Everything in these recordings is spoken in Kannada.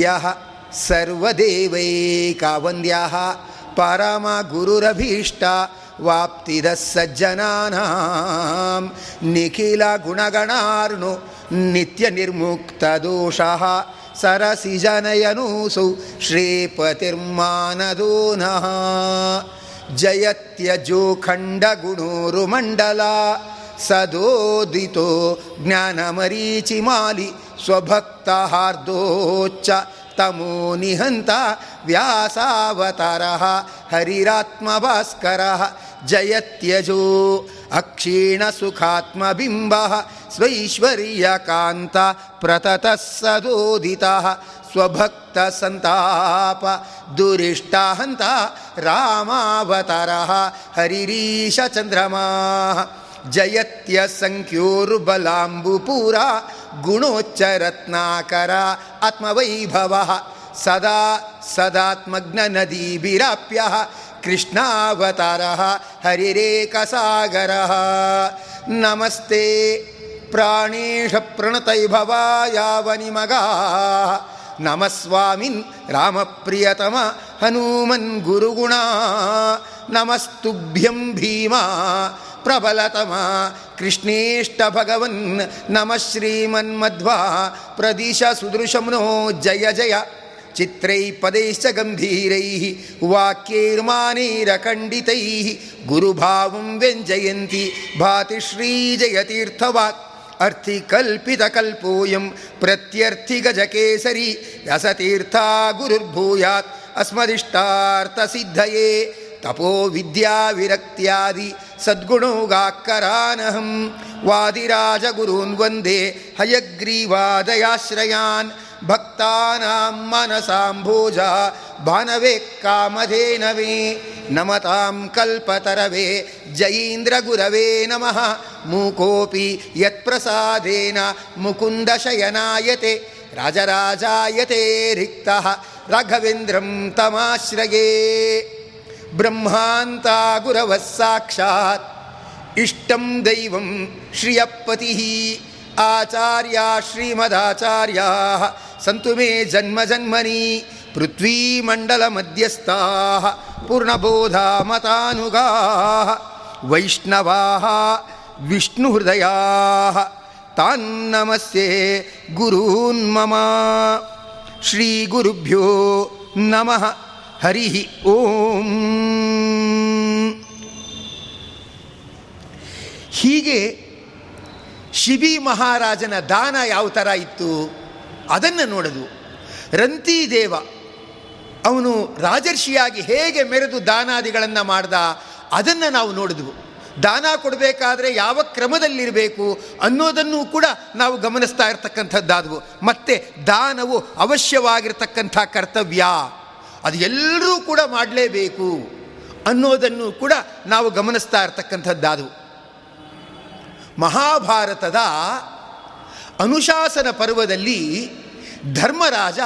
ಯಃ ಸರ್ವದೇವೈಕಾವಂದ್ಯಃ ಪರಮ ಗುರುರಭೀಷ್ಟ ವಾಪ್ತಿದ ಸಜ್ಜನಾನಾಂ ನಿಖಿಲ ಗುಣಗಣಾರ್ಣು ನಿತ್ಯ ನಿರ್ಮುಕ್ತ ದೋಷಃ ಸರಸಿ ಜನಯನೂಸು ಶ್ರೀಪತಿರ್ಮಾನದೋ ನಃ ಜಯತ್ಯಜೋ ಖಂಡಗುಣೋರುಮಂಡಲ ಸದೋದಿತೋ ಜ್ಞಾನಮರೀಚಿಮಾಲಿ स्वभक्त हादोच तमो निहन्ता व्यासावतारः हरिरात्मभास्करः जयत्यजो सदोदिता स्वभक्त संताप दुरिष्टा स्वभक्तसन्ताप दुरिष्टाहन्ता हरिरीश चंद्रमा ಜಯತ್ಯ ಸಂಖ್ಯೋರುಬಲಾಂಬುಪೂರ ಗುಣೋಚ್ಚ ರತ್ನಾಕರ ಆತ್ಮವೈಭವ, ಸದಾ ಸದಾತ್ಮಜ್ಞ ನದೀಭಿರಾಪ್ಯ ಕೃಷ್ಣಾವತಾರ ಹರಿರೇಕಸಾಗರ. ನಮಸ್ತೆ ಪ್ರಾಣೇಶ ಪ್ರಣತೈಭವಾಯಾವನಿಮಗಾ ನಮಸ್ವಾಮಿನ್ ರಾಮಪ್ರಿಯತಮ ಹನುಮನ್ ಗುರುಗುಣ. ನಮಸ್ತುಭ್ಯಂ ಭೀಮಾ प्रबलतमा कृष्णेष्टभगवन् नमः श्रीमन्मध्वा प्रदिश सुदृशं जय जय। चित्रैः पदैश्च गम्भीरैः वाक्यैर्मानैरखण्डितैः गुरुभावं व्यञ्जयन्ति भाति श्रीजयतीर्थवाक्। अर्थिकल्पितकल्पोऽयं प्रत्यर्थिगजकेसरी रसतीर्था गुरुर्भूयात्। अस्मदिष्टार्थसिद्धये तपो विद्याविरक्त्यादि सद्गुणो वादिराजगुरून् वन्दे हयग्रीवादयाश्रयान्। भक्तानां मनसाम्भोजा भानवे कामधेनवे नमतां कल्पतरवे। जयीन्द्रगुरवे नमः। मूकोऽपि यत्प्रसादेन मुकुन्दशयनायते। राजराजायते रिक्तः। राघवेन्द्रं तमाश्रये। ಬ್ರಹ್ಮಾಂತ ಗುರವಃ ಸಾಕ್ಷಾತ್ ಇಷ್ಟಂ ದೈವಂ ಶ್ರಿಯಪತಿ ಆಚಾರ್ಯ ಶ್ರೀಮದಾಚಾರ್ಯ ಸಂತು ಮೇ ಜನ್ಮ ಜನ್ಮನಿ ಪೃಥ್ವೀಮಂಡಲ ಮಧ್ಯಸ್ಥಾ ಪೂರ್ಣಬೋಧ ಮತಾನುಗಾ ವೈಷ್ಣವಾ ವಿಷ್ಣುಹೃದಯಾ ತಾನ್ನಮಸ್ಯೆ ಗುರೂನ್ ಮಮ ಶ್ರೀಗುರುಭ್ಯೋ ನಮಃ ಹರಿ ಓಂ. ಹೀಗೆ ಶಿಬಿ ಮಹಾರಾಜನ ದಾನ ಯಾವ ಥರ ಇತ್ತು ಅದನ್ನು ನೋಡೋದು. ರಂತಿದೇವ ಅವನು ರಾಜರ್ಷಿಯಾಗಿ ಹೇಗೆ ಮೆರೆದು ದಾನಾದಿಗಳನ್ನು ಮಾಡ್ದ ಅದನ್ನು ನಾವು ನೋಡಿದ್ವು ದಾನ ಕೊಡಬೇಕಾದ್ರೆ ಯಾವ ಕ್ರಮದಲ್ಲಿರಬೇಕು ಅನ್ನೋದನ್ನು ಕೂಡ ನಾವು ಗಮನಿಸ್ತಾ ಇರ್ತಕ್ಕಂಥದ್ದಾದವು. ಮತ್ತು ದಾನವು ಅವಶ್ಯವಾಗಿರ್ತಕ್ಕಂಥ ಕರ್ತವ್ಯ. ಅದು ಎಲ್ಲರೂ ಕೂಡ ಮಾಡಲೇಬೇಕು ಅನ್ನೋದನ್ನು ಕೂಡ ನಾವು ಗಮನಿಸ್ತಾ ಇರ್ತಕ್ಕಂಥದ್ದಾದವು. ಮಹಾಭಾರತದ ಅನುಶಾಸನ ಪರ್ವದಲ್ಲಿ ಧರ್ಮರಾಜ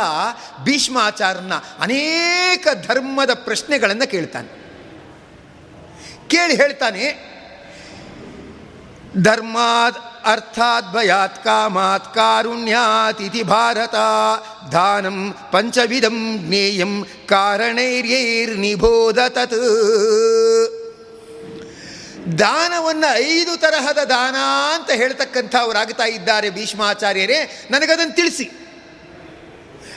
ಭೀಷ್ಮಾಚಾರ್ಯನ ಅನೇಕ ಧರ್ಮದ ಪ್ರಶ್ನೆಗಳನ್ನು ಕೇಳ್ತಾನೆ. ಕೇಳಿ ಹೇಳ್ತಾನೆ ಧರ್ಮಾತ್ ಅರ್ಥಾತ್ ಭಯಾತ್ ಕಾಮಾತ್ ಕಾರುಣ್ಯಾತ್ ಇತಿ ಭಾರತ ದಾನಂ ಪಂಚವಿಧಂ ಜ್ಞೇಯಂ ಕಾರಣೈರ್ಯೈರ್ನಿಬೋಧ ತತ್ ದಾನವನ್ನು ಐದು ತರಹದ ದಾನ ಅಂತ ಹೇಳ್ತಕ್ಕಂಥವರಾಗ್ತಾ ಇದ್ದಾರೆ ಭೀಷ್ಮಾಚಾರ್ಯರೇ. ನನಗದನ್ನು ತಿಳಿಸಿ.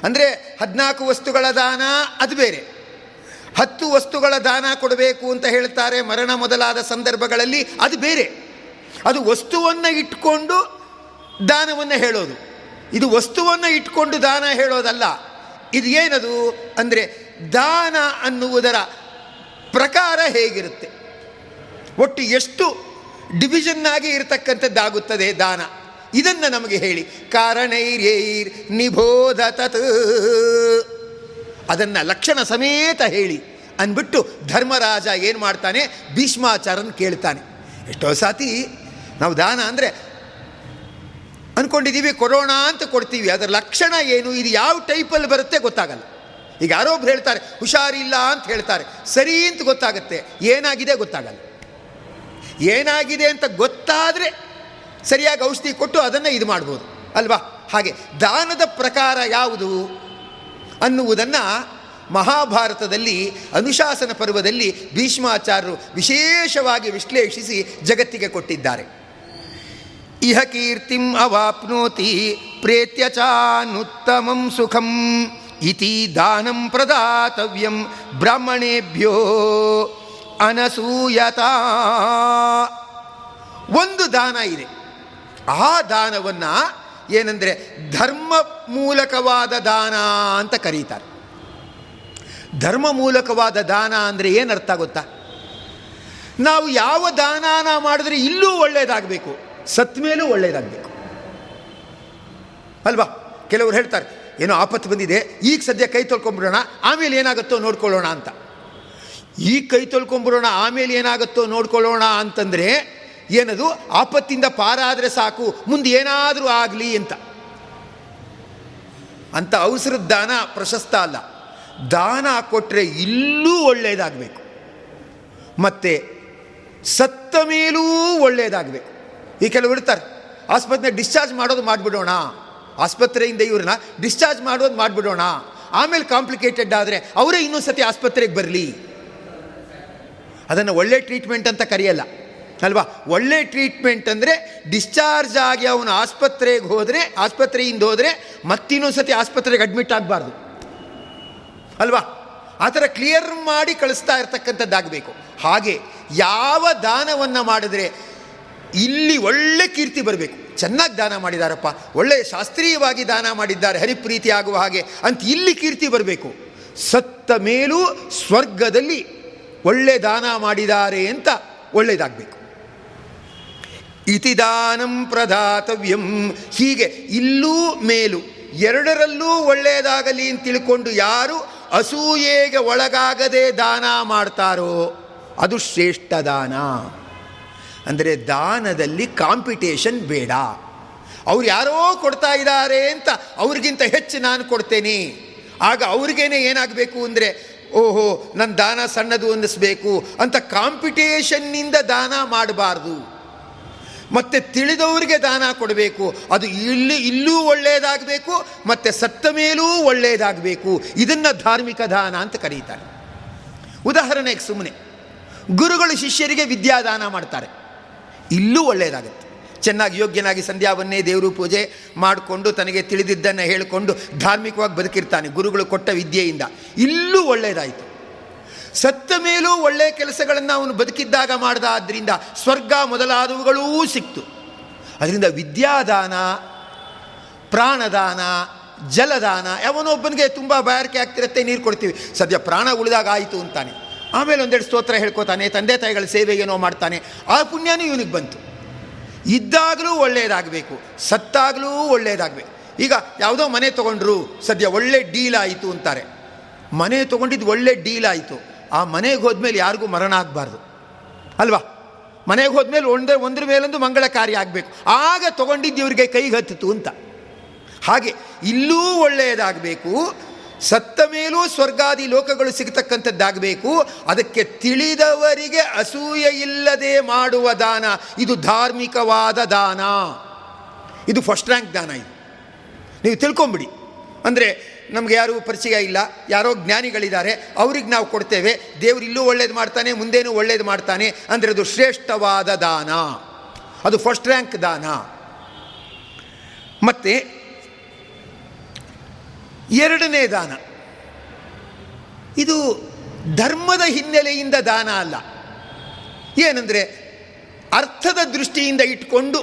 ಅಂದರೆ ಹದಿನಾಲ್ಕು ವಸ್ತುಗಳ ದಾನ ಅದು ಬೇರೆ. ಹತ್ತು ವಸ್ತುಗಳ ದಾನ ಕೊಡಬೇಕು ಅಂತ ಹೇಳ್ತಾರೆ ಮರಣ ಮೊದಲಾದ ಸಂದರ್ಭಗಳಲ್ಲಿ ಅದು ಬೇರೆ. ಅದು ವಸ್ತುವನ್ನು ಇಟ್ಕೊಂಡು ದಾನವನ್ನು ಹೇಳೋದು. ಇದು ವಸ್ತುವನ್ನು ಇಟ್ಕೊಂಡು ದಾನ ಹೇಳೋದಲ್ಲ. ಇದು ಏನದು? ಅಂದರೆ ದಾನ ಅನ್ನುವುದರ ಪ್ರಕಾರ ಹೇಗಿರುತ್ತೆ? ಒಟ್ಟು ಎಷ್ಟು ಡಿವಿಷನ್ನಾಗಿ ಇರತಕ್ಕಂಥದ್ದಾಗುತ್ತದೆ ದಾನ? ಇದನ್ನು ನಮಗೆ ಹೇಳಿ. ಕಾರಣೈರ್ಯೈರ್ ನಿಬೋಧ ತತ್. ಅದನ್ನು ಲಕ್ಷಣ ಸಮೇತ ಹೇಳಿ ಅಂದ್ಬಿಟ್ಟು ಧರ್ಮರಾಜ ಏನು ಮಾಡ್ತಾನೆ? ಭೀಷ್ಮಾಚಾರನ್ ಕೇಳ್ತಾನೆ. ಎಷ್ಟೋ ಸಾತಿ ನಾವು ದಾನ ಅಂದರೆ ಅಂದ್ಕೊಂಡಿದ್ದೀವಿ ಕೊರೋನಾ ಅಂತ ಕೊಡ್ತೀವಿ. ಅದರ ಲಕ್ಷಣ ಏನು? ಇದು ಯಾವ ಟೈಪಲ್ಲಿ ಬರುತ್ತೆ ಗೊತ್ತಾಗಲ್ಲ. ಈಗ ಯಾರೋ ಒಬ್ರು ಹೇಳ್ತಾರೆ, ಹುಷಾರಿಲ್ಲ ಅಂತ ಹೇಳ್ತಾರೆ. ಸರಿ ಅಂತ ಗೊತ್ತಾಗುತ್ತೆ. ಏನಾಗಿದೆ ಗೊತ್ತಾಗಲ್ಲ. ಏನಾಗಿದೆ ಅಂತ ಗೊತ್ತಾದರೆ ಸರಿಯಾಗಿ ಔಷಧಿ ಕೊಟ್ಟು ಅದನ್ನು ಇದು ಮಾಡ್ಬೋದು. ಅಲ್ವಾ? ಹಾಗೆ ದಾನದ ಪ್ರಕಾರ ಯಾವುದು ಅನ್ನುವುದನ್ನು ಮಹಾಭಾರತದಲ್ಲಿ, ಅನುಶಾಸನ ಪರ್ವದಲ್ಲಿ ಭೀಷ್ಮಾಚಾರ್ಯರು ವಿಶೇಷವಾಗಿ ವಿಶ್ಲೇಷಿಸಿ ಜಗತ್ತಿಗೆ ಕೊಟ್ಟಿದ್ದಾರೆ. ಇಹ ಕೀರ್ತಿಂ ಅವಾಪ್ನೋತಿ ಪ್ರೇತ್ಯಚಾನುತ್ತಮಂ ಸುಖಂ ಇತಿ ದಾನಂ ಪ್ರದಾತವ್ಯಂ ಬ್ರಾಹ್ಮಣೇಭ್ಯೋ ಅನಸೂಯತಾ. ಒಂದು ದಾನ ಇದೆ. ಆ ದಾನವನ್ನು ಏನಂದರೆ ಧರ್ಮ ಮೂಲಕವಾದ ದಾನ ಅಂತ ಕರೀತಾರೆ. ಧರ್ಮ ಮೂಲಕವಾದ ದಾನ ಅಂದರೆ ಏನರ್ಥ ಗೊತ್ತಾ? ನಾವು ಯಾವ ದಾನಾನ ಮಾಡಿದ್ರೆ ಇಲ್ಲೂ ಒಳ್ಳೆಯದಾಗಬೇಕು ಸತ್ ಮೇಲೂ ಒಳ್ಳೆಯದಾಗಬೇಕು ಅಲ್ವಾ? ಕೆಲವರು ಹೇಳ್ತಾರೆ, ಏನೋ ಆಪತ್ತು ಬಂದಿದೆ, ಈಗ ಸದ್ಯ ಕೈ ತೊಳ್ಕೊಂಬಿಡೋಣ, ಆಮೇಲೆ ಏನಾಗುತ್ತೋ ನೋಡ್ಕೊಳ್ಳೋಣ ಅಂತ. ಈಗ ಕೈ ತೊಳ್ಕೊಂಬಿಡೋಣ, ಆಮೇಲೆ ಏನಾಗುತ್ತೋ ನೋಡ್ಕೊಳ್ಳೋಣ ಅಂತಂದರೆ, ಏನದು? ಆಪತ್ತಿಂದ ಪಾರಾದರೆ ಸಾಕು, ಮುಂದೆ ಏನಾದರೂ ಆಗಲಿ ಅಂತ. ಅಂತ ಅವಸರದ ದಾನ ಪ್ರಶಸ್ತ ಅಲ್ಲ. ದಾನ ಕೊಟ್ಟರೆ ಇಲ್ಲೂ ಒಳ್ಳೆಯದಾಗಬೇಕು ಮತ್ತು ಸತ್ತ ಮೇಲೂ ಒಳ್ಳೆಯದಾಗಬೇಕು ಈ ಕೆಲವು ಇರ್ತಾರೆ. ಆಸ್ಪತ್ರೆ ಡಿಸ್ಚಾರ್ಜ್ ಮಾಡೋದು ಮಾಡಿಬಿಡೋಣ. ಆಸ್ಪತ್ರೆಯಿಂದ ಇವ್ರನ್ನ ಡಿಸ್ಚಾರ್ಜ್ ಮಾಡೋದು ಮಾಡಿಬಿಡೋಣ. ಆಮೇಲೆ ಕಾಂಪ್ಲಿಕೇಟೆಡ್ ಆದರೆ ಅವರೇ ಇನ್ನೊಂದು ಸತಿ ಆಸ್ಪತ್ರೆಗೆ ಬರಲಿ. ಅದನ್ನು ಒಳ್ಳೆ ಟ್ರೀಟ್ಮೆಂಟ್ ಅಂತ ಕರೆಯಲ್ಲ. ಅಲ್ವಾ? ಒಳ್ಳೆ ಟ್ರೀಟ್ಮೆಂಟ್ ಅಂದರೆ ಡಿಸ್ಚಾರ್ಜ್ ಆಗಿ ಅವನು ಆಸ್ಪತ್ರೆಗೆ ಹೋದರೆ, ಆಸ್ಪತ್ರೆಯಿಂದ ಹೋದರೆ ಮತ್ತಿನ್ನೊಂದು ಸತಿ ಆಸ್ಪತ್ರೆಗೆ ಅಡ್ಮಿಟ್ ಆಗಬಾರ್ದು. ಅಲ್ವಾ? ಆ ಥರ ಕ್ಲಿಯರ್ ಮಾಡಿ ಕಳಿಸ್ತಾ ಇರ್ತಕ್ಕಂಥದ್ದಾಗಬೇಕು. ಹಾಗೆ ಯಾವ ದಾನವನ್ನು ಮಾಡಿದ್ರೆ ಇಲ್ಲಿ ಒಳ್ಳೆ ಕೀರ್ತಿ ಬರಬೇಕು. ಚೆನ್ನಾಗಿ ದಾನ ಮಾಡಿದಾರಪ್ಪ. ಒಳ್ಳೆಯ ಶಾಸ್ತ್ರೀಯವಾಗಿ ದಾನ ಮಾಡಿದ್ದಾರೆ, ಹರಿಪ್ರೀತಿ ಆಗುವ ಹಾಗೆ ಅಂತ ಇಲ್ಲಿ ಕೀರ್ತಿ ಬರಬೇಕು. ಸತ್ತ ಮೇಲೂ ಸ್ವರ್ಗದಲ್ಲಿ ಒಳ್ಳೆ ದಾನ ಮಾಡಿದ್ದಾರೆ ಅಂತ ಒಳ್ಳೆಯದಾಗಬೇಕು ಇತಿ ದಾನಂ ಪ್ರದಾತವ್ಯಂ ಹೀಗೆ ಇಲ್ಲೂ ಮೇಲು ಎರಡರಲ್ಲೂ ಒಳ್ಳೆಯದಾಗಲಿ ಅಂತ ತಿಳ್ಕೊಂಡು ಯಾರು ಅಸೂಯೆಗೆ ಒಳಗಾಗದೆ ದಾನ ಮಾಡ್ತಾರೋ ಅದು ಶ್ರೇಷ್ಠ ದಾನ. ಅಂದರೆ ದಾನದಲ್ಲಿ ಕಾಂಪಿಟೇಷನ್ ಬೇಡ. ಅವ್ರು ಯಾರೋ ಕೊಡ್ತಾ ಇದ್ದಾರೆ ಅಂತ ಅವ್ರಿಗಿಂತ ಹೆಚ್ಚು ನಾನು ಕೊಡ್ತೇನೆ. ಆಗ ಅವ್ರಿಗೇನೆ ಏನಾಗಬೇಕು ಅಂದರೆ, ಓಹೋ ನನ್ನ ದಾನ ಸಣ್ಣದು ಅನ್ನಿಸ್ಬೇಕು ಅಂತ ಕಾಂಪಿಟೇಷನ್ನಿಂದ ದಾನ ಮಾಡಬಾರ್ದು. ಮತ್ತು ತಿಳಿದವರಿಗೆ ದಾನ ಕೊಡಬೇಕು. ಅದು ಇಲ್ಲಿ, ಇಲ್ಲೂ ಒಳ್ಳೆಯದಾಗಬೇಕು ಮತ್ತು ಸತ್ತ ಮೇಲೂ ಒಳ್ಳೆಯದಾಗಬೇಕು ಇದನ್ನು ಧಾರ್ಮಿಕ ದಾನ ಅಂತ ಕರೀತಾರೆ. ಉದಾಹರಣೆಗೆ ಸುಮ್ಮನೆ ಗುರುಗಳು ಶಿಷ್ಯರಿಗೆ ವಿದ್ಯಾದಾನ ಮಾಡ್ತಾರೆ. ಇಲ್ಲೂ ಒಳ್ಳೆಯದಾಗುತ್ತೆ ಚೆನ್ನಾಗಿ ಯೋಗ್ಯನಾಗಿ ಸಂಧ್ಯಾವನ್ನೇ ದೇವರು ಪೂಜೆ ಮಾಡಿಕೊಂಡು ತನಗೆ ತಿಳಿದಿದ್ದನ್ನು ಹೇಳಿಕೊಂಡು ಧಾರ್ಮಿಕವಾಗಿ ಬದುಕಿರ್ತಾನೆ ಗುರುಗಳು ಕೊಟ್ಟ ವಿದ್ಯೆಯಿಂದ. ಇಲ್ಲೂ ಒಳ್ಳೆಯದಾಯಿತು ಸತ್ತ ಮೇಲೂ ಒಳ್ಳೆಯ ಕೆಲಸಗಳನ್ನು ಅವನು ಬದುಕಿದ್ದಾಗ ಮಾಡ್ದ ಆದ್ದರಿಂದ ಸ್ವರ್ಗ ಮೊದಲಾದವುಗಳೂ ಸಿಕ್ತು. ಅದರಿಂದ ವಿದ್ಯಾದಾನ, ಪ್ರಾಣದಾನ, ಜಲದಾನ ಯಾವನೊಬ್ಬನಿಗೆ ತುಂಬ ಬಾಯಾರಿಕೆ ಆಗ್ತಿರತ್ತೆ, ನೀರು ಕೊಡ್ತೀವಿ. ಸದ್ಯ ಪ್ರಾಣ ಉಳಿದಾಗ ಆಯಿತು ಅಂತಾನೆ. ಆಮೇಲೆ ಒಂದೆರಡು ಸ್ತೋತ್ರ ಹೇಳ್ಕೊತಾನೆ, ತಂದೆ ತಾಯಿಗಳ ಸೇವೆ ಏನೋ ಮಾಡ್ತಾನೆ. ಆ ಪುಣ್ಯನೂ ಇವನಿಗೆ ಬಂತು. ಇದ್ದಾಗಲೂ ಒಳ್ಳೆಯದಾಗಬೇಕು ಸತ್ತಾಗಲೂ ಒಳ್ಳೆಯದಾಗಬೇಕು ಈಗ ಯಾವುದೋ ಮನೆ ತೊಗೊಂಡ್ರು, ಸದ್ಯ ಒಳ್ಳೆ ಡೀಲ್ ಆಯಿತು ಅಂತಾರೆ. ಮನೆ ತೊಗೊಂಡಿದ್ದು ಒಳ್ಳೆ ಡೀಲ್ ಆಯಿತು. ಆ ಮನೆಗೆ ಹೋದ್ಮೇಲೆ ಯಾರಿಗೂ ಮರಣ ಆಗಬಾರ್ದು. ಅಲ್ವಾ? ಮನೆಗೆ ಹೋದ್ಮೇಲೆ ಒಂದೇ, ಒಂದ್ರ ಮೇಲೊಂದು ಮಂಗಳ ಕಾರ್ಯ ಆಗಬೇಕು. ಆಗ ತೊಗೊಂಡಿದ್ದು ಇವರಿಗೆ ಕೈಗೆ ಹತ್ತಿತು ಅಂತ. ಹಾಗೆ, ಇಲ್ಲೂ ಒಳ್ಳೆಯದಾಗಬೇಕು ಸತ್ತ ಮೇಲೂ ಸ್ವರ್ಗಾದಿ ಲೋಕಗಳು ಸಿಗತಕ್ಕಂಥದ್ದಾಗಬೇಕು. ಅದಕ್ಕೆ ತಿಳಿದವರಿಗೆ ಅಸೂಯೆ ಇಲ್ಲದೆ ಮಾಡುವ ದಾನ. ಇದು ಧಾರ್ಮಿಕವಾದ ದಾನ. ಇದು ಫಸ್ಟ್ ರ್ಯಾಂಕ್ ದಾನ ಇದು. ನೀವು ತಿಳ್ಕೊಂಬಿಡಿ. ಅಂದರೆ ನಮ್ಗೆ ಯಾರೂ ಪರಿಚಯ ಇಲ್ಲ, ಯಾರೋ ಜ್ಞಾನಿಗಳಿದ್ದಾರೆ, ಅವ್ರಿಗೆ ನಾವು ಕೊಡ್ತೇವೆ. ದೇವರು ಇಲ್ಲೂ ಒಳ್ಳೇದು ಮಾಡ್ತಾನೆ, ಮುಂದೇನೂ ಒಳ್ಳೇದು ಮಾಡ್ತಾನೆ. ಅಂದರೆ ಅದು ಶ್ರೇಷ್ಠವಾದ ದಾನ. ಅದು ಫಸ್ಟ್ ರ್ಯಾಂಕ್ ದಾನ. ಮತ್ತು ಎರಡನೇ ದಾನ. ಇದು ಧರ್ಮದ ಹಿನ್ನೆಲೆಯಿಂದ ದಾನ ಅಲ್ಲ. ಏನಂದರೆ ಅರ್ಥದ ದೃಷ್ಟಿಯಿಂದ ಇಟ್ಕೊಂಡು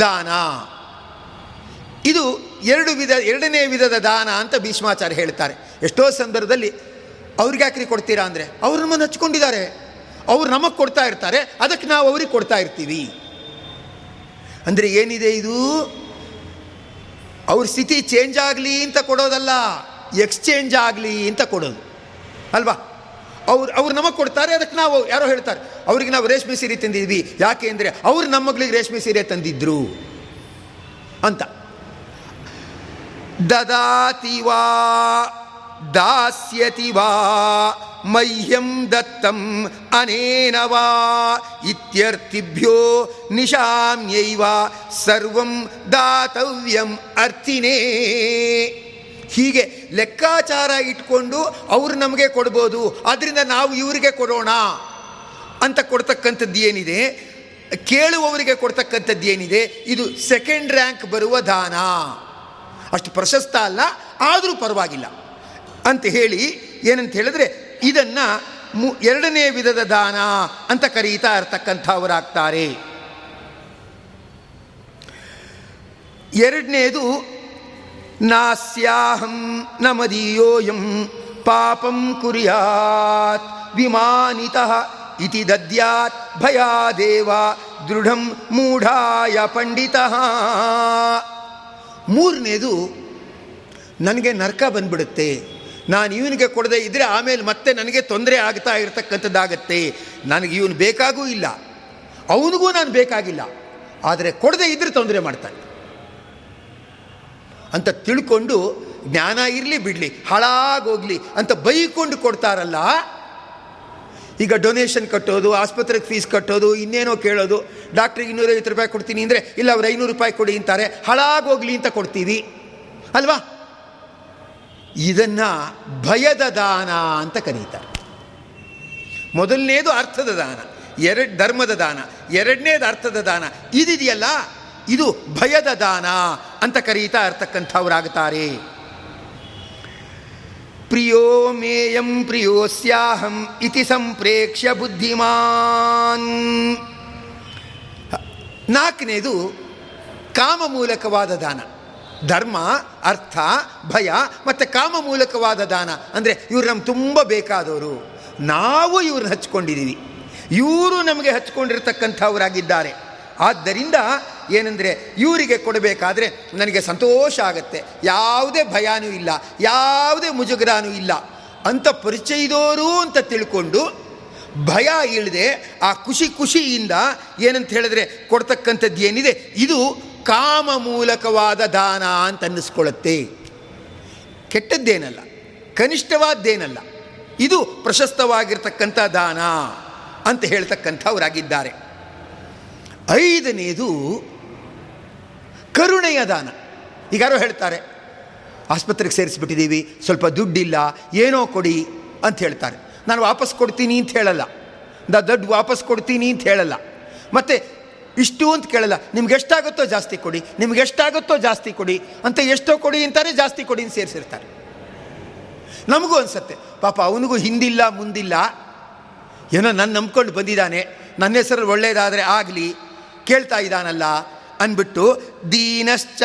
ದಾನ. ಇದು ಎರಡು ವಿಧ, ಎರಡನೇ ವಿಧದ ದಾನ ಅಂತ ಭೀಷ್ಮಾಚಾರ್ಯ ಹೇಳ್ತಾರೆ. ಎಷ್ಟೋ ಸಂದರ್ಭದಲ್ಲಿ ಅವ್ರಿಗೆ ಯಾಕ್ರಿ ಕೊಡ್ತೀರಾ ಅಂದರೆ, ಅವ್ರು ನಮ್ಮನ್ನು ಹಚ್ಕೊಂಡಿದ್ದಾರೆ. ಅವ್ರು ನಮಗೆ ಕೊಡ್ತಾ ಇರ್ತಾರೆ, ಅದಕ್ಕೆ ನಾವು ಅವ್ರಿಗೆ ಕೊಡ್ತಾ ಇರ್ತೀವಿ. ಅಂದರೆ ಏನಿದೆ ಇದು? ಅವ್ರ ಸ್ಥಿತಿ ಚೇಂಜ್ ಆಗಲಿ ಅಂತ ಕೊಡೋದಲ್ಲ ಎಕ್ಸ್ಚೇಂಜ್ ಆಗಲಿ ಅಂತ ಕೊಡೋದು. ಅಲ್ವಾ? ಅವ್ರು ಅವ್ರು ನಮಗೆ ಕೊಡ್ತಾರೆ, ಅದಕ್ಕೆ ನಾವು ಯಾರೋ ಹೇಳ್ತಾರೆ, ಅವ್ರಿಗೆ ನಾವು ರೇಷ್ಮೆ ಸೀರೆ ತಂದಿದ್ವಿ. ಯಾಕೆ ಅಂದರೆ ಅವ್ರು ನಮ್ಮ ಮಗಳಿಗೆ ರೇಷ್ಮೆ ಸೀರೆ ತಂದಿದ್ರು ಅಂತ. ದದಾತಿ ವಾ ದಾಸ್ಯತಿ ವಾ, ಮಹ್ಯಂ ದತ್ತಂ ಅನೇನ ವಾ, ಇತ್ಯರ್ಥಿಭ್ಯೋ ನಿಶಾಮ್ಯೈವ ಸರ್ವಂ ದಾತವ್ಯಂ ಅರ್ಥಿನೇ ಹೀಗೆ ಲೆಕ್ಕಾಚಾರ ಇಟ್ಕೊಂಡು ಅವರು ನಮಗೆ ಕೊಡ್ಬೋದು ಅದರಿಂದ ನಾವು ಇವರಿಗೆ ಕೊಡೋಣ ಅಂತ ಕೊಡ್ತಕ್ಕಂಥದ್ದು ಏನಿದೆ? ಕೇಳುವವರಿಗೆ ಕೊಡ್ತಕ್ಕಂಥದ್ದು ಏನಿದೆ? ಇದು ಸೆಕೆಂಡ್ ರ್ಯಾಂಕ್ ಬರುವ ದಾನ. ಅಷ್ಟು ಪ್ರಶಸ್ತ ಅಲ್ಲ, ಆದರೂ ಪರವಾಗಿಲ್ಲ. ಅಂತ ಹೇಳಿ ಏನಂತ ಹೇಳಿದ್ರೆ ಇದನ್ನು ಎರಡನೇ ವಿಧದ ದಾನ ಅಂತ ಕರೀತಾ ಇರ್ತಕ್ಕಂಥವರಾಗ್ತಾರೆ. ಎರಡನೇದು ನಾಸ್ಯಾಹಂ ನ ಮದೀಯೋಯಂ ಪಾಪಂ ಕುರ್ಯಾತ್ ವಿಮಾನಿತ ಇತಿ ದದ್ಯಾತ್ ಭಯಾದೇವ ದೃಢಂ ಮೂಢಾಯ ಪಂಡಿತ. ಮೂರನೇದು ನನಗೆ ನರಕ ಬಂದ್ಬಿಡುತ್ತೆ. ನಾನು ಇವನಿಗೆ ಕೊಡದೆ ಇದ್ದರೆ ಆಮೇಲೆ ಮತ್ತೆ ನನಗೆ ತೊಂದರೆ ಆಗ್ತಾ ಇರತಕ್ಕಂಥದ್ದಾಗತ್ತೆ. ನನಗೆ ಇವನು ಬೇಕಾಗೂ ಇಲ್ಲ. ಅವನಿಗೂ ನಾನು ಬೇಕಾಗಿಲ್ಲ. ಆದರೆ ಕೊಡದೆ ಇದ್ದರೆ ತೊಂದರೆ ಮಾಡ್ತಾನೆ. ಅಂತ ತಿಳ್ಕೊಂಡು ಜ್ಞಾನ ಇರಲಿ ಬಿಡಲಿ ಹಾಳಾಗೋಗ್ಲಿ ಅಂತ ಬೈಕೊಂಡು ಕೊಡ್ತಾರಲ್ಲ, ಈಗ ಡೊನೇಷನ್ ಕಟ್ಟೋದು, ಆಸ್ಪತ್ರೆಗೆ ಫೀಸ್ ಕಟ್ಟೋದು, ಇನ್ನೇನೋ ಕೇಳೋದು ಡಾಕ್ಟ್ರಿಗೆ ಇನ್ನೂರೈವತ್ತು ರೂಪಾಯಿ ಕೊಡ್ತೀನಿ ಅಂದರೆ, ಇಲ್ಲ ಅವ್ರು ಐನೂರು ರೂಪಾಯಿ ಕೊಡಿ ಅಂತಾರೆ ಹಾಳಾಗೋಗ್ಲಿ ಅಂತ ಕೊಡ್ತೀವಿ. ಅಲ್ವಾ? ಇದನ್ನು ಭಯದ ದಾನ ಅಂತ ಕರೀತಾರೆ. ಮೊದಲನೇದು ಅರ್ಥದ ದಾನ, ಎರಡು ಧರ್ಮದ ದಾನ, ಎರಡನೇದು ಅರ್ಥದ ದಾನ. ಇದಿದೆಯಲ್ಲ, ಇದು ಭಯದ ದಾನ ಅಂತ ಕರೀತಾ ಇರ್ತಕ್ಕಂಥವರಾಗುತ್ತಾರೆ ಪ್ರಿಯೋ ಮೇಯಂ ಪ್ರಿಯೋಸ್ಯಾಹಂ ಇತಿ ಸಂಪ್ರೇಕ್ಷ್ಯ ಬುದ್ಧಿಮಾನ್. ನಾಲ್ಕನೇದು ಕಾಮ ಮೂಲಕವಾದ ದಾನ. ಧರ್ಮ, ಅರ್ಥ, ಭಯ, ಮತ್ತು ಕಾಮ ಮೂಲಕವಾದ ದಾನ. ಅಂದರೆ ಇವರು ನಮ್ಗೆ ತುಂಬ ಬೇಕಾದವರು. ನಾವು ಇವ್ರನ್ನ ಹಚ್ಕೊಂಡಿದ್ದೀವಿ ಇವರು ನಮಗೆ ಹಚ್ಕೊಂಡಿರ್ತಕ್ಕಂಥವರಾಗಿದ್ದಾರೆ. ಆದ್ದರಿಂದ ಏನಂದರೆ ಇವರಿಗೆ ಕೊಡಬೇಕಾದ್ರೆ ನನಗೆ ಸಂತೋಷ ಆಗತ್ತೆ. ಯಾವುದೇ ಭಯನೂ ಇಲ್ಲ, ಯಾವುದೇ ಮುಜುಗರಾನೂ ಇಲ್ಲ. ಅಂತ ಪರಿಚಯದವರು ಅಂತ ತಿಳ್ಕೊಂಡು ಭಯ ಇಲ್ಲದೆ ಆ ಖುಷಿ ಖುಷಿಯಿಂದ ಏನಂತ ಹೇಳಿದ್ರೆ ಕೊಡ್ತಕ್ಕಂಥದ್ದು ಏನಿದೆ? ಇದು ಕಾಮ ಮೂಲಕವಾದ ದಾನ ಅಂತ ಅನ್ನಿಸ್ಕೊಳ್ಳುತ್ತೆ. ಕೆಟ್ಟದ್ದೇನಲ್ಲ, ಕನಿಷ್ಠವಾದ್ದೇನಲ್ಲ, ಇದು ಪ್ರಶಸ್ತವಾಗಿರ್ತಕ್ಕಂಥ ದಾನ ಅಂತ ಹೇಳ್ತಕ್ಕಂಥವರಾಗಿದ್ದಾರೆ. ಐದನೇದು ಕರುಣೆಯ ದಾನ. ಈಗಾರೋ ಹೇಳ್ತಾರೆ, ಆಸ್ಪತ್ರೆಗೆ ಸೇರಿಸ್ಬಿಟ್ಟಿದ್ದೀವಿ, ಸ್ವಲ್ಪ ದುಡ್ಡಿಲ್ಲ, ಏನೋ ಕೊಡಿ ಅಂತ ಹೇಳ್ತಾರೆ. ನಾನು ವಾಪಸ್ ಕೊಡ್ತೀನಿ ಅಂತ ಹೇಳಲ್ಲ. ದ ದುಡ್ಡು ವಾಪಸ್ ಕೊಡ್ತೀನಿ ಅಂತ ಹೇಳಲ್ಲ. ಮತ್ತು ಇಷ್ಟು ಅಂತ ಕೇಳಲ್ಲ. ನಿಮ್ಗೆ ಎಷ್ಟಾಗುತ್ತೋ ಜಾಸ್ತಿ ಕೊಡಿ. ನಿಮ್ಗೆ ಎಷ್ಟಾಗುತ್ತೋ ಜಾಸ್ತಿ ಕೊಡಿ. ಅಂತ ಎಷ್ಟೋ ಕೊಡಿ ಅಂತಾರೆ, ಜಾಸ್ತಿ ಕೊಡಿ ಅಂತ ಸೇರಿಸಿರ್ತಾರೆ. ನಮಗೂ ಅನಿಸುತ್ತೆ. ಪಾಪ ಅವನಿಗೂ ಹಿಂದಿಲ್ಲ, ಮುಂದಿಲ್ಲ. ಏನೋ ನನ್ನ ನಂಬ್ಕೊಂಡು ಬಂದಿದ್ದಾನೆ. ನನ್ನ ಹೆಸರು ಒಳ್ಳೆಯದಾದರೆ ಆಗಲಿ, ಕೇಳ್ತಾ ಇದ್ದಾನಲ್ಲ ಅಂದ್ಬಿಟ್ಟು, ದೀನಶ್ಚ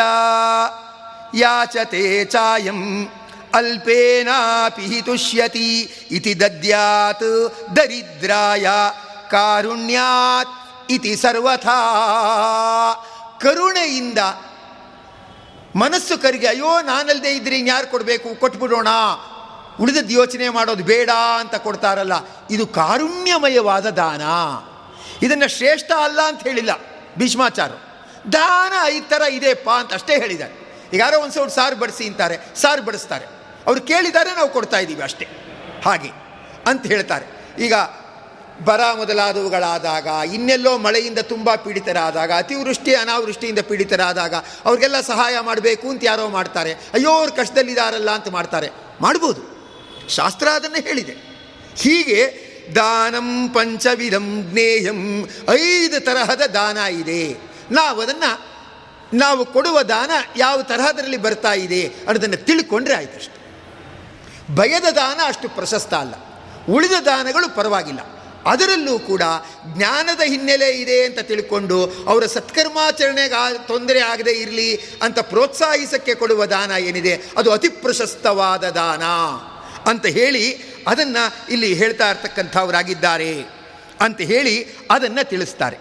ಯಾಚತೆ ಚಾಯಂ ಅಲ್ಪೇನಾಪಿ ತುಷ್ಯತಿ ಇತಿ ದದ್ಯಾತ್ ದರಿದ್ರಾಯ ಕಾರುಣ್ಯಾತ್ ಇತಿ ಸರ್ವಥಾ. ಕರುಣೆಯಿಂದ ಮನಸ್ಸು ಕರಿಗೆ, ಅಯ್ಯೋ ನಾನಲ್ಲದೆ ಇದ್ರೆ ಇನ್ಯಾರು ಕೊಡಬೇಕು? ಕೊಟ್ಬಿಡೋಣ. ಉಳಿದದ್ದು ಯೋಚನೆ ಮಾಡೋದು ಬೇಡ ಅಂತ ಕೊಡ್ತಾರಲ್ಲ. ಇದು ಕಾರುಣ್ಯಮಯವಾದ ದಾನ. ಇದನ್ನು ಶ್ರೇಷ್ಠ ಅಲ್ಲ ಅಂತ ಹೇಳಿಲ್ಲ ಭೀಷ್ಮಾಚಾರ ದಾನ ಈ ಥರ ಇದೆಪ್ಪ ಅಂತ ಅಷ್ಟೇ ಹೇಳಿದ್ದಾರೆ. ಈಗ ಯಾರೋ ಒಂದು ಸಾವಿರ ಸಾರು ಬಡಿಸಿ ಅಂತಾರೆ, ಸಾರು ಬಡಿಸ್ತಾರೆ. ಅವ್ರು ಕೇಳಿದ್ದಾರೆ, ನಾವು ಕೊಡ್ತಾ ಇದ್ದೀವಿ ಅಷ್ಟೇ. ಹಾಗೆ ಅಂತ ಹೇಳ್ತಾರೆ. ಈಗ ಬರ ಮೊದಲಾದವುಗಳಾದಾಗ ಇನ್ನೆಲ್ಲೋ ಮಳೆಯಿಂದ ತುಂಬ ಪೀಡಿತರಾದಾಗ, ಅತಿವೃಷ್ಟಿ, ಅನಾವೃಷ್ಟಿಯಿಂದ ಪೀಡಿತರಾದಾಗ ಅವ್ರಿಗೆಲ್ಲ ಸಹಾಯ ಮಾಡಬೇಕು ಅಂತ ಯಾರೋ ಮಾಡ್ತಾರೆ. ಅಯ್ಯೋ, ಅವ್ರ ಕಷ್ಟದಲ್ಲಿದ್ದಾರಲ್ಲ ಅಂತ ಮಾಡ್ತಾರೆ. ಮಾಡ್ಬೋದು. ಶಾಸ್ತ್ರ ಅದನ್ನು ಹೇಳಿದೆ. ಹೀಗೆ ದಾನಂ ಪಂಚವಿಧಂ ಜ್ಞೇಯಂ ಐದು ತರಹದ ದಾನ ಇದೆ. ನಾವು ಅದನ್ನು, ನಾವು ಕೊಡುವ ದಾನ ಯಾವ ತರಹದರಲ್ಲಿ ಬರ್ತಾ ಇದೆ ಅನ್ನೋದನ್ನು ತಿಳ್ಕೊಂಡ್ರೆ ಆಯ್ತು ಅಷ್ಟೆ ಭಯದ ದಾನ ಅಷ್ಟು ಪ್ರಶಸ್ತ ಅಲ್ಲ. ಉಳಿದ ದಾನಗಳು ಪರವಾಗಿಲ್ಲ. ಅದರಲ್ಲೂ ಕೂಡ ಜ್ಞಾನದ ಹಿನ್ನೆಲೆ ಇದೆ ಅಂತ ತಿಳ್ಕೊಂಡು ಅವರ ಸತ್ಕರ್ಮಾಚರಣೆಗೆ ತೊಂದರೆ ಆಗದೆ ಇರಲಿ ಅಂತ ಪ್ರೋತ್ಸಾಹಿಸಕ್ಕೆ ಕೊಡುವ ದಾನ ಏನಿದೆ? ಅದು ಅತಿ ಪ್ರಶಸ್ತವಾದ ದಾನ ಅಂತ ಹೇಳಿ ಅದನ್ನು ಇಲ್ಲಿ ಹೇಳ್ತಾ ಇರ್ತಕ್ಕಂಥವರಾಗಿದ್ದಾರೆ ಅಂತ ಹೇಳಿ ಅದನ್ನು ತಿಳಿಸ್ತಾರೆ.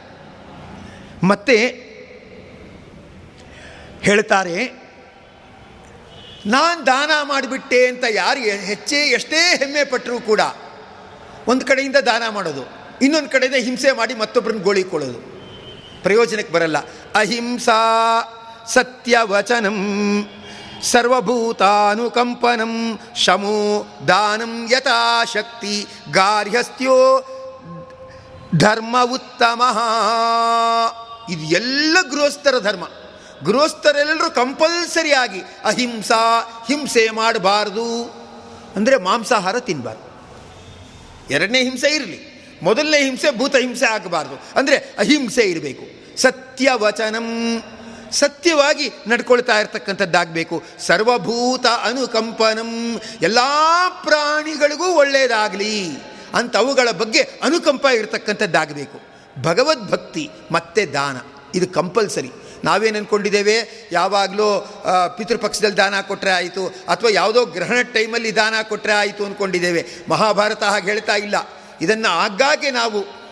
ಮತ್ತೆ ಹೇಳ್ತಾರೆ, ನಾನು ದಾನ ಮಾಡಿಬಿಟ್ಟೆ ಅಂತ ಯಾರು ಹೆಚ್ಚೇ ಎಷ್ಟೇ ಹೆಮ್ಮೆ ಪಟ್ಟರೂ ಕೂಡ ಒಂದು ಕಡೆಯಿಂದ ದಾನ ಮಾಡೋದು, ಇನ್ನೊಂದು ಕಡೆಯಿಂದ ಹಿಂಸೆ ಮಾಡಿ ಮತ್ತೊಬ್ಬರನ್ನ ಗೋಳಿಕೊಳ್ಳೋದು. ಪ್ರಯೋಜನಕ್ಕೆ ಬರಲ್ಲ. ಅಹಿಂಸಾ ಸತ್ಯವಚನಂ, ಸರ್ವಭೂತಾನುಕಂಪನಂ, ಶಮೋ ದಾನಂ ಯಥಾಶಕ್ತಿ ಗಾರ್ಹಸ್ಥ್ಯೋ ಧರ್ಮ ಉತ್ತಮ ಇದು ಎಲ್ಲ ಗೃಹಸ್ಥರ ಧರ್ಮ. ಗೃಹಸ್ಥರೆಲ್ಲರೂ ಕಂಪಲ್ಸರಿಯಾಗಿ ಅಹಿಂಸಾ ಹಿಂಸೆ ಮಾಡಬಾರ್ದು. ಅಂದರೆ ಮಾಂಸಾಹಾರ ತಿನ್ನಬಾರ್ದು ಎರಡನೇ ಹಿಂಸೆ ಇರಲಿ. ಮೊದಲನೇ ಹಿಂಸೆ ಭೂತ ಹಿಂಸೆ ಆಗಬಾರ್ದು. ಅಂದರೆ ಅಹಿಂಸೆ ಇರಬೇಕು. ಸತ್ಯವಚನಂ. ಸತ್ಯವಾಗಿ ನಡ್ಕೊಳ್ತಾ ಇರತಕ್ಕಂಥದ್ದಾಗಬೇಕು. ಸರ್ವಭೂತ ಅನುಕಂಪನಂ. ಎಲ್ಲ ಪ್ರಾಣಿಗಳಿಗೂ ಒಳ್ಳೆಯದಾಗಲಿ ಅಂತ ಅವುಗಳ ಬಗ್ಗೆ ಅನುಕಂಪ ಇರತಕ್ಕಂಥದ್ದಾಗಬೇಕು. ಭಗವದ್ಭಕ್ತಿ ಮತ್ತೆ ದಾನ. ಇದು ಕಂಪಲ್ಸರಿ. ನಾವೇನು ಅಂದ್ಕೊಂಡಿದ್ದೇವೆ ಯಾವಾಗಲೂ ಪಿತೃಪಕ್ಷದಲ್ಲಿ ದಾನ ಕೊಟ್ಟರೆ ಆಯಿತು, ಅಥವಾ ಯಾವುದೋ ಗ್ರಹಣ ಟೈಮಲ್ಲಿ ದಾನ ಕೊಟ್ಟರೆ ಆಯಿತು ಅಂದ್ಕೊಂಡಿದ್ದೇವೆ ಮಹಾಭಾರತ ಹಾಗೆ ಹೇಳ್ತಾ ಇಲ್ಲ. ಇದನ್ನು ಆಗಾಗ್ಗೆ ನಾವು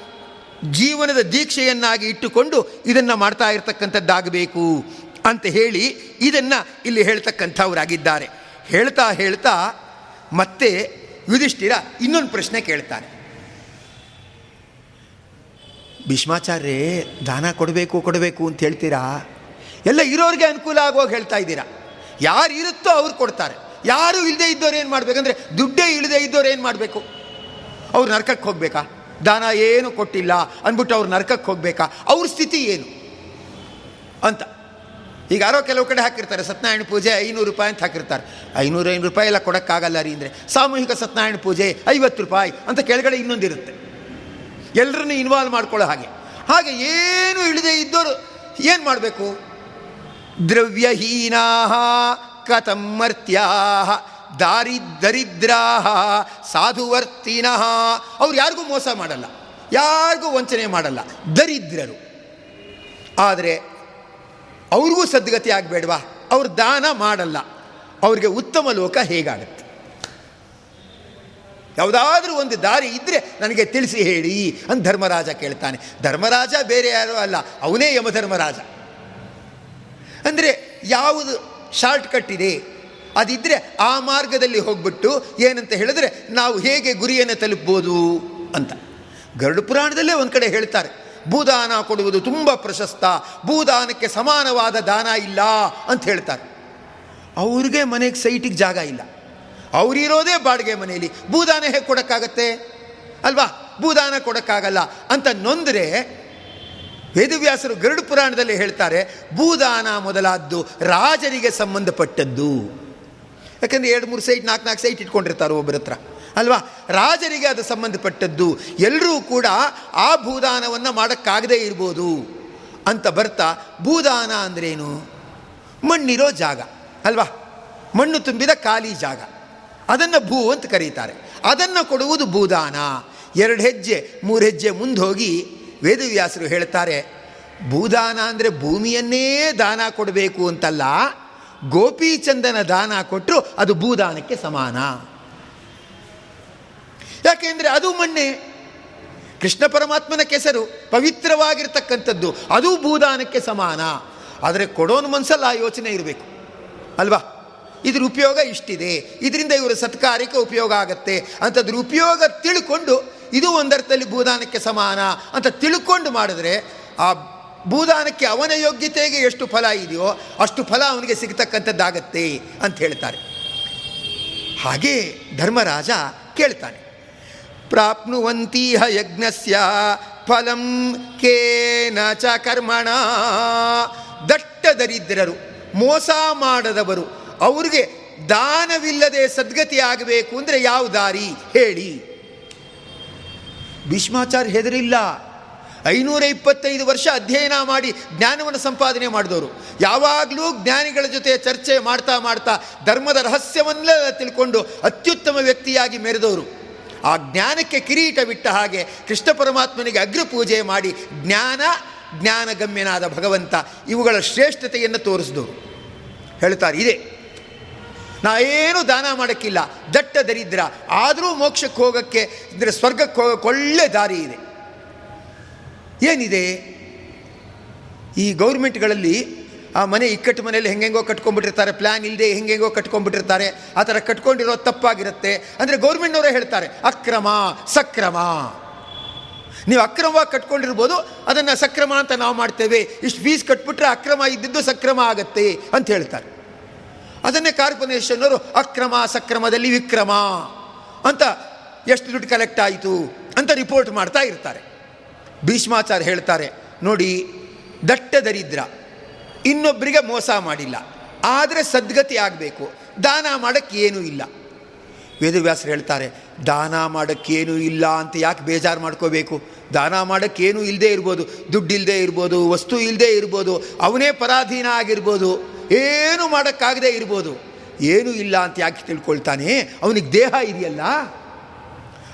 ಜೀವನದ ದೀಕ್ಷೆಯನ್ನಾಗಿ ಇಟ್ಟುಕೊಂಡು ಇದನ್ನು ಮಾಡ್ತಾ ಇರತಕ್ಕಂಥದ್ದಾಗಬೇಕು ಅಂತ ಹೇಳಿ ಇದನ್ನು ಇಲ್ಲಿ ಹೇಳ್ತಕ್ಕಂಥವರಾಗಿದ್ದಾರೆ. ಹೇಳ್ತಾ ಹೇಳ್ತಾ ಮತ್ತೆ ಯುಧಿಷ್ಠಿರ ಇನ್ನೊಂದು ಪ್ರಶ್ನೆ ಕೇಳ್ತಾನೆ. ಭೀಷ್ಮಾಚಾರ್ಯೇ ದಾನ ಕೊಡಬೇಕು ಕೊಡಬೇಕು ಅಂತ ಹೇಳ್ತೀರಾ? ಎಲ್ಲ ಇರೋರಿಗೆ ಅನುಕೂಲ ಆಗುವಾಗ ಹೇಳ್ತಾ ಇದ್ದೀರಾ? ಯಾರು ಇರುತ್ತೋ ಅವ್ರು ಕೊಡ್ತಾರೆ. ಯಾರು ಇಲ್ಲದೆ ಇದ್ದವ್ರು ಏನು ಮಾಡಬೇಕಂದ್ರೆ ದುಡ್ಡೇ ಇಲ್ಲದೆ ಇದ್ದವ್ರು ಏನು ಮಾಡಬೇಕು? ಅವ್ರು ನರ್ಕಕ್ಕೆ ಹೋಗಬೇಕಾ? ದಾನ ಏನು ಕೊಟ್ಟಿಲ್ಲ ಅಂದ್ಬಿಟ್ಟು ಅವ್ರು ನರ್ಕಕ್ಕೆ ಹೋಗಬೇಕಾ? ಅವ್ರ ಸ್ಥಿತಿ ಏನು? ಅಂತ. ಈಗ ಯಾರೋ ಕೆಲವು ಕಡೆ ಹಾಕಿರ್ತಾರೆ, ಸತ್ಯನಾರಾಯಣ ಪೂಜೆ ಐನೂರು ರೂಪಾಯಿ ಅಂತ ಹಾಕಿರ್ತಾರೆ. ಐನೂರು ಐನೂರು ರೂಪಾಯಿ ಎಲ್ಲ ಕೊಡೋಕ್ಕಾಗಲ್ಲ ರೀ ಅಂದರೆ ಸಾಮೂಹಿಕ ಸತ್ಯನಾರಾಯಣ ಪೂಜೆ ಐವತ್ತು ರೂಪಾಯಿ ಅಂತ ಕೆಳಗಡೆ ಇನ್ನೊಂದಿರುತ್ತೆ. ಎಲ್ಲರನ್ನು ಇನ್ವಾಲ್ವ್ ಮಾಡ್ಕೊಳ್ಳೋ ಹಾಗೆ. ಹಾಗೆ ಏನು ಇಳಿದೇ ಇದ್ದವರು ಏನು ಮಾಡಬೇಕು? ದ್ರವ್ಯಹೀನಾ ದಾರಿ ದರಿದ್ರಾಹ ಸಾಧುವರ್ತಿನಃ ಅವ್ರು ಯಾರಿಗೂ ಮೋಸ ಮಾಡಲ್ಲ. ಯಾರಿಗೂ ವಂಚನೆ ಮಾಡಲ್ಲ. ದರಿದ್ರರು. ಆದರೆ ಅವ್ರಿಗೂ ಸದ್ಗತಿ ಆಗಬೇಡವಾ? ಅವ್ರು ದಾನ ಮಾಡಲ್ಲ. ಅವ್ರಿಗೆ ಉತ್ತಮ ಲೋಕ ಹೇಗಾಗುತ್ತೆ? ಯಾವುದಾದ್ರೂ ಒಂದು ದಾರಿ ಇದ್ದರೆ ನನಗೆ ತಿಳಿಸಿ ಹೇಳಿ ಅಂತ ಧರ್ಮರಾಜ ಕೇಳ್ತಾನೆ. ಧರ್ಮರಾಜ ಬೇರೆ ಯಾರೂ ಅಲ್ಲ, ಅವನೇ ಯಮಧರ್ಮರಾಜ. ಅಂದರೆ ಯಾವುದು ಶಾರ್ಟ್ ಕಟ್ ಇದೆ? ಅದಿದ್ದರೆ ಆ ಮಾರ್ಗದಲ್ಲಿ ಹೋಗ್ಬಿಟ್ಟು ಏನಂತ ಹೇಳಿದ್ರೆ ನಾವು ಹೇಗೆ ಗುರಿಯನ್ನು ತಲುಪ್ಬೋದು ಅಂತ. ಗರುಡು ಪುರಾಣದಲ್ಲೇ ಒಂದು ಕಡೆ ಹೇಳ್ತಾರೆ, ಭೂದಾನ ಕೊಡುವುದು ತುಂಬ ಪ್ರಶಸ್ತ, ಭೂದಾನಕ್ಕೆ ಸಮಾನವಾದ ದಾನ ಇಲ್ಲ ಅಂತ ಹೇಳ್ತಾರೆ. ಅವ್ರಿಗೆ ಮನೆಗೆ ಸೈಟಿಗೆ ಜಾಗ ಇಲ್ಲ. ಅವರಿರೋದೇ ಬಾಡಿಗೆ ಮನೆಯಲ್ಲಿ. ಭೂದಾನ ಹೇಗೆ ಕೊಡೋಕ್ಕಾಗತ್ತೆ? ಅಲ್ವಾ? ಭೂದಾನ ಕೊಡೋಕ್ಕಾಗಲ್ಲ ಅಂತ ನೊಂದರೆ ವೇದವ್ಯಾಸರು ಗರುಡು ಪುರಾಣದಲ್ಲಿ ಹೇಳ್ತಾರೆ ಭೂದಾನ ಮೊದಲಾದ್ದು ರಾಜರಿಗೆ ಸಂಬಂಧಪಟ್ಟದ್ದು. ಯಾಕಂದರೆ ಎರಡು, ಮೂರು ಸೈಟ್, ನಾಲ್ಕು ನಾಲ್ಕು ಸೈಟ್ ಇಟ್ಕೊಂಡಿರ್ತಾರೆ ಒಬ್ಬರ ಹತ್ರ. ಅಲ್ವಾ? ರಾಜರಿಗೆ ಅದು ಸಂಬಂಧಪಟ್ಟದ್ದು. ಎಲ್ಲರೂ ಕೂಡ ಆ ಭೂದಾನವನ್ನು ಮಾಡೋಕ್ಕಾಗದೇ ಇರ್ಬೋದು ಅಂತ ಬರ್ತಾ ಭೂದಾನ ಅಂದ್ರೇನು? ಮಣ್ಣಿರೋ ಜಾಗ. ಅಲ್ವಾ? ಮಣ್ಣು ತುಂಬಿದ ಖಾಲಿ ಜಾಗ. ಅದನ್ನು ಭೂ ಅಂತ ಕರೀತಾರೆ. ಅದನ್ನು ಕೊಡುವುದು ಭೂದಾನ. ಎರಡು ಹೆಜ್ಜೆ, ಮೂರು ಹೆಜ್ಜೆ ಮುಂದೆ ಹೋಗಿ ವೇದವ್ಯಾಸರು ಹೇಳ್ತಾರೆ, ಭೂದಾನ ಅಂದರೆ ಭೂಮಿಯನ್ನೇ ದಾನ ಕೊಡಬೇಕು ಅಂತಲ್ಲ, ಗೋಪೀಚಂದನ ದಾನ ಕೊಟ್ಟರು ಅದು ಭೂದಾನಕ್ಕೆ ಸಮಾನ. ಯಾಕೆಂದರೆ ಅದು ಮಣ್ಣೆ. ಕೃಷ್ಣ ಪರಮಾತ್ಮನ ಕೆಸರು, ಪವಿತ್ರವಾಗಿರ್ತಕ್ಕಂಥದ್ದು, ಅದು ಭೂದಾನಕ್ಕೆ ಸಮಾನ. ಆದರೆ ಕೊಡೋನು ಮನಸ್ಸಲ್ಲಿ ಆ ಯೋಚನೆ ಇರಬೇಕು. ಅಲ್ವಾ? ಇದ್ರ ಉಪಯೋಗ ಇಷ್ಟಿದೆ. ಇದರಿಂದ ಇವರ ಸತ್ಕಾರಕ್ಕೆ ಉಪಯೋಗ ಆಗತ್ತೆ. ಅಂಥದ್ರ ಉಪಯೋಗ ತಿಳ್ಕೊಂಡು ಇದು ಒಂದರ್ಥದಲ್ಲಿ ಭೂದಾನಕ್ಕೆ ಸಮಾನ ಅಂತ ತಿಳ್ಕೊಂಡು ಮಾಡಿದ್ರೆ ಆ ಭೂದಾನಕ್ಕೆ ಅವನ ಯೋಗ್ಯತೆಗೆ ಎಷ್ಟು ಫಲ ಇದೆಯೋ ಅಷ್ಟು ಫಲ ಅವನಿಗೆ ಸಿಗ್ತಕ್ಕಂಥದ್ದಾಗತ್ತೆ ಅಂತ ಹೇಳ್ತಾರೆ. ಹಾಗೆ ಧರ್ಮರಾಜ ಕೇಳ್ತಾನೆ. ಪ್ರಾಪ್ನುವಂತೀಹ ಯಜ್ಞಸ್ಯ ಫಲಂ ಕೇನ ಚ ಕರ್ಮಣ ದಟ್ಟ ದರಿದ್ರರು, ಮೋಸ ಮಾಡದವರು ಅವ್ರಿಗೆ ದಾನವಿಲ್ಲದೆ ಸದ್ಗತಿ ಆಗಬೇಕು ಅಂದರೆ ಯಾವ ದಾರಿ? ಹೇಳಿ. ಭೀಷ್ಮಾಚಾರ್ಯ ಹೆದರಿಲ್ಲ. ಐನೂರ ಇಪ್ಪತ್ತೈದು ವರ್ಷ ಅಧ್ಯಯನ ಮಾಡಿ ಜ್ಞಾನವನ್ನು ಸಂಪಾದನೆ ಮಾಡಿದವರು. ಯಾವಾಗಲೂ ಜ್ಞಾನಿಗಳ ಜೊತೆ ಚರ್ಚೆ ಮಾಡ್ತಾ ಮಾಡ್ತಾ ಧರ್ಮದ ರಹಸ್ಯವನ್ನೆಲ್ಲ ತಿಳ್ಕೊಂಡು ಅತ್ಯುತ್ತಮ ವ್ಯಕ್ತಿಯಾಗಿ ಮೆರೆದವರು. ಆ ಜ್ಞಾನಕ್ಕೆ ಕಿರೀಟ ಬಿಟ್ಟ ಹಾಗೆ ಕೃಷ್ಣ ಪರಮಾತ್ಮನಿಗೆ ಅಗ್ರ ಪೂಜೆ ಮಾಡಿ ಜ್ಞಾನ, ಜ್ಞಾನಗಮ್ಯನಾದ ಭಗವಂತ ಇವುಗಳ ಶ್ರೇಷ್ಠತೆಯನ್ನು ತೋರಿಸಿದವರು. ಹೇಳ್ತಾರೆ, ಇದೆ. ನಾ ಏನು ದಾನ ಮಾಡೋಕ್ಕಿಲ್ಲ. ದಟ್ಟ ದರಿದ್ರ. ಆದರೂ ಮೋಕ್ಷಕ್ಕೆ ಹೋಗೋಕ್ಕೆ ಅಂದರೆ ಸ್ವರ್ಗಕ್ಕೆ ಹೋಗೋಕ್ಕೆ ಒಳ್ಳೆ ದಾರಿ ಇದೆ. ಏನಿದೆ? ಈ ಗೌರ್ಮೆಂಟ್ಗಳಲ್ಲಿ ಆ ಮನೆ ಇಕ್ಕಟ್ಟು ಮನೆಯಲ್ಲಿ ಹೆಂಗೆಂಗೋ ಕಟ್ಕೊಂಡ್ಬಿಟ್ಟಿರ್ತಾರೆ. ಪ್ಲ್ಯಾನ್ ಇಲ್ಲದೆ ಹೆಂಗೆಂಗೋ ಕಟ್ಕೊಂಡ್ಬಿಟ್ಟಿರ್ತಾರೆ. ಆ ಥರ ಕಟ್ಕೊಂಡಿರೋ ತಪ್ಪಾಗಿರುತ್ತೆ. ಅಂದರೆ ಗೌರ್ಮೆಂಟ್ನವರೇ ಹೇಳ್ತಾರೆ, ಅಕ್ರಮ, ಸಕ್ರಮ. ನೀವು ಅಕ್ರಮವಾಗಿ ಕಟ್ಕೊಂಡಿರ್ಬೋದು, ಅದನ್ನು ಸಕ್ರಮ ಅಂತ ನಾವು ಮಾಡ್ತೇವೆ. ಇಷ್ಟು ಫೀಸ್ ಕಟ್ಬಿಟ್ರೆ ಅಕ್ರಮ ಇದ್ದಿದ್ದು ಸಕ್ರಮ ಆಗತ್ತೆ ಅಂತ ಹೇಳ್ತಾರೆ. ಅದನ್ನೇ ಕಾರ್ಪೊರೇಷನ್ನವರು ಅಕ್ರಮ, ಸಕ್ರಮದಲ್ಲಿ ವಿಕ್ರಮ ಅಂತ ಎಷ್ಟು ದುಡ್ಡು ಕಲೆಕ್ಟ್ ಆಯಿತು ಅಂತ ರಿಪೋರ್ಟ್ ಮಾಡ್ತಾ ಇರ್ತಾರೆ. ಭೀಷ್ಮಾಚಾರ್ಯ ಹೇಳ್ತಾರೆ, ನೋಡಿ, ದಟ್ಟ ದರಿದ್ರ ಇನ್ನೊಬ್ಬರಿಗೆ ಮೋಸ ಮಾಡಿಲ್ಲ, ಆದರೆ ಸದ್ಗತಿ ಆಗಬೇಕು, ದಾನ ಮಾಡೋಕ್ಕೆ ಏನೂ ಇಲ್ಲ. ವೇದವ್ಯಾಸರು ಹೇಳ್ತಾರೆ, ದಾನ ಮಾಡೋಕ್ಕೇನೂ ಇಲ್ಲ ಅಂತ ಯಾಕೆ ಬೇಜಾರು ಮಾಡ್ಕೋಬೇಕು? ದಾನ ಮಾಡೋಕ್ಕೇನೂ ಇಲ್ಲದೆ ಇರ್ಬೋದು ದುಡ್ಡಿಲ್ಲದೆ ಇರ್ಬೋದು, ವಸ್ತು ಇಲ್ಲದೆ ಇರ್ಬೋದು, ಅವನೇ ಪರಾಧೀನ ಆಗಿರ್ಬೋದು. ಏನು ಮಾಡೋಕ್ಕಾಗದೇ ಇರ್ಬೋದು. ಏನೂ ಇಲ್ಲ ಅಂತ ಯಾಕೆ ತಿಳ್ಕೊಳ್ತಾನೆ? ಅವನಿಗೆ ದೇಹ ಇದೆಯಲ್ಲ?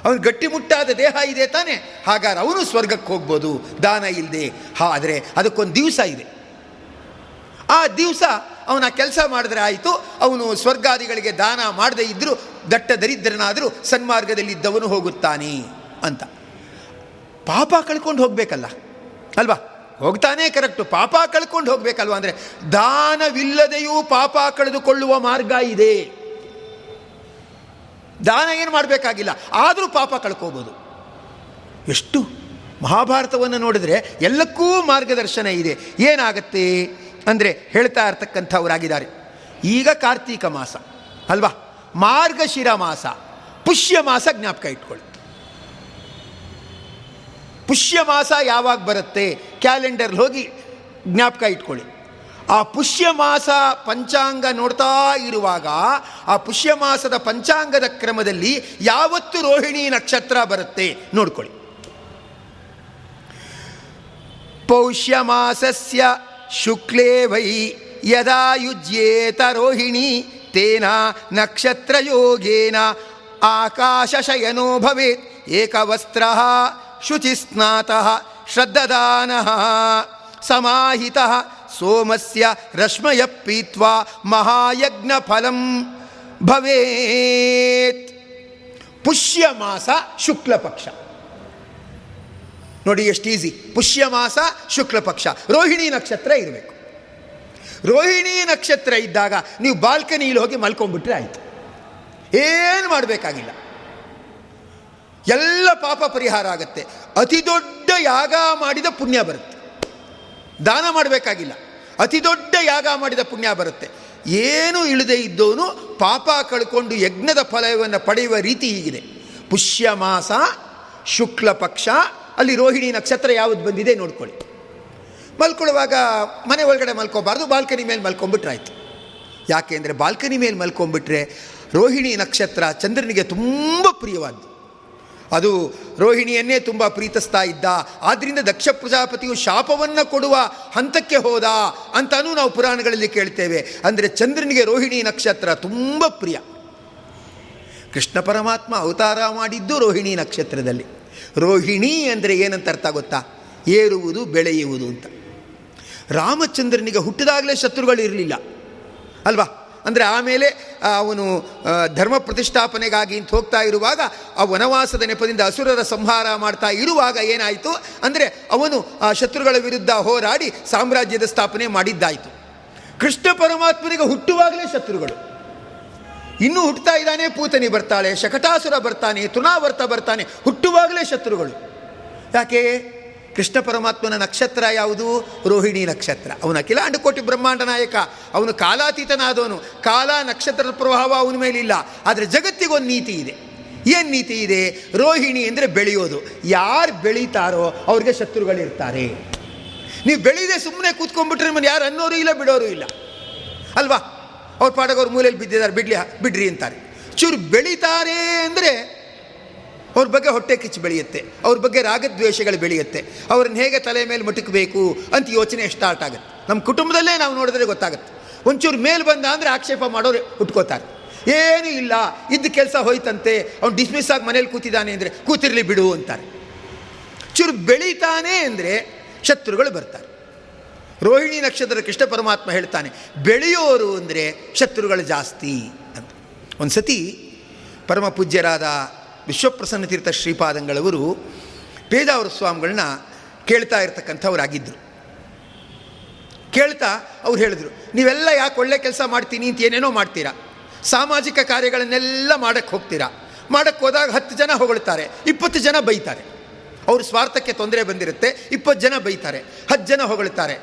ಅವನು ಗಟ್ಟಿಮುಟ್ಟಾದ ದೇಹ ಇದೆ ತಾನೆ. ಹಾಗಾದ್ರೆ ಅವನು ಸ್ವರ್ಗಕ್ಕೆ ಹೋಗ್ಬೋದು, ದಾನ ಇಲ್ಲದೆ ಆದರೆ ಅದಕ್ಕೊಂದು ದಿವಸ ಇದೆ. ಆ ದಿವಸ ಅವನ ಕೆಲಸ ಮಾಡಿದ್ರೆ ಆಯಿತು. ಅವನು ಸ್ವರ್ಗಾದಿಗಳಿಗೆ ದಾನ ಮಾಡದೇ ಇದ್ದರೂ ದಟ್ಟ ದರಿದ್ರನಾದರೂ ಸನ್ಮಾರ್ಗದಲ್ಲಿದ್ದವನು ಹೋಗುತ್ತಾನೆ ಅಂತ. ಪಾಪ ಕಳ್ಕೊಂಡು ಹೋಗಬೇಕಲ್ಲ. ಅಲ್ವಾ? ಹೋಗ್ತಾನೆ ಕರೆಕ್ಟು ಪಾಪ ಕಳ್ಕೊಂಡು ಹೋಗಬೇಕಲ್ವ ಅಂದರೆ ದಾನವಿಲ್ಲದೆಯೂ ಪಾಪ ಕಳೆದುಕೊಳ್ಳುವ ಮಾರ್ಗ ಇದೆ. ದಾನ ಏನು ಮಾಡಬೇಕಾಗಿಲ್ಲ, ಆದರೂ ಪಾಪ ಕಳ್ಕೋಬೋದು. ಎಷ್ಟು ಮಹಾಭಾರತವನ್ನು ನೋಡಿದ್ರೆ ಎಲ್ಲಕ್ಕೂ ಮಾರ್ಗದರ್ಶನ ಇದೆ. ಏನಾಗತ್ತೆ ಅಂದರೆ ಹೇಳ್ತಾ ಇರ್ತಕ್ಕಂಥವರಾಗಿದ್ದಾರೆ. ಈಗ ಕಾರ್ತೀಕ ಮಾಸ, ಅಲ್ವಾ? ಮಾರ್ಗಶಿರ ಮಾಸ, ಪುಷ್ಯ ಮಾಸ ಜ್ಞಾಪಕ ಇಟ್ಕೊಳ್ಳಿ. ಪುಷ್ಯ ಮಾಸ ಯಾವಾಗ ಬರುತ್ತೆ? ಕ್ಯಾಲೆಂಡರ್ ಹೋಗಿ ಜ್ಞಾಪಕ ಇಟ್ಕೊಳ್ಳಿ. ಆ ಪುಷ್ಯ ಮಾಸ ಪಂಚಾಂಗ ನೋಡ್ತಾ ಇರುವಾಗ ಆ ಪುಷ್ಯ ಮಾಸದ ಪಂಚಾಂಗದ ಕ್ರಮದಲ್ಲಿ ಯಾವತ್ತು ರೋಹಿಣಿ ನಕ್ಷತ್ರ ಬರುತ್ತೆ ನೋಡ್ಕೊಳ್ಳಿ. ಪೌಷ್ಯ ಮಾಸಸ್ಯ ಶುಕ್ಲೇ ವೈ ಯದಾಯುಜ್ಯೇತ ರೋಹಿಣಿ ತೇನ ಆಕಾಶ ಶಯನೋ ಭವೇತ್ ಏಕವಸ್ತ್ರ ಶುಚಿಸ್ನಾತಃ, ಶ್ರದ್ಧದಾನಃ, ಸಮಾಹಿತಃ, ಸೋಮಸ್ಯ ರಶ್ಮಯ ಪೀತ್ವಾ ಮಹಾಯಜ್ಞ ಫಲಂ ಭವೇತ್. ಪುಷ್ಯ ಮಾಸ ಶುಕ್ಲ ನೋಡಿ ಎಷ್ಟು ಈಸಿ ಪುಷ್ಯ ಮಾಸ ಶುಕ್ಲ ರೋಹಿಣಿ ನಕ್ಷತ್ರ ಇರಬೇಕು. ರೋಹಿಣಿ ನಕ್ಷತ್ರ ಇದ್ದಾಗ ನೀವು ಬಾಲ್ಕನಿಯಲ್ಲಿ ಹೋಗಿ ಮಲ್ಕೊಂಡ್ಬಿಟ್ರೆ ಆಯಿತು. ಏನು ಮಾಡಬೇಕಾಗಿಲ್ಲ. ಎಲ್ಲ ಪಾಪ ಪರಿಹಾರ ಆಗುತ್ತೆ. ಅತಿ ದೊಡ್ಡ ಯಾಗ ಮಾಡಿದ ಪುಣ್ಯ ಬರುತ್ತೆ. ದಾನ ಮಾಡಬೇಕಾಗಿಲ್ಲ. ಅತಿ ದೊಡ್ಡ ಯಾಗ ಮಾಡಿದ ಪುಣ್ಯ ಬರುತ್ತೆ. ಏನು ಇಳದೆ ಇದ್ದವನು ಪಾಪ ಕಳ್ಕೊಂಡು ಯಜ್ಞದ ಫಲವನ್ನು ಪಡೆಯುವ ರೀತಿ ಹೀಗಿದೆ. ಪುಷ್ಯ ಮಾಸ, ಶುಕ್ಲ ಪಕ್ಷ, ಅಲ್ಲಿ ರೋಹಿಣಿ ನಕ್ಷತ್ರ ಯಾವುದು ಬಂದಿದೆ ನೋಡ್ಕೊಳ್ಳಿ. ಮಲ್ಕೊಳ್ಳುವಾಗ ಮನೆ ಒಳಗಡೆ ಮಲ್ಕೋಬಾರ್ದು, ಬಾಲ್ಕನಿ ಮೇಲೆ ಮಲ್ಕೊಂಬಿಟ್ರಾಯ್ತು ಯಾಕೆ ಅಂದರೆ ಬಾಲ್ಕನಿ ಮೇಲೆ ಮಲ್ಕೊಂಬಿಟ್ರೆ ರೋಹಿಣಿ ನಕ್ಷತ್ರ ಚಂದ್ರನಿಗೆ ತುಂಬ ಪ್ರಿಯವಾದ್ದು. ಅದು ರೋಹಿಣಿಯನ್ನೇ ತುಂಬ ಪ್ರೀತಿಸ್ತಾ ಇದ್ದ. ಆದ್ದರಿಂದ ದಕ್ಷ ಪ್ರಜಾಪತಿಯು ಶಾಪವನ್ನು ಕೊಡುವ ಹಂತಕ್ಕೆ ಹೋದ ಅಂತಾನೂ ನಾವು ಪುರಾಣಗಳಲ್ಲಿ ಕೇಳ್ತೇವೆ. ಅಂದರೆ ಚಂದ್ರನಿಗೆ ರೋಹಿಣಿ ನಕ್ಷತ್ರ ತುಂಬ ಪ್ರಿಯ. ಕೃಷ್ಣ ಪರಮಾತ್ಮ ಅವತಾರ ಮಾಡಿದ್ದು ರೋಹಿಣಿ ನಕ್ಷತ್ರದಲ್ಲಿ. ರೋಹಿಣಿ ಅಂದರೆ ಏನಂತ ಅರ್ಥ ಗೊತ್ತಾ? ಏರುವುದು, ಬೆಳೆಯುವುದು ಅಂತ. ರಾಮಚಂದ್ರನಿಗೆ ಹುಟ್ಟಿದಾಗಲೇ ಶತ್ರುಗಳು ಇರಲಿಲ್ಲ. ಅಲ್ವಾ? ಅಂದರೆ ಆಮೇಲೆ ಅವನು ಧರ್ಮ ಪ್ರತಿಷ್ಠಾಪನೆಗಾಗಿ ಅಂತ ಹೋಗ್ತಾ ಇರುವಾಗ, ಆ ವನವಾಸದ ನೆಪದಿಂದ ಅಸುರರ ಸಂಹಾರ ಮಾಡ್ತಾ ಇರುವಾಗ ಏನಾಯಿತು? ಅಂದರೆ ಅವನು, ಆ, ಶತ್ರುಗಳ ವಿರುದ್ಧ ಹೋರಾಡಿ ಸಾಮ್ರಾಜ್ಯದ ಸ್ಥಾಪನೆ ಮಾಡಿದ್ದಾಯಿತು. ಕೃಷ್ಣ ಪರಮಾತ್ಮನಿಗೆ ಹುಟ್ಟುವಾಗಲೇ ಶತ್ರುಗಳು. ಇನ್ನೂ ಹುಟ್ಟುತ್ತಾ ಇದ್ದಾನೆ, ಪೂತನಿ ಬರ್ತಾಳೆ, ಶಕಟಾಸುರ ಬರ್ತಾನೆ ತುನಾವರ್ತ ಬರ್ತಾನೆ, ಹುಟ್ಟುವಾಗಲೇ ಶತ್ರುಗಳು. ಯಾಕೆ? ಕೃಷ್ಣ ಪರಮಾತ್ಮನ ನಕ್ಷತ್ರ ಯಾವುದು? ರೋಹಿಣಿ ನಕ್ಷತ್ರ. ಅವನ ಅಖಿಲಾಂಡ ಕೋಟಿ ಬ್ರಹ್ಮಾಂಡ ನಾಯಕ. ಅವನು ಕಾಲಾತೀತನಾದವನು. ಕಾಲ ನಕ್ಷತ್ರದ ಪ್ರಭಾವ ಅವನ ಮೇಲಿಲ್ಲ. ಆದರೆ ಜಗತ್ತಿಗೊಂದು ನೀತಿ ಇದೆ. ಏನು ನೀತಿ ಇದೆ? ರೋಹಿಣಿ ಅಂದರೆ ಬೆಳೆಯೋದು. ಯಾರು ಬೆಳೀತಾರೋ ಅವ್ರಿಗೆ ಶತ್ರುಗಳಿರ್ತಾರೆ. ನೀವು ಬೆಳೀದೆ ಸುಮ್ಮನೆ ಕೂತ್ಕೊಂಡ್ಬಿಟ್ರೆ ನಿಮ್ಮನ್ನು ಯಾರು ಅನ್ನೋರು ಇಲ್ಲ, ಬಿಡೋರು ಇಲ್ಲ. ಅಲ್ವಾ? ಅವ್ರ ಪಾಠಕ್ಕೆ ಅವ್ರ ಮೂಲೆಯಲ್ಲಿ ಬಿದ್ದಿದ್ದಾರೆ. ಬಿಡ್ಲಿ, ಬಿಡ್ರಿ ಅಂತಾರೆ. ಚೂರು ಬೆಳೀತಾರೆ ಅಂದರೆ ಅವ್ರ ಬಗ್ಗೆ ಹೊಟ್ಟೆ ಕಿಚ್ಚು ಬೆಳೆಯುತ್ತೆ, ಅವ್ರ ಬಗ್ಗೆ ರಾಗದ್ವೇಷಗಳು ಬೆಳೆಯುತ್ತೆ, ಅವ್ರನ್ನ ಹೇಗೆ ತಲೆ ಮೇಲೆ ಮುಟುಕಬೇಕು ಅಂತ ಯೋಚನೆ ಸ್ಟಾರ್ಟ್ ಆಗುತ್ತೆ. ನಮ್ಮ ಕುಟುಂಬದಲ್ಲೇ ನಾವು ನೋಡಿದ್ರೆ ಗೊತ್ತಾಗುತ್ತೆ. ಒಂಚೂರು ಮೇಲೆ ಬಂದ ಅಂದರೆ ಆಕ್ಷೇಪ ಮಾಡೋರು ಉಟ್ಕೋತಾರೆ. ಏನೂ ಇಲ್ಲ, ಇದ್ದ ಕೆಲಸ ಹೋಯ್ತಂತೆ, ಅವ್ನು ಡಿಸ್ಮಿಸ್ ಆಗಿ ಮನೇಲಿ ಕೂತಿದ್ದಾನೆ ಅಂದರೆ ಕೂತಿರ್ಲಿ ಬಿಡು ಅಂತಾರೆ. ಚೂರು ಬೆಳೀತಾನೆ ಅಂದರೆ ಶತ್ರುಗಳು ಬರ್ತಾರೆ. ರೋಹಿಣಿ ನಕ್ಷತ್ರ ಕೃಷ್ಣ ಪರಮಾತ್ಮ ಹೇಳ್ತಾನೆ, ಬೆಳೆಯೋರು ಅಂದರೆ ಶತ್ರುಗಳು ಜಾಸ್ತಿ ಅಂತ. ಒಂದು ಸತಿ ಪರಮ ಪೂಜ್ಯರಾದ ವಿಶ್ವಪ್ರಸನ್ನ ತೀರ್ಥ ಶ್ರೀಪಾದಂಗಳವರು ಪೇಜಾವರ ಸ್ವಾಮಿಗಳನ್ನ ಕೇಳ್ತಾ ಇರ್ತಕ್ಕಂಥವ್ರಾಗಿದ್ದರು. ಕೇಳ್ತಾ ಅವ್ರು ಹೇಳಿದ್ರು, ನೀವೆಲ್ಲ ಯಾಕೆ ಒಳ್ಳೆ ಕೆಲಸ ಮಾಡ್ತೀನಿ ಅಂತ ಏನೇನೋ ಮಾಡ್ತೀರಾ? ಸಾಮಾಜಿಕ ಕಾರ್ಯಗಳನ್ನೆಲ್ಲ ಮಾಡೋಕ್ಕೆ ಹೋಗ್ತೀರಾ? ಮಾಡಕ್ಕೆ ಹೋದಾಗ ಹತ್ತು ಜನ ಹೊಗಳ್ತಾರೆ, ಇಪ್ಪತ್ತು ಜನ ಬೈತಾರೆ. ಅವ್ರ ಸ್ವಾರ್ಥಕ್ಕೆ ತೊಂದರೆ ಬಂದಿರುತ್ತೆ, ಇಪ್ಪತ್ತು ಜನ ಬೈತಾರೆ, ಹತ್ತು ಜನ ಹೊಗಳ್ತಾರೆ.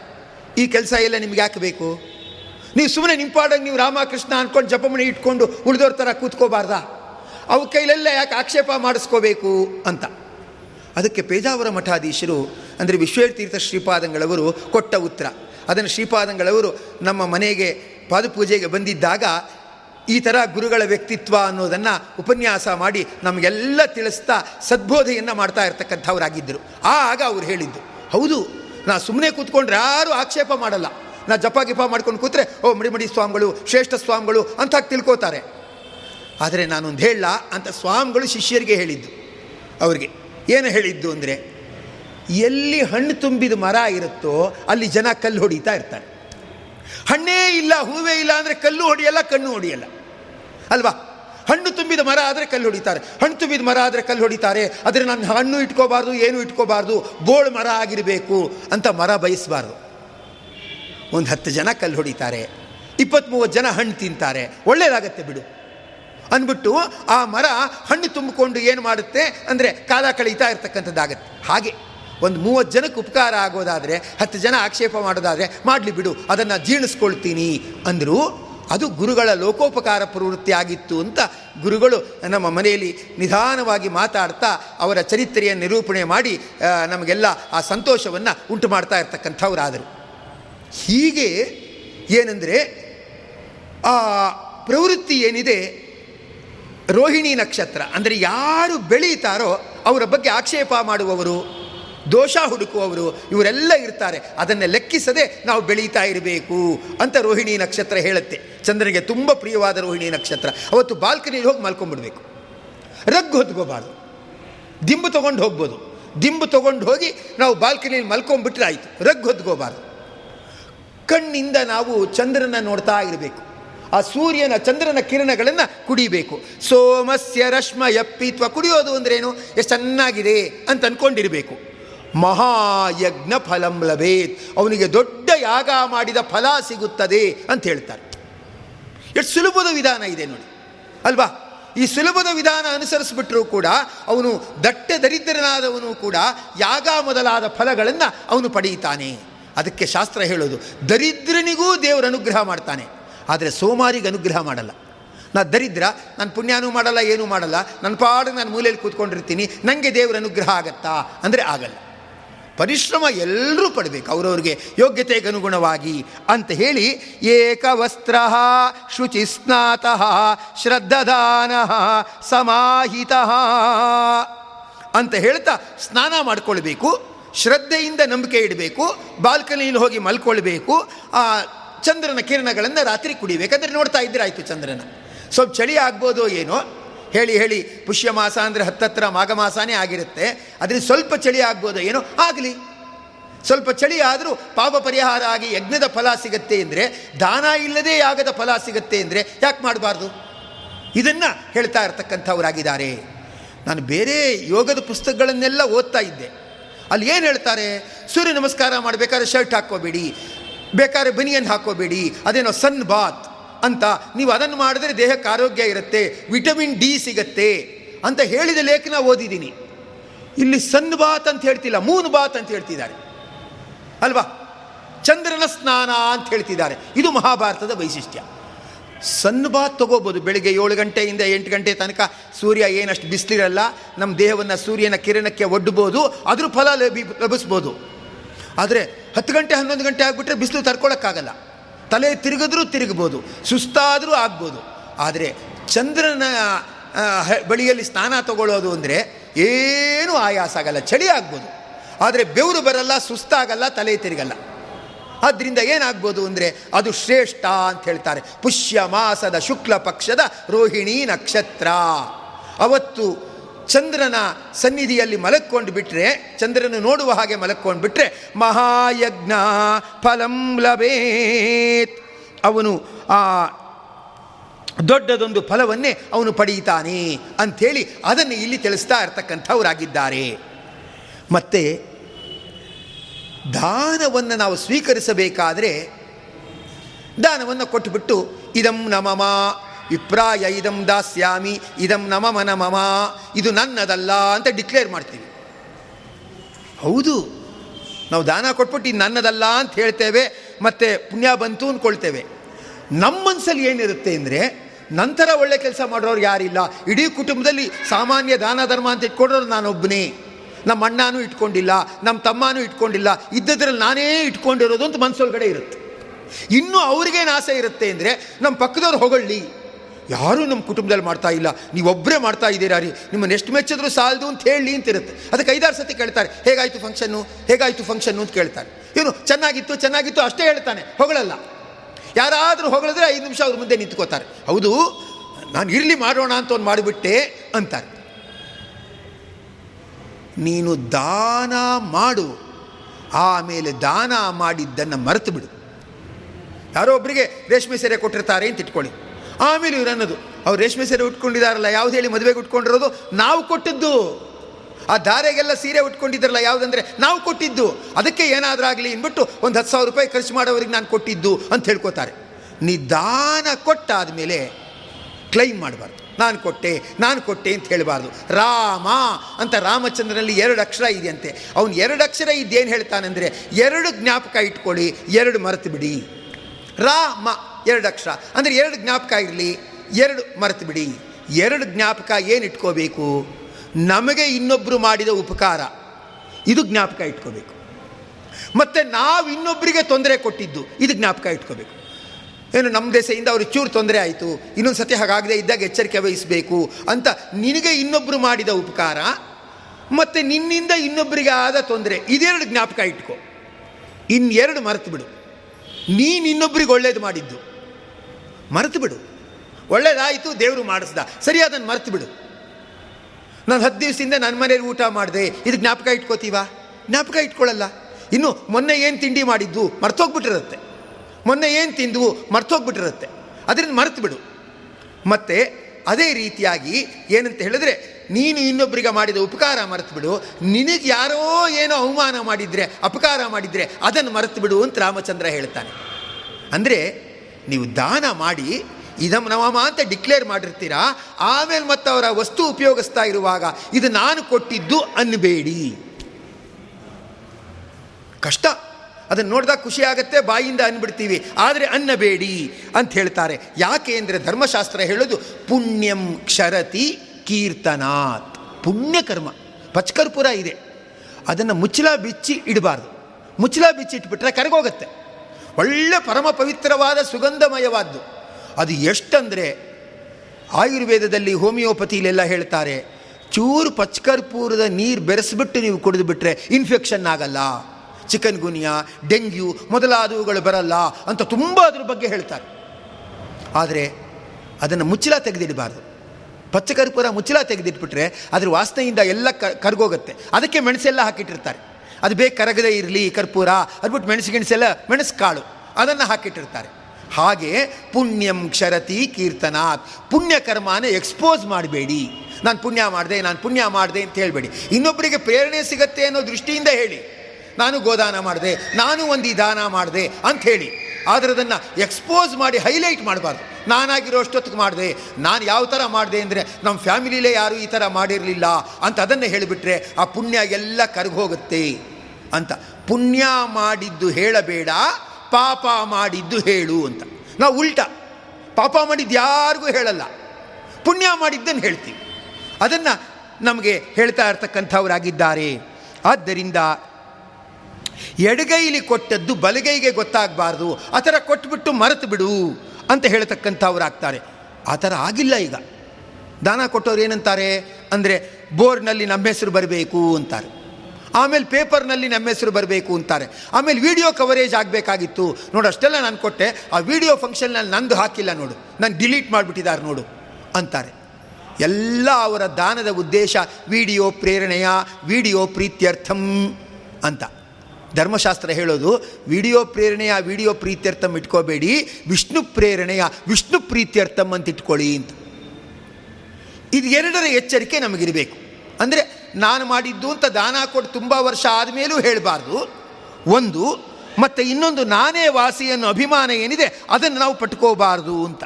ಈ ಕೆಲಸ ಎಲ್ಲ ನಿಮ್ಗೆ ಯಾಕೆ ಬೇಕು? ನೀವು ಸುಮ್ಮನೆ ನಿಂಪಾಡಂಗೆ ನೀವು ರಾಮಕೃಷ್ಣ ಅಂದ್ಕೊಂಡು ಜಪಮಣಿ ಇಟ್ಕೊಂಡು ಉಳಿದೋರ್ ಥರ ಕೂತ್ಕೋಬಾರ್ದಾ? ಅವು ಕೈಲೆಲ್ಲ ಯಾಕೆ ಆಕ್ಷೇಪ ಮಾಡಿಸ್ಕೋಬೇಕು ಅಂತ. ಅದಕ್ಕೆ ಪೇಜಾವರ ಮಠಾಧೀಶರು, ಅಂದರೆ ವಿಶ್ವೇತೀರ್ಥ ಶ್ರೀಪಾದಂಗಳವರು ಕೊಟ್ಟ ಉತ್ತರ. ಅದನ್ನು ಶ್ರೀಪಾದಂಗಳವರು ನಮ್ಮ ಮನೆಗೆ, ಪಾದಪೂಜೆಗೆ ಬಂದಿದ್ದಾಗ ಈ ಥರ ಗುರುಗಳ ವ್ಯಕ್ತಿತ್ವ ಅನ್ನೋದನ್ನು ಉಪನ್ಯಾಸ ಮಾಡಿ ನಮಗೆಲ್ಲ ತಿಳಿಸ್ತಾ ಸದ್ಬೋಧೆಯನ್ನು ಮಾಡ್ತಾ ಇರ್ತಕ್ಕಂಥವರಾಗಿದ್ದರು. ಆಗ ಅವ್ರು ಹೇಳಿದ್ದು, ಹೌದು, ನಾ ಸುಮ್ಮನೆ ಕೂತ್ಕೊಂಡ್ರೆ ಯಾರೂ ಆಕ್ಷೇಪ ಮಾಡಲ್ಲ. ನಾ ಜಪ ಗಿಪ ಮಾಡ್ಕೊಂಡು ಕೂತ್ರೆ, ಓ ಮಡಿಮಡಿ ಸ್ವಾಮಿಗಳು, ಶ್ರೇಷ್ಠ ಸ್ವಾಮಿಗಳು ಅಂತ ತಿಳ್ಕೋತಾರೆ. ಆದರೆ ನಾನೊಂದು ಹೇಳಲ್ಲ ಅಂತ ಸ್ವಾಮಿಗಳು ಶಿಷ್ಯರಿಗೆ ಹೇಳಿದ್ದು. ಅವರಿಗೆ, ಏನು ಹೇಳಿದ್ದು ಅಂದರೆ, ಎಲ್ಲಿ ಹಣ್ಣು ತುಂಬಿದ ಮರ ಇರುತ್ತೋ ಅಲ್ಲಿ ಜನ ಕಲ್ಲು ಹೊಡಿತಾ ಇರ್ತಾರೆ. ಹಣ್ಣೇ ಇಲ್ಲ, ಹೂವೇ ಇಲ್ಲ ಅಂದರೆ ಕಲ್ಲು ಹೊಡೆಯಲ್ಲ, ಕಣ್ಣು ಹೊಡೆಯಲ್ಲ. ಅಲ್ವಾ? ಹಣ್ಣು ತುಂಬಿದ ಮರ ಆದರೆ ಕಲ್ಲು ಹೊಡಿತಾರೆ. ಹಣ್ಣು ತುಂಬಿದ ಮರ ಆದರೆ ಕಲ್ಲು ಹೊಡಿತಾರೆ. ಆದರೆ ನಾನು ಹಣ್ಣು ಇಟ್ಕೋಬಾರ್ದು, ಏನು ಇಟ್ಕೋಬಾರ್ದು ಬೋಳು ಮರ ಆಗಿರಬೇಕು ಅಂತ ಮರ ಬಯಸಬಾರ್ದು. ಒಂದು ಹತ್ತು ಜನ ಕಲ್ಲು ಹೊಡಿತಾರೆ ಇಪ್ಪತ್ತ್ಮೂವತ್ತು ಜನ ಹಣ್ಣು ತಿಂತಾರೆ. ಒಳ್ಳೇದಾಗತ್ತೆ ಬಿಡು. ಅಂದ್ಬಿಟ್ಟು ಆ ಮರ ಹಣ್ಣು ತುಂಬಿಕೊಂಡು ಏನು ಮಾಡುತ್ತೆ ಅಂದರೆ ಕಾಲ ಕಳೀತಾ ಇರ್ತಕ್ಕಂಥದ್ದಾಗತ್ತೆ. ಹಾಗೆ ಒಂದು ಮೂವತ್ತು ಜನಕ್ಕೆ ಉಪಕಾರ ಆಗೋದಾದರೆ, ಹತ್ತು ಜನ ಆಕ್ಷೇಪ ಮಾಡೋದಾದರೆ ಮಾಡಲಿ ಬಿಡು, ಅದನ್ನು ಜೀರ್ಣಿಸ್ಕೊಳ್ತೀನಿ ಅಂದರೂ, ಅದು ಗುರುಗಳ ಲೋಕೋಪಕಾರ ಪ್ರವೃತ್ತಿ ಆಗಿತ್ತು ಅಂತ ಗುರುಗಳು ನಮ್ಮ ಮನೆಯಲ್ಲಿ ನಿಧಾನವಾಗಿ ಮಾತಾಡ್ತಾ ಅವರ ಚರಿತ್ರೆಯ ನಿರೂಪಣೆ ಮಾಡಿ ನಮಗೆಲ್ಲ ಆ ಸಂತೋಷವನ್ನು ಉಂಟು ಮಾಡ್ತಾ ಇರ್ತಕ್ಕಂಥವರಾದರು. ಹೀಗೆ ಏನೆಂದರೆ, ಆ ಪ್ರವೃತ್ತಿ ಏನಿದೆ ರೋಹಿಣಿ ನಕ್ಷತ್ರ, ಅಂದರೆ ಯಾರು ಬೆಳೀತಾರೋ ಅವರ ಬಗ್ಗೆ ಆಕ್ಷೇಪ ಮಾಡುವವರು, ದೋಷ ಹುಡುಕುವವರು, ಇವರೆಲ್ಲ ಇರ್ತಾರೆ. ಅದನ್ನು ಲೆಕ್ಕಿಸದೆ ನಾವು ಬೆಳೀತಾ ಇರಬೇಕು ಅಂತ ರೋಹಿಣಿ ನಕ್ಷತ್ರ ಹೇಳುತ್ತೆ. ಚಂದ್ರನಿಗೆ ತುಂಬ ಪ್ರಿಯವಾದ ರೋಹಿಣಿ ನಕ್ಷತ್ರ. ಅವತ್ತು ಬಾಲ್ಕನಿಯಲ್ಲಿ ಹೋಗಿ ಮಲ್ಕೊಂಡ್ಬಿಡ್ಬೇಕು. ರಗ್ ಹೊತ್ಕೋಬಾರ್ದು. ದಿಂಬು ತೊಗೊಂಡು ಹೋಗ್ಬೋದು. ದಿಂಬು ತೊಗೊಂಡು ಹೋಗಿ ನಾವು ಬಾಲ್ಕನಿಯಲ್ಲಿ ಮಲ್ಕೊಂಡ್ಬಿಟ್ರೆ ಆಯಿತು. ರಗ್ ಹೊತ್ಕೋಬಾರ್ದು. ಕಣ್ಣಿಂದ ನಾವು ಚಂದ್ರನ ನೋಡ್ತಾ ಇರಬೇಕು. ಆ ಸೂರ್ಯನ ಚಂದ್ರನ ಕಿರಣಗಳನ್ನು ಕುಡಿಬೇಕು. ಸೋಮಸ್ಯ ರಶ್ಮ ಯಪ್ಪಿತ್ವ ಕುಡಿಯೋದು ಅಂದ್ರೇನು? ಎಷ್ಟು ಚೆನ್ನಾಗಿದೆ ಅಂತ ಅಂದ್ಕೊಂಡಿರಬೇಕು ಮಹಾಯಜ್ಞ ಫಲಂ ಲಭೇತ್. ಅವನಿಗೆ ದೊಡ್ಡ ಯಾಗ ಮಾಡಿದ ಫಲ ಸಿಗುತ್ತದೆ ಅಂತ ಹೇಳ್ತಾರೆ. ಎಷ್ಟು ಸುಲಭದ ವಿಧಾನ ಇದೆ ನೋಡಿ. ಅಲ್ವಾ? ಈ ಸುಲಭದ ವಿಧಾನ ಅನುಸರಿಸ್ಬಿಟ್ರೂ ಕೂಡ ಅವನು ದಟ್ಟ ದರಿದ್ರನಾದವನು ಕೂಡ ಯಾಗ ಮೊದಲಾದ ಫಲಗಳನ್ನು ಅವನು ಪಡೆಯುತ್ತಾನೆ ಅದಕ್ಕೆ ಶಾಸ್ತ್ರ ಹೇಳೋದು, ದರಿದ್ರನಿಗೂ ದೇವರ ಅನುಗ್ರಹ ಮಾಡ್ತಾನೆ. ಆದರೆ ಸೋಮಾರಿಗೆ ಅನುಗ್ರಹ ಮಾಡಲ್ಲ. ನಾ ದರಿದ್ರ, ನಾನು ಪುಣ್ಯನೂ ಮಾಡಲ್ಲ, ಏನೂ ಮಾಡಲ್ಲ. ನನ್ನ ಪಾಡು ನಾನು ಮೂಲೆಯಲ್ಲಿ ಕೂತ್ಕೊಂಡಿರ್ತೀನಿ. ನನಗೆ ದೇವರ ಅನುಗ್ರಹ ಆಗತ್ತಾ? ಅಂದರೆ ಆಗಲ್ಲ. ಪರಿಶ್ರಮ ಎಲ್ಲರೂ ಪಡಬೇಕು, ಅವರವ್ರಿಗೆ ಯೋಗ್ಯತೆಗೆ ಅನುಗುಣವಾಗಿ ಅಂತ ಹೇಳಿ ಏಕವಸ್ತ್ರ ಶುಚಿಸ್ನಾತ ಶ್ರದ್ಧದಾನ ಸಮಾಹಿತ ಅಂತ ಹೇಳ್ತಾ ಸ್ನಾನ ಮಾಡ್ಕೊಳ್ಬೇಕು, ಶ್ರದ್ಧೆಯಿಂದ ನಂಬಿಕೆ ಇಡಬೇಕು ಬಾಲ್ಕನಿಯಲ್ಲಿ ಹೋಗಿ ಮಲ್ಕೊಳ್ಬೇಕು ಚಂದ್ರನ ಕಿರಣಗಳನ್ನು ರಾತ್ರಿ ಕುಡಿಬೇಕಂದ್ರೆ ನೋಡ್ತಾ ಇದ್ರೆ ಆಯಿತು ಚಂದ್ರನ. ಸ್ವಲ್ಪ ಚಳಿ ಆಗ್ಬೋದು ಏನೋ, ಹೇಳಿ ಹೇಳಿ ಪುಷ್ಯ ಮಾಸ ಅಂದರೆ ಹತ್ತತ್ರ ಮಾಘ ಮಾಸನೇ ಆಗಿರುತ್ತೆ. ಅದರಲ್ಲಿ ಸ್ವಲ್ಪ ಚಳಿ ಆಗ್ಬೋದು ಏನೋ, ಆಗಲಿ. ಸ್ವಲ್ಪ ಚಳಿ ಆದರೂ ಪಾಪ ಪರಿಹಾರ ಆಗಿ ಯಜ್ಞದ ಫಲ ಸಿಗತ್ತೆ ಅಂದರೆ, ದಾನ ಇಲ್ಲದೆ ಯಾಗದ ಫಲ ಸಿಗತ್ತೆ ಅಂದರೆ ಯಾಕೆ ಮಾಡಬಾರ್ದು? ಇದನ್ನು ಹೇಳ್ತಾ ಇರ್ತಕ್ಕಂಥವರಾಗಿದ್ದಾರೆ. ನಾನು ಬೇರೆ ಯೋಗದ ಪುಸ್ತಕಗಳನ್ನೆಲ್ಲ ಓದ್ತಾ ಇದ್ದೆ. ಅಲ್ಲಿ ಏನು ಹೇಳ್ತಾರೆ? ಸೂರ್ಯ ನಮಸ್ಕಾರ ಮಾಡಬೇಕಾದ್ರೆ ಶರ್ಟ್ ಹಾಕ್ಕೋಬೇಡಿ. ಬೇಕಾದ್ರೆ ಬನಿಯನ್ನು ಹಾಕೋಬೇಡಿ, ಅದೇನೋ ಸನ್ ಬಾತ್ ಅಂತ. ನೀವು ಅದನ್ನು ಮಾಡಿದ್ರೆ ದೇಹಕ್ಕೆ ಆರೋಗ್ಯ ಇರುತ್ತೆ, ವಿಟಮಿನ್ ಡಿ ಸಿಗತ್ತೆ ಅಂತ ಹೇಳಿದ ಲೇಖನ ಓದಿದ್ದೀನಿ. ಇಲ್ಲಿ ಸನ್ ಬಾತ್ ಅಂತ ಹೇಳ್ತಿಲ್ಲ, ಮೂನ್ ಬಾತ್ ಅಂತ ಹೇಳ್ತಿದ್ದಾರೆ. ಅಲ್ವಾ? ಚಂದ್ರನ ಸ್ನಾನ ಅಂತ ಹೇಳ್ತಿದ್ದಾರೆ. ಇದು ಮಹಾಭಾರತದ ವೈಶಿಷ್ಟ್ಯ. ಸನ್ ಬಾತ್ ತೊಗೋಬೋದು, ಬೆಳಿಗ್ಗೆ ಏಳು ಗಂಟೆಯಿಂದ ಎಂಟು ಗಂಟೆ ತನಕ. ಸೂರ್ಯ ಏನಷ್ಟು ಬಿಸಿಲಿರಲ್ಲ, ನಮ್ಮ ದೇಹವನ್ನು ಸೂರ್ಯನ ಕಿರಣಕ್ಕೆ ಒಡ್ಬೋದು, ಅದ್ರ ಫಲ ಲಭಿ, ಲಭಿಸ್ಬೋದು. ಆದರೆ ಹತ್ತು ಗಂಟೆ ಹನ್ನೊಂದು ಗಂಟೆ ಆಗಿಬಿಟ್ರೆ ಬಿಸಿಲು ತರ್ಕೊಳ್ಳೋಕ್ಕಾಗಲ್ಲ ತಲೆ ತಿರುಗಿದ್ರೂ ತಿರುಗ್ಬೋದು, ಸುಸ್ತಾದರೂ ಆಗ್ಬೋದು. ಆದರೆ ಚಂದ್ರನ ಬಳಿಯಲ್ಲಿ ಸ್ನಾನ ತಗೊಳ್ಳೋದು ಅಂದರೆ ಏನೂ ಆಯಾಸ ಆಗಲ್ಲ, ಚಳಿ ಆಗ್ಬೋದು. ಆದರೆ ಬೆವರು ಬರಲ್ಲ, ಸುಸ್ತಾಗಲ್ಲ, ತಲೆ ತಿರುಗಲ್ಲ. ಆದ್ದರಿಂದ ಏನಾಗ್ಬೋದು ಅಂದರೆ ಅದು ಶ್ರೇಷ್ಠ ಅಂತ ಹೇಳ್ತಾರೆ. ಪುಷ್ಯ ಮಾಸದ ಶುಕ್ಲ ಪಕ್ಷದ ರೋಹಿಣಿ ನಕ್ಷತ್ರ. ಅವತ್ತು ಚಂದ್ರನ ಸನ್ನಿಧಿಯಲ್ಲಿ ಮಲಕ್ಕೊಂಡು ಬಿಟ್ಟರೆ ಚಂದ್ರನ ನೋಡುವ ಹಾಗೆ ಮಲಕ್ಕೊಂಡು ಬಿಟ್ಟರೆ ಮಹಾಯಜ್ಞ ಫಲಂ ಲಭೇತ್. ಅವನು ಆ ದೊಡ್ಡದೊಂದು ಫಲವನ್ನೇ ಅವನು ಪಡೆಯುತ್ತಾನೆ ಅಂಥೇಳಿ ಅದನ್ನು ಇಲ್ಲಿ ತಿಳಿಸ್ತಾ ಇರ್ತಕ್ಕಂಥವರಾಗಿದ್ದಾರೆ. ಮತ್ತು ದಾನವನ್ನು ನಾವು ಸ್ವೀಕರಿಸಬೇಕಾದರೆ ದಾನವನ್ನು ಕೊಟ್ಟುಬಿಟ್ಟು, ಇದಂ ನಮಮ ವಿಪ್ರಾಯ ಇದಂ ದಾಸ್ಯಾಮಿ, ಇದಂ ನಮ ಮನ ಮಮ ಇದು ನನ್ನದಲ್ಲ ಅಂತ ಡಿಕ್ಲೇರ್ ಮಾಡ್ತೀವಿ. ಹೌದು, ನಾವು ದಾನ ಕೊಟ್ಬಿಟ್ಟು ಇದು ನನ್ನದಲ್ಲ ಅಂತ ಹೇಳ್ತೇವೆ, ಮತ್ತು ಪುಣ್ಯ ಬಂತು ಅಂದ್ಕೊಳ್ತೇವೆ ನಮ್ಮ ಮನಸ್ಸಲ್ಲಿ ಏನಿರುತ್ತೆ ಅಂದರೆ, ನಂತರ ಒಳ್ಳೆ ಕೆಲಸ ಮಾಡೋರು ಯಾರಿಲ್ಲ. ಇಡೀ ಕುಟುಂಬದಲ್ಲಿ ಸಾಮಾನ್ಯ ದಾನ ಧರ್ಮ ಅಂತ ಇಟ್ಕೊಂಡ್ರು ನಾನೊಬ್ಬನೇ ನಮ್ಮ ಅಣ್ಣನೂ ಇಟ್ಕೊಂಡಿಲ್ಲ, ನಮ್ಮ ತಮ್ಮನೂ ಇಟ್ಕೊಂಡಿಲ್ಲ. ಇದ್ದದ್ರಲ್ಲಿ ನಾನೇ ಇಟ್ಕೊಂಡಿರೋದು ಅಂತ ಮನಸ್ಸೊಳಗಡೆ ಇರುತ್ತೆ. ಇನ್ನೂ ಅವ್ರಿಗೇನು ಆಸೆ ಇರುತ್ತೆ ಅಂದರೆ, ನಮ್ಮ ಪಕ್ಕದವ್ರು ಹೊಗಳ್ಳಿ. ಯಾರೂ ನಮ್ಮ ಕುಟುಂಬದಲ್ಲಿ ಮಾಡ್ತಾ ಇಲ್ಲ. ನೀವೊಬ್ಬರೇ ಮಾಡ್ತಾ ಇದ್ದೀರಾ ರೀ? ನಿಮ್ಮನ್ನು ಎಷ್ಟು ಮೆಚ್ಚಿದ್ರು ಸಾಲದು ಅಂತ ಹೇಳಿ ಅಂತಿರುತ್ತೆ. ಅದಕ್ಕೆ ಐದಾರು ಸತಿ ಕೇಳ್ತಾರೆ, ಹೇಗಾಯಿತು ಫಂಕ್ಷನ್ನು ಹೇಗಾಯಿತು ಫಂಕ್ಷನ್ನು ಅಂತ ಕೇಳ್ತಾರೆ. ಇವನು, ಚೆನ್ನಾಗಿತ್ತು ಚೆನ್ನಾಗಿತ್ತು. ಅಷ್ಟೇ ಹೇಳ್ತಾನೆ ಹೊಗಳಲ್ಲ ಯಾರಾದರೂ ಹೊಗಳಿದ್ರೆ ಐದು ನಿಮಿಷ ಅವ್ರ ಮುಂದೆ ನಿಂತ್ಕೋತಾರೆ. ಹೌದು, ನಾನು ಇರಲಿ ಮಾಡೋಣ ಅಂತ ಒಂದು ಮಾಡಿಬಿಟ್ಟೆ, ಅಂತಾರೆ. ನೀನು ದಾನ ಮಾಡು, ಆಮೇಲೆ ದಾನ ಮಾಡಿದ್ದನ್ನು ಮರೆತು ಬಿಡು ಯಾರೋ ಒಬ್ಬರಿಗೆ ರೇಷ್ಮೆ ಸೀರೆ ಕೊಟ್ಟಿರ್ತಾರೆ ಅಂತ ಇಟ್ಕೊಳ್ಳಿ. ಆಮೇಲೆ ಇವ್ರು ಅನ್ನೋದು ಅವ್ರು ರೇಷ್ಮೆ ಸೀರೆ ಉಟ್ಕೊಂಡಿದಾರಲ್ಲ, ಯಾವ್ದು ಹೇಳಿ ಮದುವೆಗೆ ಉಟ್ಕೊಂಡಿರೋದು? ನಾವು ಕೊಟ್ಟಿದ್ದು. ಆ ದಾರೆಗೆಲ್ಲ ಸೀರೆ ಉಟ್ಕೊಂಡಿದ್ರಲ್ಲ ಯಾವುದಂದ್ರೆ ನಾವು ಕೊಟ್ಟಿದ್ದು. ಅದಕ್ಕೆ ಏನಾದರೂ ಆಗಲಿ ಅಂದ್ಬಿಟ್ಟು ಒಂದು ಹತ್ತು ಸಾವಿರ ರೂಪಾಯಿ ಖರ್ಚು ಮಾಡೋರಿಗೆ ನಾನು ಕೊಟ್ಟಿದ್ದು ಅಂತ ಹೇಳ್ಕೊತಾರೆ. ನಿಧಾನ ಕೊಟ್ಟಾದ ಮೇಲೆ ಕ್ಲೈಮ್ ಮಾಡಬಾರ್ದು. ನಾನು ಕೊಟ್ಟೆ ನಾನು ಕೊಟ್ಟೆ ಅಂತ ಹೇಳಬಾರ್ದು. ರಾಮ ಅಂತ ರಾಮಚಂದ್ರನಲ್ಲಿ ಎರಡು ಅಕ್ಷರ ಇದೆಯಂತೆ. ಅವನು ಎರಡು ಅಕ್ಷರ ಇದ್ದೇನು ಹೇಳ್ತಾನೆಂದರೆ, ಎರಡು ಜ್ಞಾಪಕ ಇಟ್ಕೊಳ್ಳಿ, ಎರಡು ಮರೆತು ಬಿಡಿ. ರಾಮ. ಎರಡು ಅಕ್ಷರ. ಅಂದರೆ ಎರಡು ಜ್ಞಾಪಕ ಇರಲಿ, ಎರಡು ಮರೆತು ಬಿಡಿ. ಎರಡು ಜ್ಞಾಪಕ ಏನು ಇಟ್ಕೋಬೇಕು? ನಮಗೆ ಇನ್ನೊಬ್ಬರು ಮಾಡಿದ ಉಪಕಾರ. ಇದು ಜ್ಞಾಪಕ ಇಟ್ಕೋಬೇಕು. ಮತ್ತು ನಾವು ಇನ್ನೊಬ್ಬರಿಗೆ ತೊಂದರೆ ಕೊಟ್ಟಿದ್ದು, ಇದು ಜ್ಞಾಪಕ ಇಟ್ಕೋಬೇಕು. ಏನು ನಮ್ಮ ದೇಶದಿಂದ ಅವ್ರಿಗೆ ಚೂರು ತೊಂದರೆ ಆಯಿತು ಇನ್ನೊಂದು ಸತಿ ಹಾಗಾಗದೆ ಇದ್ದಾಗ ಎಚ್ಚರಿಕೆ ವಹಿಸಬೇಕು ಅಂತ ನಿನಗೆ ಇನ್ನೊಬ್ಬರು ಮಾಡಿದ ಉಪಕಾರ, ಮತ್ತು ನಿನ್ನಿಂದ ಇನ್ನೊಬ್ಬರಿಗೆ ಆದ ತೊಂದರೆ, ಇದೆರಡು ಜ್ಞಾಪಕ ಇಟ್ಕೋ. ಇನ್ನೆರಡು ಮರೆತು ಬಿಡು. ನೀನು ಇನ್ನೊಬ್ಬರಿಗೆ ಒಳ್ಳೇದು ಮಾಡಿದ್ದು. ಮರೆತು ಬಿಡು. ಒಳ್ಳೇದಾಯಿತು, ದೇವರು ಮಾಡಿಸ್ದ. ಸರಿ ಅದನ್ನು ಮರೆತು ಬಿಡು. ನಾನು ಹತ್ತು ದಿವಸದಿಂದ ನನ್ನ ಮನೇಲಿ ಊಟ ಮಾಡಿದೆ. ಇದು ಜ್ಞಾಪಕ ಇಟ್ಕೋತೀವ? ಜ್ಞಾಪಕ ಇಟ್ಕೊಳ್ಳಲ್ಲ ಇನ್ನು ಮೊನ್ನೆ ಏನು ತಿಂಡಿ ಮಾಡಿದ್ದು ಮರ್ತೋಗ್ಬಿಟ್ಟಿರುತ್ತೆ. ಮೊನ್ನೆ ಏನು ತಿಂದವು ಮರ್ತೋಗ್ಬಿಟ್ಟಿರುತ್ತೆ. ಅದರಿಂದ ಮರೆತು ಬಿಡು. ಮತ್ತು ಅದೇ ರೀತಿಯಾಗಿ ಏನಂತ ಹೇಳಿದ್ರೆ, ನೀನು ಇನ್ನೊಬ್ಬರಿಗೆ ಮಾಡಿದ ಉಪಕಾರ ಮರೆತು ಬಿಡು. ನಿನಗೆ ಯಾರೋ ಏನೋ ಅವಮಾನ ಮಾಡಿದರೆ, ಅಪಕಾರ ಮಾಡಿದರೆ ಅದನ್ನು ಮರೆತು ಬಿಡು ಅಂತ ರಾಮಚಂದ್ರ ಹೇಳ್ತಾನೆ. ಅಂದರೆ ನೀವು ದಾನ ಮಾಡಿ ಇದಂ ನವಮ ಅಂತ ಡಿಕ್ಲೇರ್ ಮಾಡಿರ್ತೀರಾ? ಆಮೇಲೆ ಮತ್ತು ಅವರ ವಸ್ತು ಉಪಯೋಗಿಸ್ತಾ ಇರುವಾಗ, ಇದು ನಾನು ಕೊಟ್ಟಿದ್ದು ಅನ್ನಬೇಡಿ. ಕಷ್ಟ. ಅದನ್ನು ನೋಡಿದಾಗ ಖುಷಿ ಆಗುತ್ತೆ, ಬಾಯಿಂದ ಅನ್ಬಿಡ್ತೀವಿ. ಆದರೆ ಅನ್ನಬೇಡಿ ಅಂತ ಹೇಳ್ತಾರೆ. ಯಾಕೆ ಅಂದರೆ ಧರ್ಮಶಾಸ್ತ್ರ ಹೇಳೋದು, ಪುಣ್ಯಂ ಕ್ಷರತಿ ಕೀರ್ತನಾತ್. ಪುಣ್ಯಕರ್ಮ. ಪಚ್ಕರ್ಪುರ ಇದೆ. ಅದನ್ನು ಮುಚ್ಚಲ ಬಿಚ್ಚಿ ಇಡಬಾರ್ದು. ಮುಚ್ಚಲ ಬಿಚ್ಚಿ ಇಟ್ಬಿಟ್ರೆ ಕರಗೋಗುತ್ತೆ. ಒಳ್ಳೆ ಪರಮ ಪವಿತ್ರವಾದ ಸುಗಂಧಮಯವಾದ್ದು. ಅದು ಎಷ್ಟಂದರೆ ಆಯುರ್ವೇದದಲ್ಲಿ ಹೋಮಿಯೋಪತಿಲೆಲ್ಲ ಹೇಳ್ತಾರೆ, ಚೂರು ಪಚ್ಕರ್ಪೂರದ ನೀರು ಬೆರೆಸ್ಬಿಟ್ಟು ನೀವು ಕುಡಿದು ಬಿಟ್ಟರೆ ಇನ್ಫೆಕ್ಷನ್ ಆಗಲ್ಲ. ಚಿಕನ್ ಗುನಿಯಾ, ಡೆಂಗ್ಯೂ ಮೊದಲಾದವುಗಳು ಬರಲ್ಲ ಅಂತ ತುಂಬ ಅದ್ರ ಬಗ್ಗೆ ಹೇಳ್ತಾರೆ. ಆದರೆ ಅದನ್ನು ಮುಚ್ಚಲ ತೆಗೆದಿಡಬಾರ್ದು. ಪಚ್ಚಕರ್ಪೂರ ಮುಚ್ಚಲ ತೆಗೆದಿಟ್ಬಿಟ್ರೆ ಅದ್ರ ವಾಸನೆಯಿಂದ ಎಲ್ಲ ಕರ್ಗೋಗುತ್ತೆ. ಅದಕ್ಕೆ ಮೆಣಸೆಲ್ಲ ಹಾಕಿಟ್ಟಿರ್ತಾರೆ. ಅದು ಬೇಗ ಕರಗದೇ ಇರಲಿ ಕರ್ಪೂರ ಅದ್ಬಿಟ್ಟು ಮೆಣಸು ಗಿಣಸೆಲ್ಲ ಮೆಣಸು ಕಾಳು ಅದನ್ನು ಹಾಕಿಟ್ಟಿರ್ತಾರೆ. ಹಾಗೆ ಪುಣ್ಯಂ ಕ್ಷರತಿ ಕೀರ್ತನಾತ್. ಪುಣ್ಯಕರ್ಮನ ಎಕ್ಸ್ಪೋಸ್ ಮಾಡಬೇಡಿ. ನಾನು ಪುಣ್ಯ ಮಾಡಿದೆ, ನಾನು ಪುಣ್ಯ ಮಾಡಿದೆ ಅಂತ ಹೇಳಬೇಡಿ. ಇನ್ನೊಬ್ಬರಿಗೆ ಪ್ರೇರಣೆ ಸಿಗತ್ತೆ ಅನ್ನೋ ದೃಷ್ಟಿಯಿಂದ ಹೇಳಿ. ನಾನು ಗೋದಾನ ಮಾಡಿದೆ, ನಾನು ಒಂದು ದಾನ ಮಾಡಿದೆ ಅಂತ ಹೇಳಿ. ಆದರೆ ಅದನ್ನು ಎಕ್ಸ್ಪೋಸ್ ಮಾಡಿ ಹೈಲೈಟ್ ಮಾಡಬಾರ್ದು. ನಾನಾಗಿರೋ ಅಷ್ಟೊತ್ತಿಗೆ ಮಾಡಿದೆ. ನಾನು ಯಾವ ಥರ ಮಾಡಿದೆ ಅಂದರೆ ನಮ್ಮ ಫ್ಯಾಮಿಲಿಲೇ ಯಾರೂ ಈ ಥರ ಮಾಡಿರಲಿಲ್ಲ ಅಂತ ಅದನ್ನು ಹೇಳಿಬಿಟ್ರೆ ಆ ಪುಣ್ಯ ಎಲ್ಲ ಕರಗೋಗುತ್ತೆ ಅಂತ. ಪುಣ್ಯ ಮಾಡಿದ್ದು ಹೇಳಬೇಡ, ಪಾಪ ಮಾಡಿದ್ದು ಹೇಳು ಅಂತ. ನಾವು ಉಲ್ಟ. ಪಾಪ ಮಾಡಿದ್ದು ಯಾರಿಗೂ ಹೇಳಲ್ಲ. ಪುಣ್ಯ ಮಾಡಿದ್ದನ್ನು ಹೇಳ್ತೀವಿ ಅದನ್ನು ನಮಗೆ ಹೇಳ್ತಾ ಇರ್ತಕ್ಕಂಥವರಾಗಿದ್ದಾರೆ. ಆದ್ದರಿಂದ ಎಡಗೈಲಿ ಕೊಟ್ಟದ್ದು ಬಲಗೈಗೆ ಗೊತ್ತಾಗಬಾರ್ದು. ಆ ಥರ ಕೊಟ್ಬಿಟ್ಟು ಮರೆತು ಬಿಡು. ಅಂತ ಹೇಳ್ತಕ್ಕಂಥವ್ರಾಗ್ತಾರೆ. ಆ ಥರ ಆಗಿಲ್ಲ ಈಗ. ದಾನ ಕೊಟ್ಟವ್ರು ಏನಂತಾರೆ? ಅಂದರೆ ಬೋರ್ಡ್ನಲ್ಲಿ ನಮ್ಮ ಹೆಸರು ಬರಬೇಕು ಅಂತಾರೆ. ಆಮೇಲೆ ಪೇಪರ್ನಲ್ಲಿ ನಮ್ಮ ಹೆಸರು ಬರಬೇಕು ಅಂತಾರೆ. ಆಮೇಲೆ ವಿಡಿಯೋ ಕವರೇಜ್ ಆಗಬೇಕಾಗಿತ್ತು. ನೋಡು, ಅಷ್ಟೆಲ್ಲ ನಾನು ಕೊಟ್ಟೆ. ಆ ವಿಡಿಯೋ ಫಂಕ್ಷನ್ನಲ್ಲಿ ನಂದು ಹಾಕಿಲ್ಲ ನೋಡು. ನಾನು ಡಿಲೀಟ್ ಮಾಡಿಬಿಟ್ಟಿದ್ದಾರೆ ನೋಡು ಅಂತಾರೆ. ಎಲ್ಲ ಅವರ ದಾನದ ಉದ್ದೇಶ ವಿಡಿಯೋ ಪ್ರೇರಣೆಯ ವಿಡಿಯೋ ಪ್ರೀತ್ಯರ್ಥಂ ಅಂತ. ಧರ್ಮಶಾಸ್ತ್ರ ಹೇಳೋದು, ವಿಡಿಯೋ ಪ್ರೇರಣೆಯ ವಿಡಿಯೋ ಪ್ರೀತ್ಯರ್ಥಂ ಇಟ್ಕೋಬೇಡಿ, ವಿಷ್ಣು ಪ್ರೇರಣೆಯ ವಿಷ್ಣು ಪ್ರೀತ್ಯರ್ಥಂ ಅಂತ ಇಟ್ಕೊಳ್ಳಿ ಅಂತ. ಇದು ಎರಡರ ಎಚ್ಚರಿಕೆ ನಮಗಿರಬೇಕು. ಅಂದರೆ ನಾನು ಮಾಡಿದ್ದು ಅಂತ ದಾನ ಕೊಟ್ಟು ತುಂಬ ವರ್ಷ ಆದಮೇಲೂ ಹೇಳಬಾರ್ದು. ಒಂದು, ಮತ್ತು ಇನ್ನೊಂದು ನಾನೇ ವಾಸಿಯನ್ನು ಅಭಿಮಾನ ಏನಿದೆ ಅದನ್ನು ನಾವು ಪಟ್ಕೋಬಾರ್ದು ಅಂತ.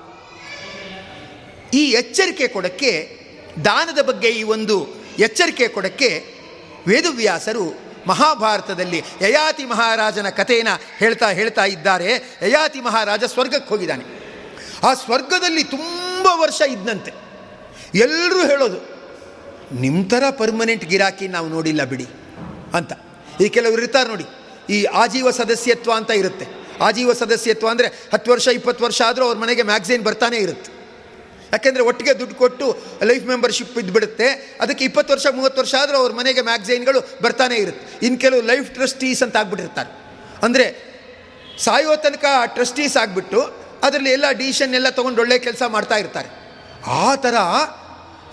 ಈ ಎಚ್ಚರಿಕೆ ಕೊಡೋಕ್ಕೆ, ದಾನದ ಬಗ್ಗೆ ಈ ಒಂದು ಎಚ್ಚರಿಕೆ ಕೊಡೋಕ್ಕೆ ವೇದವ್ಯಾಸರು ಮಹಾಭಾರತದಲ್ಲಿ ಯಯಾತಿ ಮಹಾರಾಜನ ಕಥೆಯನ್ನು ಹೇಳ್ತಾ ಹೇಳ್ತಾ ಇದ್ದಾರೆ. ಯಯಾತಿ ಮಹಾರಾಜ ಸ್ವರ್ಗಕ್ಕೆ ಹೋಗಿದ್ದಾನೆ. ಆ ಸ್ವರ್ಗದಲ್ಲಿ ತುಂಬ ವರ್ಷ ಇದ್ದಂತೆ ಎಲ್ಲರೂ ಹೇಳೋದು ನಿಮ್ಮ ಥರ ಪರ್ಮನೆಂಟ್ ಗಿರಾಕಿ ನಾವು ನೋಡಿಲ್ಲ ಬಿಡಿ ಅಂತ. ಈ ಕೆಲವರು ಇರ್ತಾರೆ ನೋಡಿ, ಈ ಆಜೀವ ಸದಸ್ಯತ್ವ ಅಂತ ಇರುತ್ತೆ. ಆಜೀವ ಸದಸ್ಯತ್ವ ಅಂದರೆ ಹತ್ತು ವರ್ಷ, ಇಪ್ಪತ್ತು ವರ್ಷ ಆದರೂ ಅವ್ರ ಮನೆಗೆ ಮ್ಯಾಗ್ಝಿನ್ ಬರ್ತಾನೆ ಇರುತ್ತೆ. ಯಾಕೆಂದರೆ ಒಟ್ಟಿಗೆ ದುಡ್ಡು ಕೊಟ್ಟು ಲೈಫ್ ಮೆಂಬರ್ಶಿಪ್ ಇದ್ಬಿಡುತ್ತೆ. ಅದಕ್ಕೆ ಇಪ್ಪತ್ತು ವರ್ಷ, ಮೂವತ್ತು ವರ್ಷ ಆದರೂ ಅವ್ರ ಮನೆಗೆ ಮ್ಯಾಗ್ಝೈನ್ಗಳು ಬರ್ತಾನೆ ಇರುತ್ತೆ. ಇನ್ನು ಕೆಲವು ಲೈಫ್ ಟ್ರಸ್ಟೀಸ್ ಅಂತ ಆಗ್ಬಿಟ್ಟಿರ್ತಾರೆ. ಅಂದರೆ ಸಾಯೋ ತನಕ ಟ್ರಸ್ಟೀಸ್ ಆಗಿಬಿಟ್ಟು ಅದರಲ್ಲಿ ಎಲ್ಲ ಡಿಸಿಷನ್ ಎಲ್ಲ ತೊಗೊಂಡು ಒಳ್ಳೆ ಕೆಲಸ ಮಾಡ್ತಾ ಇರ್ತಾರೆ. ಆ ಥರ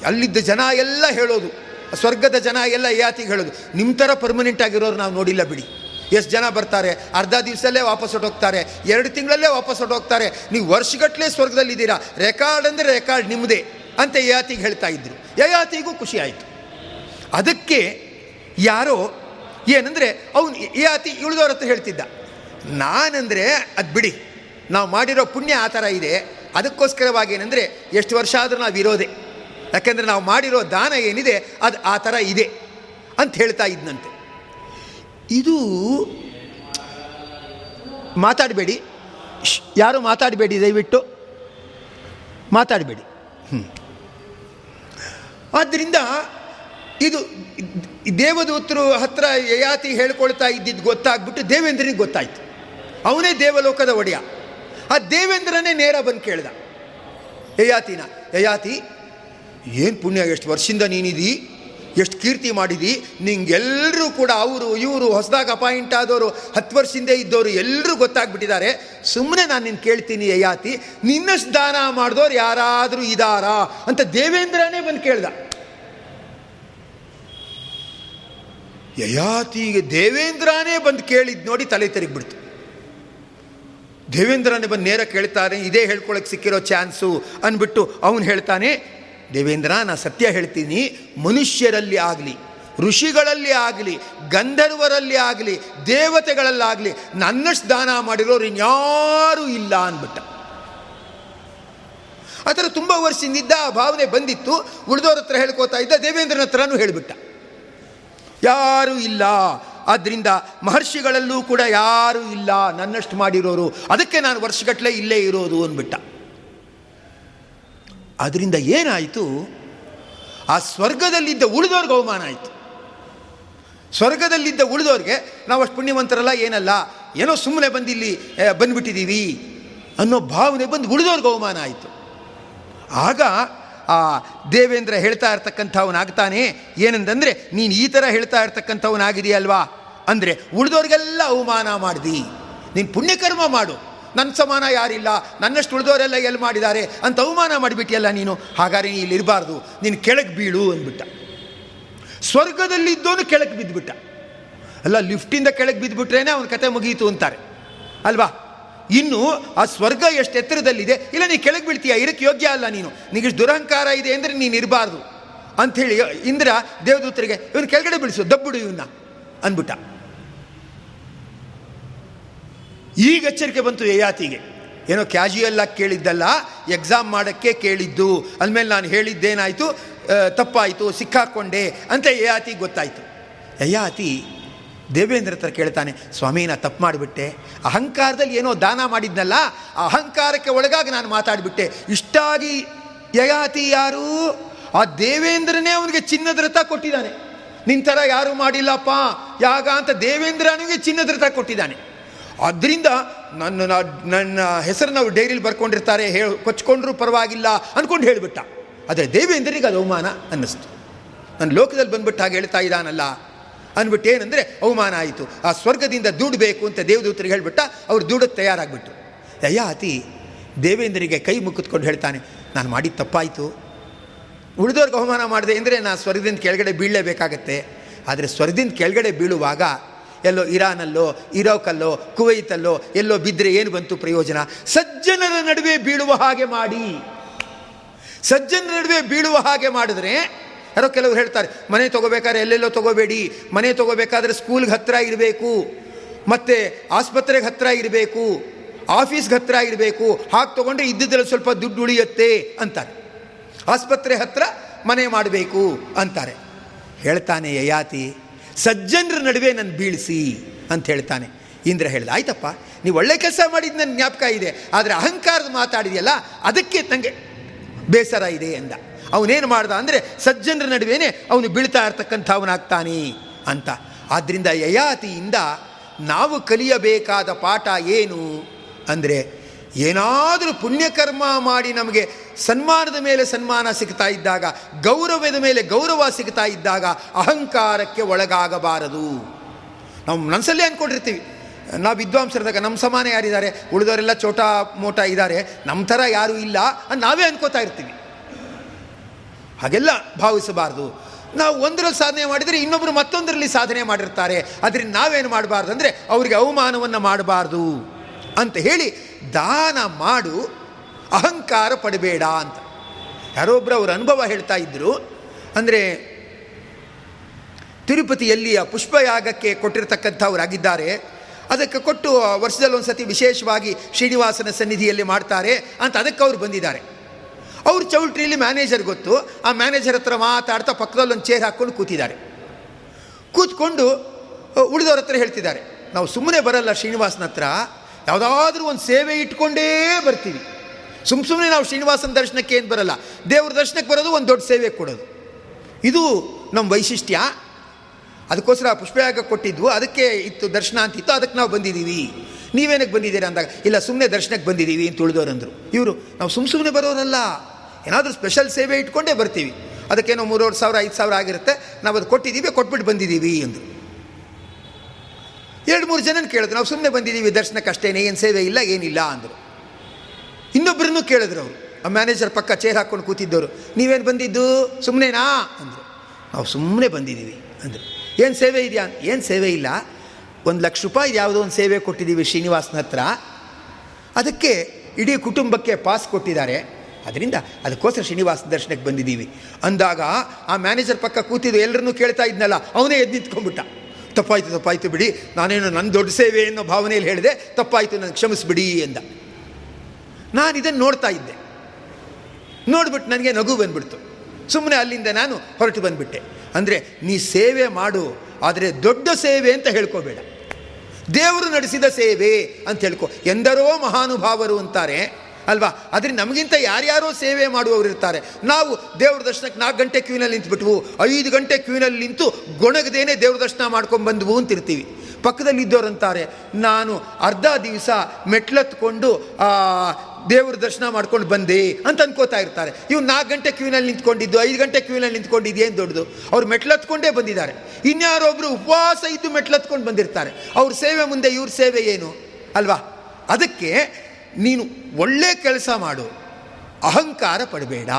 ಅಲ್ಲಿದ್ದ ಜನ ಎಲ್ಲ ಹೇಳೋದು. ಸ್ವರ್ಗದ ಜನ ಎಲ್ಲ ಯಾತಿಗೆ ಹೇಳೋದು. ನಿಮ್ಮ ಥರ ಪರ್ಮನೆಂಟ್ ಆಗಿರೋರು ನಾವು ನೋಡಿಲ್ಲ ಬಿಡಿ. ಎಷ್ಟು ಜನ ಬರ್ತಾರೆ? ಅರ್ಧ ದಿವಸಲ್ಲೇ ವಾಪಸ್ ಹೊಟ್ಟೋಗ್ತಾರೆ ಎರಡು ತಿಂಗಳಲ್ಲೇ ವಾಪಸ್ ಹೊಟ್ಟೋಗ್ತಾರೆ ನೀವು ವರ್ಷಗಟ್ಟಲೆ ಸ್ವರ್ಗದಲ್ಲಿದ್ದೀರಾ? ರೆಕಾರ್ಡ್ ಅಂದರೆ ರೆಕಾರ್ಡ್ ನಿಮ್ಮದೇ ಅಂತ ಯಯಾತಿಗೆ ಹೇಳ್ತಾ ಇದ್ರು. ಯಯಾತಿಗೂ ಖುಷಿ ಆಯಿತು. ಅದಕ್ಕೆ ಯಾರೋ, ಏನಂದರೆ, ಅವನು ಯಯಾತಿ ಇಳಿದವ್ರ ಹತ್ರ ಹೇಳ್ತಿದ್ದ. ನಾನಂದರೆ, ಅದು ಬಿಡಿ. ನಾವು ಮಾಡಿರೋ ಪುಣ್ಯ ಆ ಥರ ಇದೆ. ಅದಕ್ಕೋಸ್ಕರವಾಗಿ ಏನಂದರೆ, ಎಷ್ಟು ವರ್ಷ ಆದರೂ ನಾವು ಇರೋದೆ. ಯಾಕೆಂದರೆ ನಾವು ಮಾಡಿರೋ ದಾನ ಏನಿದೆ, ಅದು ಆ ಥರ ಇದೆ ಅಂತ ಹೇಳ್ತಾ ಇದ್ನಂತೆ. ಇದು ಮಾತಾಡಬೇಡಿ. ಯಾರು ಮಾತಾಡಬೇಡಿ, ದಯವಿಟ್ಟು. ಮಾತಾಡಬೇಡಿ. ಹ್ಞೂ ಆದ್ದರಿಂದ ಇದು ದೇವದೂತರು ಹತ್ರ ಯಯಾತಿ ಹೇಳ್ಕೊಳ್ತಾ ಇದ್ದಿದ್ದು ಗೊತ್ತಾಗ್ಬಿಟ್ಟು ದೇವೇಂದ್ರನಿಗೆ ಗೊತ್ತಾಯಿತು. ಅವನೇ ದೇವಲೋಕದ ಒಡೆಯ. ಆ ದೇವೇಂದ್ರನೇ ನೇರ ಬಂದು ಕೇಳ್ದ. ಯಯಾತಿನ, ಯಯಾತಿ, ಏನು ಪುಣ್ಯ, ಎಷ್ಟು ವರ್ಷದಿಂದ ನೀನಿದಿ? ಎಷ್ಟು ಕೀರ್ತಿ ಮಾಡಿದಿ? ನಿಂಗೆಲ್ಲರೂ ಕೂಡ ಅವರು, ಇವರು ಹೊಸದಾಗಿ ಅಪಾಯಿಂಟ್ ಆದವರು ಹತ್ತು ವರ್ಷದಿಂದ ಇದ್ದವರು ಎಲ್ಲರೂ ಗೊತ್ತಾಗ್ಬಿಟ್ಟಿದ್ದಾರೆ ಸುಮ್ಮನೆ ನಾನು ನಿನ್ನ ಕೇಳ್ತೀನಿ ಯಯಾತಿ ನಿನ್ನ ದಾನ ಮಾಡಿದವ್ರು ಯಾರಾದರೂ ಇದಾರಾ? ಅಂತ ದೇವೇಂದ್ರನೇ ಬಂದು ಕೇಳ್ದ. ಯಯಾತಿಗೆ ದೇವೇಂದ್ರನೇ ಬಂದು ಕೇಳಿದ್ ನೋಡಿ ತಲೆ ತೆರಿಗ್ಬಿಡ್ತು. ದೇವೇಂದ್ರನೇ ಬಂದು ನೇರ ಕೇಳ್ತಾರೆ, ಇದೇ ಹೇಳ್ಕೊಳಕ್ಕೆ ಸಿಕ್ಕಿರೋ ಚಾನ್ಸು ಅಂದ್ಬಿಟ್ಟು ಅವನು ಹೇಳ್ತಾನೆ ದೇವೇಂದ್ರ ನಾನು ಸತ್ಯ ಹೇಳ್ತೀನಿ, ಮನುಷ್ಯರಲ್ಲಿ ಆಗಲಿ, ಋಷಿಗಳಲ್ಲಿ ಆಗಲಿ, ಗಂಧರ್ವರಲ್ಲಿ ಆಗಲಿ, ದೇವತೆಗಳಲ್ಲಾಗಲಿ ನನ್ನಷ್ಟು ದಾನ ಮಾಡಿರೋರು ಇನ್ಯಾರೂ ಇಲ್ಲ ಅಂದ್ಬಿಟ್ಟ. ಆ ಥರ ತುಂಬ ವರ್ಷದಿಂದ ಆ ಭಾವನೆ ಬಂದಿತ್ತು, ಉಳಿದವ್ರ ಹತ್ರ ಹೇಳ್ಕೋತಾ ಇದ್ದ ದೇವೇಂದ್ರನ ಹತ್ರನೂ ಹೇಳಿಬಿಟ್ಟ. ಯಾರೂ ಇಲ್ಲ ಆದ್ದರಿಂದ ಮಹರ್ಷಿಗಳಲ್ಲೂ ಕೂಡ ಯಾರೂ ಇಲ್ಲ, ನನ್ನಷ್ಟು ಮಾಡಿರೋರು, ಅದಕ್ಕೆ ನಾನು ವರ್ಷಗಟ್ಟಲೆ ಇಲ್ಲೇ ಇರೋದು ಅಂದ್ಬಿಟ್ಟ. ಅದರಿಂದ ಏನಾಯಿತು? ಆ ಸ್ವರ್ಗದಲ್ಲಿದ್ದ ಉಳಿದವ್ರಿಗೆ ಅವಮಾನ ಆಯಿತು. ಸ್ವರ್ಗದಲ್ಲಿದ್ದ ಉಳಿದವ್ರಿಗೆ ನಾವು ಅಷ್ಟು ಪುಣ್ಯವಂತರಲ್ಲ, ಏನಲ್ಲ? ಏನೋ ಸುಮ್ಮನೆ ಬಂದಿಲ್ಲಿ ಬಂದುಬಿಟ್ಟಿದ್ದೀವಿ ಅನ್ನೋ ಭಾವನೆ ಬಂದು ಉಳಿದವ್ರಿಗೆ ಅವಮಾನ ಆಯಿತು. ಆಗ, ಆ, ದೇವೇಂದ್ರ ಹೇಳ್ತಾ ಇರ್ತಕ್ಕಂಥವನಾಗ್ತಾನೆ. ಏನಂತಂದರೆ, ನೀನು ಈ ಥರ ಹೇಳ್ತಾ ಇರ್ತಕ್ಕಂಥವನಾಗಿದೆಯಲ್ವಾ ಅಂದರೆ ಉಳಿದವ್ರಿಗೆಲ್ಲ ಅವಮಾನ ಮಾಡಿದಿ. ನೀನು ಪುಣ್ಯಕರ್ಮ ಮಾಡು. ನನ್ನ ಸಮಾನ ಯಾರಿಲ್ಲ? ನನ್ನಷ್ಟು ಉಳಿದವರೆಲ್ಲ ಎಲ್ಲಿ ಮಾಡಿದ್ದಾರೆ? ಅಂತ ಅವಮಾನ ಮಾಡಿಬಿಟ್ಟಿಯಲ್ಲ ನೀನು? ಹಾಗಾದ್ರೆ ನೀ ಇಲ್ಲಿರಬಾರ್ದು. ನೀನು ಕೆಳಗೆ ಬೀಳು ಅಂದ್ಬಿಟ್ಟ. ಸ್ವರ್ಗದಲ್ಲಿದ್ದೋನು ಕೆಳಗೆ ಬಿದ್ದುಬಿಟ್ಟ ಅಲ್ಲ, ಲಿಫ್ಟಿಂದ ಕೆಳಗೆ ಬಿದ್ದುಬಿಟ್ರೇನೆ ಅವನ ಕತೆ ಮುಗಿಯಿತು ಅಂತಾರೆ. ಅಲ್ವಾ? ಇನ್ನು ಆ ಸ್ವರ್ಗ ಎಷ್ಟು ಎತ್ತರದಲ್ಲಿದೆ? ಇಲ್ಲ, ನೀ ಕೆಳಗೆ ಬೀಳ್ತೀಯ? ಇರಕ್ಕೆ ಯೋಗ್ಯ ಅಲ್ಲ ನೀನು. ನಿಗಿಷ್ಟು ದುರಹಂಕಾರ ಇದೆ ಅಂದರೆ ನೀನು ಇರಬಾರ್ದು. ಅಂಥೇಳಿ, ಇಂದ್ರ ದೇವದೂತರಿಗೆ, ಇವನು ಕೆಳಗಡೆ ಬೀಳಿಸು, ದಬ್ಬುಡು ಇವನ್ನ ಅಂದ್ಬಿಟ್ಟ. ಈಗ ಎಚ್ಚರಿಕೆ ಬಂತು ಯಯಾತಿಗೆ. ಏನೋ ಕ್ಯಾಶುಯಲ್ ಆಗಿ ಕೇಳಿದ್ದಲ್ಲ ಎಕ್ಸಾಮ್ ಮಾಡೋಕ್ಕೆ ಕೇಳಿದ್ದು. ಅಂದಮೇಲೆ ನಾನು ಹೇಳಿದ್ದೇನಾಯಿತು? ತಪ್ಪಾಯಿತು ಸಿಕ್ಕಾಕ್ಕೊಂಡೆ ಅಂತ ಯಯಾತಿ ಗೊತ್ತಾಯಿತು. ಯಯಾತಿ ದೇವೇಂದ್ರ ಹತ್ರ ಕೇಳ್ತಾನೆ, ಸ್ವಾಮಿ, ನಾ ತಪ್ಪು ಮಾಡಿಬಿಟ್ಟೆ. ಅಹಂಕಾರದಲ್ಲಿ ಏನೋ ದಾನ ಮಾಡಿದ್ನಲ್ಲ ಅಹಂಕಾರಕ್ಕೆ ಒಳಗಾಗಿ ನಾನು ಮಾತಾಡಿಬಿಟ್ಟೆ. ಇಷ್ಟಾಗಿ ಯಯಾತಿ ಯಾರು? ಆ ದೇವೇಂದ್ರನೇ ಅವನಿಗೆ ಚಿನ್ನದ ರಥ ಕೊಟ್ಟಿದ್ದಾನೆ. ನಿನ್ನ ಥರ ಯಾರೂ ಮಾಡಿಲ್ಲಪ್ಪ. ಯಾಗ ಅಂತ ದೇವೇಂದ್ರನಿಗೆ ಚಿನ್ನದ ರಥ ಕೊಟ್ಟಿದ್ದಾನೆ. ಅದರಿಂದ ನನ್ನ ನನ್ನ ಹೆಸರನ್ನು ಡೈರಿಲಿ ಬರ್ಕೊಂಡಿರ್ತಾರೆ, ಹೇಳಿ ಕೊಚ್ಕೊಂಡ್ರೂ ಪರವಾಗಿಲ್ಲ ಅಂದ್ಕೊಂಡು ಹೇಳಿಬಿಟ್ಟ. ಆದರೆ ದೇವೇಂದ್ರನಿಗೆ ಅದು ಅವಮಾನ ಅನ್ನಿಸ್ತು. ನನ್ನ ಲೋಕದಲ್ಲಿ ಬಂದ್ಬಿಟ್ಟು ಹಾಗೆ ಹೇಳ್ತಾ ಇದ್ದಾನಲ್ಲ ಅಂದ್ಬಿಟ್ಟು ಏನಂದರೆ, ಅವಮಾನ ಆಯಿತು. ಆ ಸ್ವರ್ಗದಿಂದ ದೂಡಬೇಕು ಅಂತ ದೇವದೂತರಿಗೆ ಹೇಳಿಬಿಟ್ಟ, ಅವ್ರು ದುಡಕ್ಕೆ ತಯಾರಾಗ್ಬಿಟ್ಟು ಯಯಾತಿ ದೇವೇಂದ್ರಿಗೆ ಕೈ ಮುಕ್ಕಿದ್ಕೊಂಡು ಹೇಳ್ತಾನೆ, ನಾನು ಮಾಡಿದ ತಪ್ಪಾಯಿತು. ಉಳಿದವ್ರಿಗೆ ಅವಮಾನ ಮಾಡಿದೆ ಅಂದರೆ ನಾನು ಸ್ವರ್ಗದಿಂದ ಕೆಳಗಡೆ ಬೀಳಲೇಬೇಕಾಗತ್ತೆ. ಆದರೆ ಸ್ವರ್ಗದಿಂದ ಕೆಳಗಡೆ ಬೀಳುವಾಗ ಎಲ್ಲೋ ಇರಾನಲ್ಲೋ, ಇರೋಕಲ್ಲೋ, ಕುವೈತಲ್ಲೋ, ಎಲ್ಲೋ ಬಿದ್ದರೆ ಏನು ಬಂತು ಪ್ರಯೋಜನ? ಸಜ್ಜನರ ನಡುವೆ ಬೀಳುವ ಹಾಗೆ ಮಾಡಿ. ಸಜ್ಜನರ ನಡುವೆ ಬೀಳುವ ಹಾಗೆ ಮಾಡಿದ್ರೆ, ಯಾರೋ ಕೆಲವರು ಹೇಳ್ತಾರೆ, ಮನೆ ತೊಗೋಬೇಕಾದ್ರೆ ಎಲ್ಲೆಲ್ಲೋ ತೊಗೋಬೇಡಿ, ಮನೆ ತೊಗೋಬೇಕಾದ್ರೆ ಸ್ಕೂಲ್ಗೆ ಹತ್ತಿರ ಇರಬೇಕು, ಮತ್ತು ಆಸ್ಪತ್ರೆಗೆ ಹತ್ತಿರ ಇರಬೇಕು, ಆಫೀಸ್ಗೆ ಹತ್ತಿರ ಇರಬೇಕು, ಹಾಗೆ ತೊಗೊಂಡ್ರೆ ಇದ್ದಿದ್ದಲ್ಲಿ ಸ್ವಲ್ಪ ದುಡ್ಡು ಉಳಿಯುತ್ತೆ ಅಂತಾರೆ. ಆಸ್ಪತ್ರೆ ಹತ್ತಿರ ಮನೆ ಮಾಡಬೇಕು ಅಂತಾರೆ. ಹೇಳ್ತಾನೆ ಯಯಾತಿ ಸಜ್ಜನರ ನಡುವೆ ನನ್ನ ಬೀಳಿಸಿ ಅಂತ ಹೇಳ್ತಾನೆ. ಇಂದ್ರ ಹೇಳ್ದ, ಆಯ್ತಪ್ಪ, ನೀವು ಒಳ್ಳೆ ಕೆಲಸ ಮಾಡಿದ ನನ್ನ ಜ್ಞಾಪಕ ಇದೆ, ಆದರೆ ಅಹಂಕಾರದ ಮಾತಾಡಿದೆಯಲ್ಲ, ಅದಕ್ಕೆ ನನಗೆ ಬೇಸರ ಇದೆ ಎಂದ. ಅವನೇನು ಮಾಡ್ದ ಅಂದರೆ, ಸಜ್ಜನರ ನಡುವೆನೇ ಅವನು ಬೀಳ್ತಾ ಇರ್ತಕ್ಕಂಥವನಾಗ್ತಾನೆ ಅಂತ. ಆದ್ದರಿಂದ ಯಯಾತಿಯಿಂದ ನಾವು ಕಲಿಯಬೇಕಾದ ಪಾಠ ಏನು ಅಂದರೆ ಏನಾದರೂ ಪುಣ್ಯಕರ್ಮ ಮಾಡಿ ನಮಗೆ ಸನ್ಮಾನದ ಮೇಲೆ ಸನ್ಮಾನ ಸಿಗ್ತಾ ಇದ್ದಾಗ, ಗೌರವದ ಮೇಲೆ ಗೌರವ ಸಿಗ್ತಾ ಇದ್ದಾಗ ಅಹಂಕಾರಕ್ಕೆ ಒಳಗಾಗಬಾರದು. ನಾವು ಮನಸ್ಸಲ್ಲೇ ಅಂದ್ಕೊಂಡಿರ್ತೀವಿ ನಾವು ವಿದ್ವಾಂಸರದಾಗ ನಮ್ಮ ಸಮಾನ ಯಾರಿದ್ದಾರೆ? ಉಳಿದವರೆಲ್ಲ ಚೋಟ ಮೋಟ ಇದ್ದಾರೆ. ನಮ್ಮ ಥರ ಯಾರೂ ಇಲ್ಲ ಅಂತ ನಾವೇ ಅನ್ಕೋತಾ ಇರ್ತೀವಿ. ಹಾಗೆಲ್ಲ ಭಾವಿಸಬಾರ್ದು. ನಾವು ಒಂದರಲ್ಲಿ ಸಾಧನೆ ಮಾಡಿದರೆ ಇನ್ನೊಬ್ಬರು ಮತ್ತೊಂದರಲ್ಲಿ ಸಾಧನೆ ಮಾಡಿರ್ತಾರೆ. ಅದರಿಂದ ನಾವೇನು ಮಾಡಬಾರ್ದು ಅಂದರೆ ಅವರಿಗೆ ಅವಮಾನವನ್ನು ಮಾಡಬಾರ್ದು ಅಂತ ಹೇಳಿ ದಾನ ಮಾಡು, ಅಹಂಕಾರ ಪಡಬೇಡ ಅಂತ. ಯಾರೊಬ್ಬರು ಅವರ ಅನುಭವ ಹೇಳ್ತಾ ಇದ್ದರು ಅಂದರೆ ತಿರುಪತಿಯಲ್ಲಿ ಆ ಪುಷ್ಪಯಾಗಕ್ಕೆ ಕೊಟ್ಟಿರ್ತಕ್ಕಂಥವರಾಗಿದ್ದಾರೆ. ಅದಕ್ಕೆ ಕೊಟ್ಟು ವರ್ಷದಲ್ಲಿ ಒಂದು ಸತಿ ವಿಶೇಷವಾಗಿ ಶ್ರೀನಿವಾಸನ ಸನ್ನಿಧಿಯಲ್ಲಿ ಮಾಡ್ತಾರೆ ಅಂತ ಅದಕ್ಕೆ ಅವರು ಬಂದಿದ್ದಾರೆ. ಅವ್ರ ಚೌಲ್ಟ್ರಿಯಲ್ಲಿ ಮ್ಯಾನೇಜರ್ ಗೊತ್ತು, ಆ ಮ್ಯಾನೇಜರ್ ಹತ್ರ ಮಾತಾಡ್ತಾ ಪಕ್ಕದಲ್ಲೊಂದು ಚೇರ್ ಹಾಕ್ಕೊಂಡು ಕೂತಿದ್ದಾರೆ. ಕೂತ್ಕೊಂಡು ಉಳಿದವ್ರ ಹತ್ರ ಹೇಳ್ತಿದ್ದಾರೆ, ನಾವು ಸುಮ್ಮನೆ ಬರಲ್ಲ ಶ್ರೀನಿವಾಸನ ಹತ್ರ ಯಾವುದಾದ್ರೂ ಒಂದು ಸೇವೆ ಇಟ್ಕೊಂಡೇ ಬರ್ತೀವಿ. ಸುಮ್ಮ ಸುಮ್ಮನೆ ನಾವು ಶ್ರೀನಿವಾಸನ ದರ್ಶನಕ್ಕೆ ಏನು ಬರಲ್ಲ. ದೇವ್ರ ದರ್ಶನಕ್ಕೆ ಬರೋದು ಒಂದು ದೊಡ್ಡ ಸೇವೆ ಕೊಡೋದು. ಇದು ನಮ್ಮ ವೈಶಿಷ್ಟ್ಯ. ಅದಕ್ಕೋಸ್ಕರ ಪುಷ್ಪಯಾಗ ಕೊಟ್ಟಿದ್ವು. ಅದಕ್ಕೆ ಇತ್ತು ದರ್ಶನ ಅಂತಿತ್ತು ಅದಕ್ಕೆ ನಾವು ಬಂದಿದ್ದೀವಿ. ನೀವೇನಕ್ಕೆ ಬಂದಿದ್ದೀರಾ ಅಂದಾಗ, ಇಲ್ಲ ಸುಮ್ಮನೆ ದರ್ಶನಕ್ಕೆ ಬಂದಿದ್ದೀವಿ ಅಂತ ಉಳಿದವರಂದರು ಇವರು, ನಾವು ಸುಮ್ಮ ಸುಮ್ಮನೆ ಬರೋರಲ್ಲ. ಏನಾದರೂ ಸ್ಪೆಷಲ್ ಸೇವೆ ಇಟ್ಕೊಂಡೇ ಬರ್ತೀವಿ. ಅದಕ್ಕೇನೋ ಮೂರುವರೆ ಸಾವಿರ, ಐದು ಸಾವಿರ ಆಗಿರುತ್ತೆ. ನಾವು ಅದು ಕೊಟ್ಟಿದ್ದೀವಿ, ಕೊಟ್ಬಿಟ್ಟು ಬಂದಿದ್ದೀವಿ ಅಂದರು. ಎರಡು ಮೂರು ಜನನ ಕೇಳಿದ್ರು. ನಾವು ಸುಮ್ಮನೆ ಬಂದಿದ್ದೀವಿ, ದರ್ಶನಕ್ಕೆ ಅಷ್ಟೇನೆ, ಏನು ಸೇವೆ ಇಲ್ಲ, ಏನಿಲ್ಲ ಅಂದರು. ಇನ್ನೊಬ್ಬರನ್ನು ಕೇಳಿದ್ರು ಅವರು. ಆ ಮ್ಯಾನೇಜರ್ ಪಕ್ಕ ಚೇರ್ ಹಾಕ್ಕೊಂಡು ಕೂತಿದ್ದವರು. ನೀವೇನು ಬಂದಿದ್ದು? ಸುಮ್ಮನೆನಾ ಅಂದರು. ನಾವು ಸುಮ್ಮನೆ ಬಂದಿದ್ದೀವಿ, ಅಂದರು. ಏನು ಸೇವೆ ಇದೆಯಾ? ಏನು ಸೇವೆ ಇಲ್ಲ. ಒಂದು ಲಕ್ಷ ರೂಪಾಯಿ ಯಾವುದೋ ಒಂದು ಸೇವೆ ಕೊಟ್ಟಿದ್ದೀವಿ ಶ್ರೀನಿವಾಸನ ಹತ್ರ. ಅದಕ್ಕೆ ಇಡೀ ಕುಟುಂಬಕ್ಕೆ ಪಾಸ್ ಕೊಟ್ಟಿದ್ದಾರೆ. ಅದರಿಂದ ಅದಕ್ಕೋಸ್ಕರ ಶ್ರೀನಿವಾಸ ದರ್ಶನಕ್ಕೆ ಬಂದಿದ್ದೀವಿ. ಅಂದಾಗ ಆ ಮ್ಯಾನೇಜರ್ ಪಕ್ಕ ಕೂತಿದ್ದು ಎಲ್ಲರನ್ನೂ ಕೇಳ್ತಾ ಇದ್ನಲ್ಲ, ಅವನೇ ಎದ್ದು ನಿಂತ್ಕೊಂಡ್ಬಿಟ್ಟ. ತಪ್ಪಾಯ್ತು, ತಪ್ಪಾಯಿತು ಬಿಡಿ. ನಾನೇನು ನನ್ನ ದೊಡ್ಡ ಸೇವೆ ಅನ್ನೋ ಭಾವನೆಯಲ್ಲಿ ಹೇಳಿದೆ, ತಪ್ಪಾಯಿತು, ನನಗೆ ಕ್ಷಮಿಸ್ಬಿಡಿ ಎಂದ. ನಾನು ಇದನ್ನು ನೋಡ್ತಾ ಇದ್ದೆ. ನೋಡ್ಬಿಟ್ಟು ನನಗೆ ನಗು ಬಂದ್ಬಿಡ್ತು. ಸುಮ್ಮನೆ ಅಲ್ಲಿಂದ ನಾನು ಹೊರಟು ಬಂದುಬಿಟ್ಟೆ. ಅಂದರೆ, ನೀ ಸೇವೆ ಮಾಡು, ಆದರೆ ದೊಡ್ಡ ಸೇವೆ ಅಂತ ಹೇಳ್ಕೋಬೇಡ. ದೇವರು ನಡೆಸಿದ ಸೇವೆ ಅಂತ ಹೇಳ್ಕೊ. ಎಂದರೋ ಮಹಾನುಭಾವರು ಅಂತಾರೆ ಅಲ್ವಾ? ಆದರೆ ನಮಗಿಂತ ಯಾರ್ಯಾರೋ ಸೇವೆ ಮಾಡುವವರು ಇರ್ತಾರೆ. ನಾವು ದೇವ್ರ ದರ್ಶನಕ್ಕೆ ನಾಲ್ಕು ಗಂಟೆ ಕ್ಯೂನಲ್ಲಿ ನಿಂತುಬಿಟ್ವು. ಐದು ಗಂಟೆ ಕ್ಯೂನಲ್ಲಿ ನಿಂತು ಗೊಣಗದೇನೆ ದೇವ್ರ ದರ್ಶನ ಮಾಡ್ಕೊಂಡು ಬಂದ್ವು ಅಂತಿರ್ತೀವಿ. ಪಕ್ಕದಲ್ಲಿ ಅಂತಾರೆ, ನಾನು ಅರ್ಧ ದಿವಸ ಮೆಟ್ಲತ್ಕೊಂಡು ದೇವ್ರ ದರ್ಶನ ಮಾಡ್ಕೊಂಡು ಬಂದೆ ಅಂತ ಅನ್ಕೋತಾ ಇರ್ತಾರೆ. ಇವ್ರು ನಾಲ್ಕು ಗಂಟೆ ಕ್ಯೂನಲ್ಲಿ ನಿಂತ್ಕೊಂಡಿದ್ದು, ಐದು ಗಂಟೆ ಕ್ಯೂನಲ್ಲಿ ನಿಂತ್ಕೊಂಡಿದ್ದು ಏನು ದೊಡ್ಡದು? ಅವ್ರು ಮೆಟ್ಲತ್ಕೊಂಡೇ ಬಂದಿದ್ದಾರೆ. ಇನ್ಯಾರೊಬ್ಬರು ಉಪವಾಸ ಇದ್ದು ಮೆಟ್ಲತ್ಕೊಂಡು ಬಂದಿರ್ತಾರೆ. ಅವ್ರ ಸೇವೆ ಮುಂದೆ ಇವ್ರ ಸೇವೆ ಏನು? ಅಲ್ವಾ? ಅದಕ್ಕೆ ನೀನು ಒಳ್ಳೆ ಕೆಲಸ ಮಾಡು, ಅಹಂಕಾರ ಪಡಬೇಡ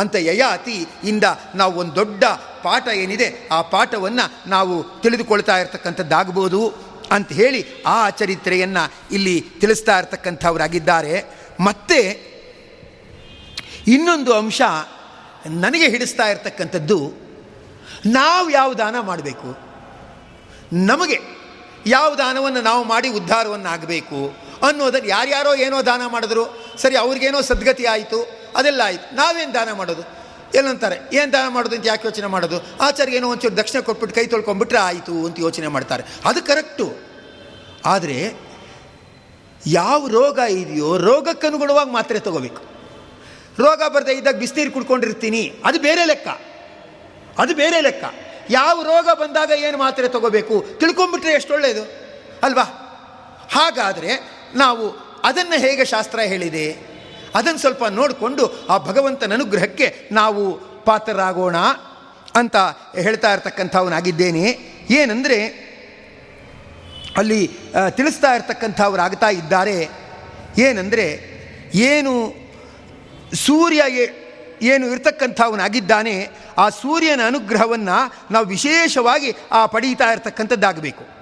ಅಂತ ಯಯಾತಿ ಇಂದ ನಾವು ಒಂದು ದೊಡ್ಡ ಪಾಠ ಏನಿದೆ ಆ ಪಾಠವನ್ನು ನಾವು ತಿಳಿದುಕೊಳ್ತಾ ಇರತಕ್ಕಂಥದ್ದಾಗ್ಬೋದು ಅಂತ ಹೇಳಿ ಆ ಚರಿತ್ರೆಯನ್ನು ಇಲ್ಲಿ ತಿಳಿಸ್ತಾ ಇರ್ತಕ್ಕಂಥವರಾಗಿದ್ದಾರೆ. ಮತ್ತೆ ಇನ್ನೊಂದು ಅಂಶ ನನಗೆ ಹಿಡಿಸ್ತಾ ಇರ್ತಕ್ಕಂಥದ್ದು, ನಾವು ಯಾವ ದಾನ ಮಾಡಬೇಕು? ನಮಗೆ ಯಾವ ದಾನವನ್ನು ನಾವು ಮಾಡಿ ಉದ್ಧಾರವನ್ನು ಆಗಬೇಕು ಅನ್ನೋದನ್ನು ಯಾರ್ಯಾರೋ ಏನೋ ದಾನ ಮಾಡಿದ್ರು, ಸರಿ ಅವ್ರಿಗೇನೋ ಸದ್ಗತಿ ಆಯಿತು, ಅದೆಲ್ಲ ಆಯಿತು. ನಾವೇನು ದಾನ ಮಾಡೋದು? ಏನಂತಾರೆ? ಏನು ದಾನ ಮಾಡೋದು ಅಂತ ಯಾಕೆ ಯೋಚನೆ ಮಾಡೋದು? ಆಚಾರ್ಯ ಏನೋ ಒಂಚೂರು ದಕ್ಷಿಣ ಕೊಟ್ಬಿಟ್ಟು ಕೈ ತೊಳ್ಕೊಂಡ್ಬಿಟ್ರೆ ಆಯಿತು ಅಂತ ಯೋಚನೆ ಮಾಡ್ತಾರೆ. ಅದು ಕರೆಕ್ಟು. ಆದರೆ ಯಾವ ರೋಗ ಇದೆಯೋ ರೋಗಕ್ಕನುಗುಣವಾಗಿ ಮಾತ್ರೆ ತಗೋಬೇಕು. ರೋಗ ಬರದೇ ಇದ್ದಾಗ ಬಿಸಿನೀರು ಕುಡ್ಕೊಂಡಿರ್ತೀನಿ. ಅದು ಬೇರೆ ಲೆಕ್ಕ. ಅದು ಬೇರೆ ಲೆಕ್ಕ. ಯಾವ ರೋಗ ಬಂದಾಗ ಏನು ಮಾತ್ರೆ ತಗೋಬೇಕು? ತಿಳ್ಕೊಂಬಿಟ್ರೆ ಎಷ್ಟು ಒಳ್ಳೆಯದು ಅಲ್ವಾ? ಹಾಗಾದರೆ ನಾವು ಅದನ್ನು ಹೇಗೆ ಶಾಸ್ತ್ರ ಹೇಳಿದೆ? ಅದನ್ನು ಸ್ವಲ್ಪ ನೋಡಿಕೊಂಡು ಆ ಭಗವಂತನ ಅನುಗ್ರಹಕ್ಕೆ ನಾವು ಪಾತ್ರರಾಗೋಣ ಅಂತ ಹೇಳ್ತಾ ಇರ್ತಕ್ಕಂಥವನಾಗಿದ್ದೇನೆ. ಏನಂದರೆ, ಅಲ್ಲಿ ತಿಳಿಸ್ತಾ ಇರ್ತಕ್ಕಂಥವ್ರಾಗ್ತಾ ಇದ್ದಾರೆ. ಏನಂದರೆ, ಏನು ಸೂರ್ಯ ಏನು ಇರ್ತಕ್ಕಂಥವನಾಗಿದ್ದಾನೆ, ಆ ಸೂರ್ಯನ ಅನುಗ್ರಹವನ್ನು ನಾವು ವಿಶೇಷವಾಗಿ ಆ ಪಡೀತಾ ಇರ್ತಕ್ಕಂಥದ್ದಾಗಬೇಕು.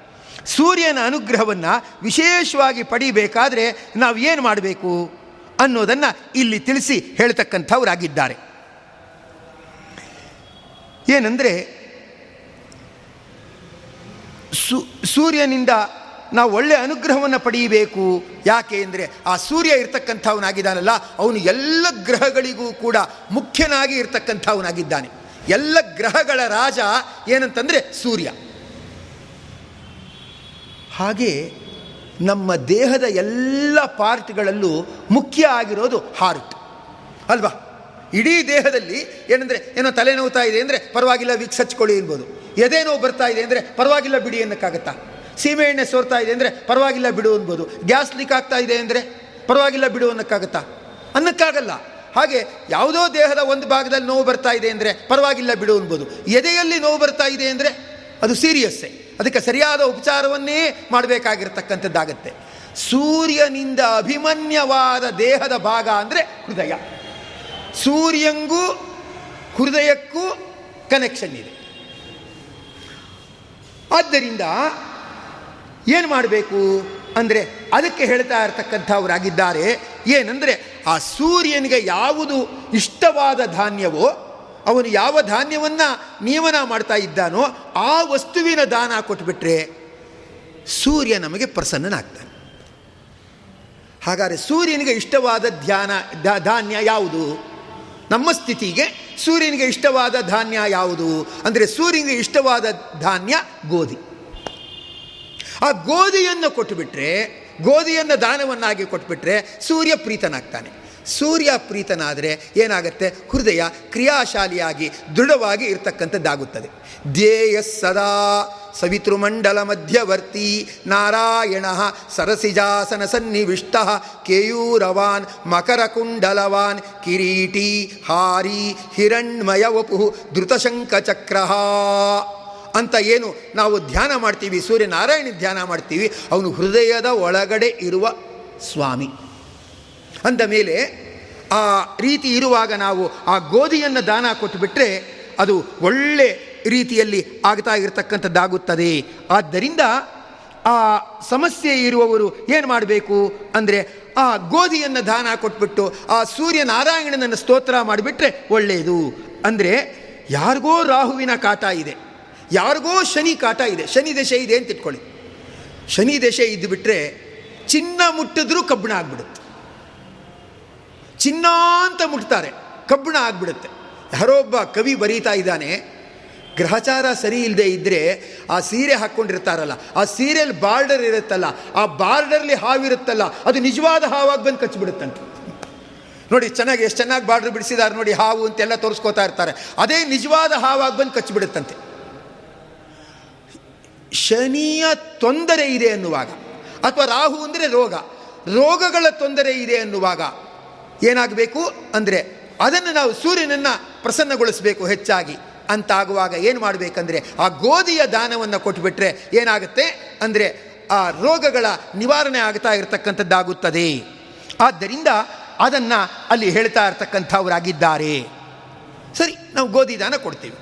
ಸೂರ್ಯನ ಅನುಗ್ರಹವನ್ನು ವಿಶೇಷವಾಗಿ ಪಡಿಬೇಕಾದರೆ ನಾವು ಏನು ಮಾಡಬೇಕು ಅನ್ನೋದನ್ನು ಇಲ್ಲಿ ತಿಳಿಸಿ ಹೇಳ್ತಕ್ಕಂಥವರಾಗಿದ್ದಾರೆ. ಏನಂದರೆ, ಸು, ಸೂರ್ಯನಿಂದ ನಾವು ಒಳ್ಳೆಯ ಅನುಗ್ರಹವನ್ನು ಪಡೆಯಬೇಕು ಯಾಕೆ ಅಂದರೆ, ಆ ಸೂರ್ಯ ಇರ್ತಕ್ಕಂಥವನಾಗಿದ್ದಾನಲ್ಲ, ಅವನು ಎಲ್ಲ ಗ್ರಹಗಳಿಗೂ ಕೂಡ ಮುಖ್ಯನಾಗಿ ಇರ್ತಕ್ಕಂಥವನಾಗಿದ್ದಾನೆ. ಎಲ್ಲ ಗ್ರಹಗಳ ರಾಜ ಏನಂತಂದರೆ ಸೂರ್ಯ. ಹಾಗೆ ನಮ್ಮ ದೇಹದ ಎಲ್ಲ ಪಾರ್ಟ್ಗಳಲ್ಲೂ ಮುಖ್ಯ ಆಗಿರೋದು ಹಾರ್ಟ್ ಅಲ್ವಾ? ಇಡೀ ದೇಹದಲ್ಲಿ ಏನಂದರೆ, ಏನೋ ತಲೆನೋವ್ತಾ ಇದೆ ಅಂದರೆ ಪರವಾಗಿಲ್ಲ ವಿಕ್ಸ್ ಹಚ್ಕೊಳ್ಳಿ ಇರ್ಬೋದು ಎದೆ ನೋವು ಬರ್ತಾ ಇದೆ ಅಂದರೆ ಪರವಾಗಿಲ್ಲ, ಬಿಡಿ ಅನ್ನೋಕ್ಕಾಗತ್ತಾ ಸೀಮೆ ಎಣ್ಣೆ ಸೋರ್ತಾ ಇದೆ ಅಂದರೆ ಪರವಾಗಿಲ್ಲ, ಬಿಡು ಅನ್ಬೋದು ಗ್ಯಾಸ್ ಲೀಕ್ ಆಗ್ತಾ ಇದೆ ಅಂದರೆ ಪರವಾಗಿಲ್ಲ, ಬಿಡು ಅನ್ನೋಕ್ಕಾಗತ್ತಾ? ಅನ್ನಕ್ಕಾಗಲ್ಲ. ಹಾಗೆ ಯಾವುದೋ ದೇಹದ ಒಂದು ಭಾಗದಲ್ಲಿ ನೋವು ಬರ್ತಾ ಇದೆ ಅಂದರೆ ಪರವಾಗಿಲ್ಲ, ಬಿಡು ಅನ್ಬೋದು ಎದೆಯಲ್ಲಿ ನೋವು ಬರ್ತಾ ಇದೆ ಅಂದರೆ ಅದು ಸೀರಿಯಸ್ಸೇ ಅದಕ್ಕೆ ಸರಿಯಾದ ಉಪಚಾರವನ್ನೇ ಮಾಡಬೇಕಾಗಿರ್ತಕ್ಕಂಥದ್ದಾಗತ್ತೆ. ಸೂರ್ಯನಿಂದ ಅಭಿಮನ್ಯವಾದ ದೇಹದ ಭಾಗ ಅಂದರೆ ಹೃದಯ. ಸೂರ್ಯಂಗೂ ಹೃದಯಕ್ಕೂ ಕನೆಕ್ಷನ್ ಇದೆ. ಆದ್ದರಿಂದ ಏನು ಮಾಡಬೇಕು ಅಂದರೆ ಅದಕ್ಕೆ ಹೇಳ್ತಾ ಇರ್ತಕ್ಕಂಥವರಾಗಿದ್ದಾರೆ. ಏನಂದರೆ ಆ ಸೂರ್ಯನಿಗೆ ಯಾವುದು ಇಷ್ಟವಾದ ಧಾನ್ಯವೋ ಅವನು ಯಾವ ಧಾನ್ಯವನ್ನು ನಿಯಮನ ಮಾಡ್ತಾ ಇದ್ದಾನೋ ಆ ವಸ್ತುವಿನ ದಾನ ಕೊಟ್ಬಿಟ್ರೆ ಸೂರ್ಯ ನಮಗೆ ಪ್ರಸನ್ನನಾಗ್ತಾನೆ. ಹಾಗಾದರೆ ಸೂರ್ಯನಿಗೆ ಇಷ್ಟವಾದ ಧ್ಯಾನ ಧಾನ್ಯ ಯಾವುದು? ನಮ್ಮ ಸ್ಥಿತಿಗೆ ಸೂರ್ಯನಿಗೆ ಇಷ್ಟವಾದ ಧಾನ್ಯ ಯಾವುದು? ಅಂದರೆ ಸೂರ್ಯನಿಗೆ ಇಷ್ಟವಾದ ಧಾನ್ಯ ಗೋಧಿ. ಆ ಗೋಧಿಯನ್ನು ಕೊಟ್ಟುಬಿಟ್ರೆ ಗೋಧಿಯನ್ನು ದಾನವನ್ನಾಗಿ ಕೊಟ್ಬಿಟ್ರೆ ಸೂರ್ಯ ಪ್ರೀತನಾಗ್ತಾನೆ. ಸೂರ್ಯ ಪ್ರೀತನಾದರೆ ಏನಾಗುತ್ತೆ? ಹೃದಯ ಕ್ರಿಯಾಶಾಲಿಯಾಗಿ ದೃಢವಾಗಿ ಇರ್ತಕ್ಕಂಥದ್ದಾಗುತ್ತದೆ. ಧ್ಯೇಯ ಸದಾ ಸವಿತೃಮಂಡಲ ಮಧ್ಯವರ್ತಿ ನಾರಾಯಣ ಸರಸಿಜಾಸನ ಸನ್ನಿವಿಷ್ಟ ಕೇಯೂರವಾನ್ ಮಕರಕುಂಡಲವಾನ್ ಕಿರೀಟಿ ಹಾರಿ ಹಿರಣ್ಮಯ ವಪು ಧೃತಶಂಕಚಕ್ರ ಅಂತ ಏನು ನಾವು ಧ್ಯಾನ ಮಾಡ್ತೀವಿ, ಸೂರ್ಯನಾರಾಯಣ ಧ್ಯಾನ ಮಾಡ್ತೀವಿ, ಅವನು ಹೃದಯದ ಒಳಗಡೆ ಇರುವ ಸ್ವಾಮಿ. ಅಂದ ಮೇಲೆ ಆ ರೀತಿ ಇರುವಾಗ ನಾವು ಆ ಗೋಧಿಯನ್ನು ದಾನ ಕೊಟ್ಟುಬಿಟ್ರೆ ಅದು ಒಳ್ಳೆ ರೀತಿಯಲ್ಲಿ ಆಗ್ತಾ ಇರತಕ್ಕಂಥದ್ದಾಗುತ್ತದೆ. ಆದ್ದರಿಂದ ಆ ಸಮಸ್ಯೆ ಇರುವವರು ಏನು ಮಾಡಬೇಕು ಅಂದರೆ ಆ ಗೋಧಿಯನ್ನು ದಾನ ಕೊಟ್ಬಿಟ್ಟು ಆ ಸೂರ್ಯನಾರಾಯಣನನ್ನು ಸ್ತೋತ್ರ ಮಾಡಿಬಿಟ್ರೆ ಒಳ್ಳೆಯದು. ಅಂದರೆ ಯಾರಿಗೋ ರಾಹುವಿನ ಕಾಟ ಇದೆ, ಯಾರಿಗೋ ಶನಿ ಕಾಟ ಇದೆ, ಶನಿ ದಶೆ ಇದೆ ಅಂತ ಇಟ್ಕೊಳ್ಳಿ. ಶನಿ ದಶೆ ಇದ್ದುಬಿಟ್ರೆ ಚಿನ್ನ ಮುಟ್ಟಿದ್ರೂ ಕಬ್ಬಿಣ ಆಗ್ಬಿಡುತ್ತೆ. ಚಿನ್ನ ಅಂತ ಮುಟ್ತಾರೆ, ಕಬ್ಬಿಣ ಆಗ್ಬಿಡುತ್ತೆ. ಯಾರೋ ಒಬ್ಬ ಕವಿ ಬರೀತಾ ಇದ್ದಾನೆ, ಗ್ರಹಚಾರ ಸರಿ ಇಲ್ಲದೆ ಇದ್ದರೆ ಆ ಸೀರೆ ಹಾಕ್ಕೊಂಡಿರ್ತಾರಲ್ಲ, ಆ ಸೀರೆಯಲ್ಲಿ ಬಾರ್ಡರ್ ಇರುತ್ತಲ್ಲ, ಆ ಬಾರ್ಡರ್ಲಿ ಹಾವಿರುತ್ತಲ್ಲ, ಅದು ನಿಜವಾದ ಹಾವಾಗಿ ಬಂದು ಕಚ್ಚಿಬಿಡುತ್ತಂತೆ. ನೋಡಿ, ಚೆನ್ನಾಗಿ, ಎಷ್ಟು ಚೆನ್ನಾಗಿ ಬಾರ್ಡರ್ ಬಿಡಿಸಿದ್ದಾರೆ ನೋಡಿ, ಹಾವು ಅಂತೆಲ್ಲ ತೋರಿಸ್ಕೋತಾ ಇರ್ತಾರೆ. ಅದೇ ನಿಜವಾದ ಹಾವಾಗಿ ಬಂದು ಕಚ್ಚಿಬಿಡುತ್ತಂತೆ. ಶನಿಯ ತೊಂದರೆ ಇದೆ ಅನ್ನುವಾಗ, ಅಥವಾ ರಾಹು ಅಂದರೆ ರೋಗ, ರೋಗಗಳ ತೊಂದರೆ ಇದೆ ಅನ್ನುವಾಗ ಏನಾಗಬೇಕು ಅಂದರೆ ಅದನ್ನು ನಾವು ಸೂರ್ಯನನ್ನು ಪ್ರಸನ್ನಗೊಳಿಸಬೇಕು ಹೆಚ್ಚಾಗಿ. ಅಂತಾಗುವಾಗ ಏನು ಮಾಡಬೇಕಂದ್ರೆ ಆ ಗೋಧಿಯ ದಾನವನ್ನು ಕೊಟ್ಟುಬಿಟ್ರೆ ಏನಾಗುತ್ತೆ ಅಂದರೆ ಆ ರೋಗಗಳ ನಿವಾರಣೆ ಆಗ್ತಾ ಇರತಕ್ಕಂಥದ್ದಾಗುತ್ತದೆ. ಆದ್ದರಿಂದ ಅದನ್ನು ಅಲ್ಲಿ ಹೇಳ್ತಾ ಇರ್ತಕ್ಕಂಥವರಾಗಿದ್ದಾರೆ. ಸರಿ, ನಾವು ಗೋಧಿ ದಾನ ಕೊಡ್ತೀವಿ.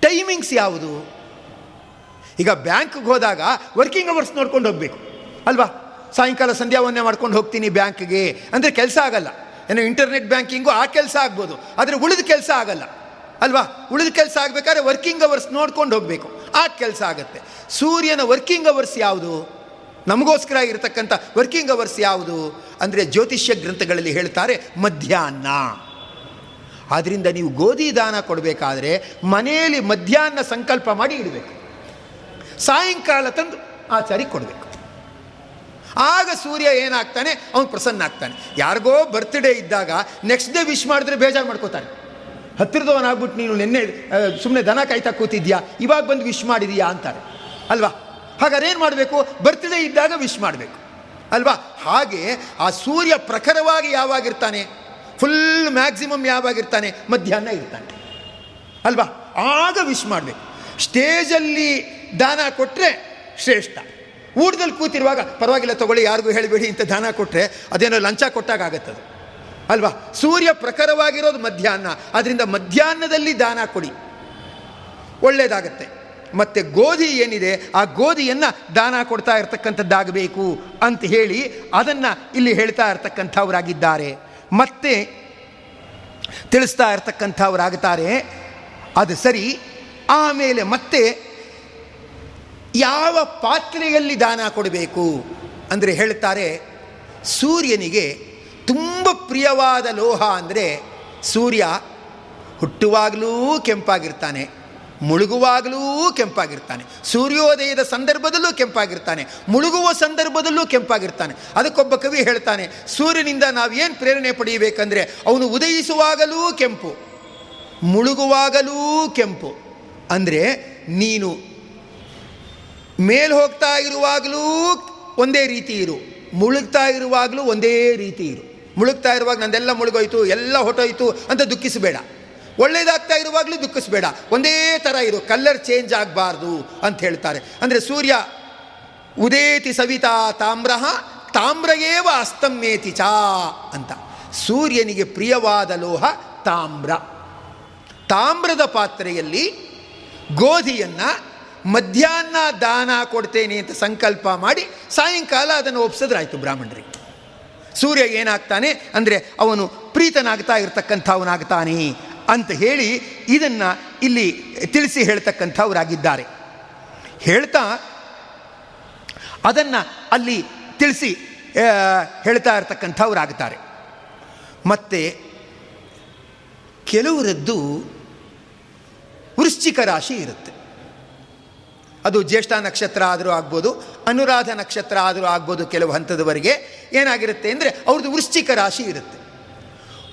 ಟೈಮಿಂಗ್ಸ್ ಯಾವುದು? ಈಗ ಬ್ಯಾಂಕ್ಗೆ ಹೋದಾಗ ವರ್ಕಿಂಗ್ ಅವರ್ಸ್ ನೋಡ್ಕೊಂಡು ಹೋಗಬೇಕು, ಅಲ್ವಾ? ಸಾಯಂಕಾಲ ಸಂಧ್ಯಾವನ್ನೇ ಮಾಡ್ಕೊಂಡು ಹೋಗ್ತೀನಿ ಬ್ಯಾಂಕ್ಗೆ. ಅಂದರೆ ಕೆಲಸ ಆಗಲ್ಲ. ಏನೋ ಇಂಟರ್ನೆಟ್ ಬ್ಯಾಂಕಿಂಗು ಆ ಕೆಲಸ ಆಗ್ಬೋದು. ಆದರೆ ಉಳಿದ ಕೆಲಸ ಆಗಲ್ಲ. ಅಲ್ವಾ? ಉಳಿದ ಕೆಲಸ ಆಗಬೇಕಾದ್ರೆ ವರ್ಕಿಂಗ್ ಅವರ್ಸ್ ನೋಡ್ಕೊಂಡು ಹೋಗಬೇಕು. ಆ ಕೆಲಸ ಆಗುತ್ತೆ. ಸೂರ್ಯನ ವರ್ಕಿಂಗ್ ಅವರ್ಸ್ ಯಾವುದು? ನಮಗೋಸ್ಕರ ಇರತಕ್ಕಂಥ ವರ್ಕಿಂಗ್ ಅವರ್ಸ್ ಯಾವುದು? ಅಂದರೆ ಜ್ಯೋತಿಷ್ಯ ಗ್ರಂಥಗಳಲ್ಲಿ ಹೇಳ್ತಾರೆ, ಮಧ್ಯಾಹ್ನ. ಆದ್ದರಿಂದ ನೀವು ಗೋಧಿ ದಾನ ಕೊಡಬೇಕಾದ್ರೆ ಮನೆಯಲ್ಲಿ ಮಧ್ಯಾಹ್ನ ಸಂಕಲ್ಪ ಮಾಡಿ ಇಡಬೇಕು. ಸಾಯಂಕಾಲ ತಂದು ಆಚಾರಿ ಕೊಡಬೇಕು. ಆಗ ಸೂರ್ಯ ಏನಾಗ್ತಾನೆ? ಅವನು ಪ್ರಸನ್ನ ಆಗ್ತಾನೆ ಯಾರಿಗೋ ಬರ್ತ್ಡೇ ಇದ್ದಾಗ ನೆಕ್ಸ್ಟ್ ಡೇ ವಿಶ್ ಮಾಡಿದ್ರೆ ಬೇಜಾರು ಮಾಡ್ಕೋತಾನೆ ಹತ್ತಿರದವನಾಗ್ಬಿಟ್ಟು ನೀನು ನಿನ್ನೆ ಸುಮ್ಮನೆ ದನ ಕಾಯ್ತಾ ಕೂತಿದ್ಯಾ? ಇವಾಗ ಬಂದು ವಿಶ್ ಮಾಡಿದೀಯಾ ಅಂತಾರೆ. ಅಲ್ವಾ? ಹಾಗಾದ್ರೆ ಏನು ಮಾಡಬೇಕು? ಬರ್ತ್ಡೇ ಇದ್ದಾಗ ವಿಶ್ ಮಾಡಬೇಕು. ಅಲ್ವಾ? ಹಾಗೆ ಆ ಸೂರ್ಯ ಪ್ರಖರವಾಗಿ ಯಾವಾಗಿರ್ತಾನೆ? Full maximum ಯಾವಾಗಿರ್ತಾನೆ? ಮಧ್ಯಾಹ್ನ ಇರ್ತಾನೆ. ಅಲ್ವಾ? ಆಗ ವಿಶ್ ಮಾಡಬೇಕು. ಸ್ಟೇಜಲ್ಲಿ ದಾನ ಕೊಟ್ಟರೆ ಶ್ರೇಷ್ಠ. ಊಟದಲ್ಲಿ ಕೂತಿರುವಾಗ, ಪರವಾಗಿಲ್ಲ ತಗೊಳ್ಳಿ, ಯಾರಿಗೂ ಹೇಳಬೇಡಿ ಅಂತ ದಾನ ಕೊಟ್ಟರೆ ಅದೇನೋ ಲಂಚ ಕೊಟ್ಟಾಗ ಆಗತ್ತದು. ಅಲ್ವಾ? ಸೂರ್ಯ ಪ್ರಖರವಾಗಿರೋದು ಮಧ್ಯಾಹ್ನ. ಅದರಿಂದ ಮಧ್ಯಾಹ್ನದಲ್ಲಿ ದಾನ ಕೊಡಿ. ಒಳ್ಳೆಯದಾಗತ್ತೆ ಮತ್ತು ಗೋಧಿ ಏನಿದೆ, ಆ ಗೋಧಿಯನ್ನು ದಾನ ಕೊಡ್ತಾ ಇರ್ತಕ್ಕಂಥದ್ದಾಗಬೇಕು ಅಂತ ಹೇಳಿ ಅದನ್ನು ಇಲ್ಲಿ ಹೇಳ್ತಾ ಇರ್ತಕ್ಕಂಥವರಾಗಿದ್ದಾರೆ. ಮತ್ತೆ ತಿಳಿಸ್ತಾ ಇರ್ತಕ್ಕಂಥವರಾಗುತ್ತಾರೆ ಅದು ಸರಿ. ಆಮೇಲೆ ಮತ್ತೆ ಯಾವ ಪಾತ್ರೆಯಲ್ಲಿ ದಾನ ಕೊಡಬೇಕು ಅಂದರೆ ಹೇಳ್ತಾರೆ, ಸೂರ್ಯನಿಗೆ ತುಂಬ ಪ್ರಿಯವಾದ ಲೋಹ ಅಂದರೆ ಸೂರ್ಯ ಹುಟ್ಟುವಾಗಲೂ ಕೆಂಪಾಗಿರ್ತಾನೆ, ಮುಳುಗುವಾಗಲೂ ಕೆಂಪಾಗಿರ್ತಾನೆ, ಸೂರ್ಯೋದಯದ ಸಂದರ್ಭದಲ್ಲೂ ಕೆಂಪಾಗಿರ್ತಾನೆ, ಮುಳುಗುವ ಸಂದರ್ಭದಲ್ಲೂ ಕೆಂಪಾಗಿರ್ತಾನೆ. ಅದಕ್ಕೊಬ್ಬ ಕವಿ ಹೇಳ್ತಾನೆ, ಸೂರ್ಯನಿಂದ ನಾವೇನು ಪ್ರೇರಣೆ ಪಡೆಯಬೇಕಂದ್ರೆ ಅವನು ಉದಯಿಸುವಾಗಲೂ ಕೆಂಪು, ಮುಳುಗುವಾಗಲೂ ಕೆಂಪು. ಅಂದರೆ ನೀನು ಮೇಲೆ ಹೋಗ್ತಾ ಇರುವಾಗಲೂ ಒಂದೇ ರೀತಿ ಇರು. ಮುಳುಗ್ತಾ ಇರುವಾಗಲೂ ಒಂದೇ ರೀತಿ ಇರು. ಮುಳುಗ್ತಾ ಇರುವಾಗ ನಂದೆಲ್ಲ ಮುಳುಗೋಯ್ತು, ಎಲ್ಲ ಹೊಟ್ಟೋಯ್ತು ಅಂತ ದುಃಖಿಸಬೇಡ. ಒಳ್ಳೇದಾಗ್ತಾ ಇರುವಾಗಲೂ ದುಃಖಿಸಬೇಡ. ಒಂದೇ ಥರ ಇರು. ಕಲ್ಲರ್ ಚೇಂಜ್ ಆಗಬಾರ್ದು ಅಂತ ಹೇಳ್ತಾರೆ. ಅಂದರೆ ಸೂರ್ಯ, ಉದೇತಿ ಸವಿತಾ ತಾಮ್ರ ತಾಮ್ರಯೇವ ಅಸ್ತಮ್ಯೇತಿ ಚಾ ಅಂತ. ಸೂರ್ಯನಿಗೆ ಪ್ರಿಯವಾದ ಲೋಹ ತಾಮ್ರ. ತಾಮ್ರದ ಪಾತ್ರೆಯಲ್ಲಿ ಗೋಧಿಯನ್ನು ಮಧ್ಯಾಹ್ನ ದಾನ ಕೊಡ್ತೇನೆ ಅಂತ ಸಂಕಲ್ಪ ಮಾಡಿ ಸಾಯಂಕಾಲ ಅದನ್ನು ಒಪ್ಪಿಸಿದ್ರಾಯ್ತು ಬ್ರಾಹ್ಮಣರಿಗೆ. ಸೂರ್ಯ ಏನಾಗ್ತಾನೆ ಅಂದರೆ ಅವನು ಪ್ರೀತನಾಗ್ತಾ ಇರತಕ್ಕಂಥವನಾಗ್ತಾನೆ ಅಂತ ಹೇಳಿ ಇದನ್ನು ಇಲ್ಲಿ ತಿಳಿಸಿ ಹೇಳ್ತಕ್ಕಂಥವರಾಗಿದ್ದಾರೆ. ಹೇಳ್ತಾ ಅದನ್ನು ಅಲ್ಲಿ ತಿಳಿಸಿ ಹೇಳ್ತಾ ಇರ್ತಕ್ಕಂಥವರಾಗ್ತಾರೆ. ಮತ್ತು ಕೆಲವರದ್ದು ವೃಶ್ಚಿಕ ರಾಶಿ ಇರುತ್ತೆ. ಅದು ಜ್ಯೇಷ್ಠ ನಕ್ಷತ್ರ ಆದರೂ ಆಗ್ಬೋದು, ಅನುರಾಧ ನಕ್ಷತ್ರ ಆದರೂ ಆಗ್ಬೋದು ಕೆಲವು ಹಂತದವರೆಗೆ. ಏನಾಗಿರುತ್ತೆ ಅಂದರೆ ಅವ್ರದ್ದು ವೃಶ್ಚಿಕ ರಾಶಿ ಇರುತ್ತೆ.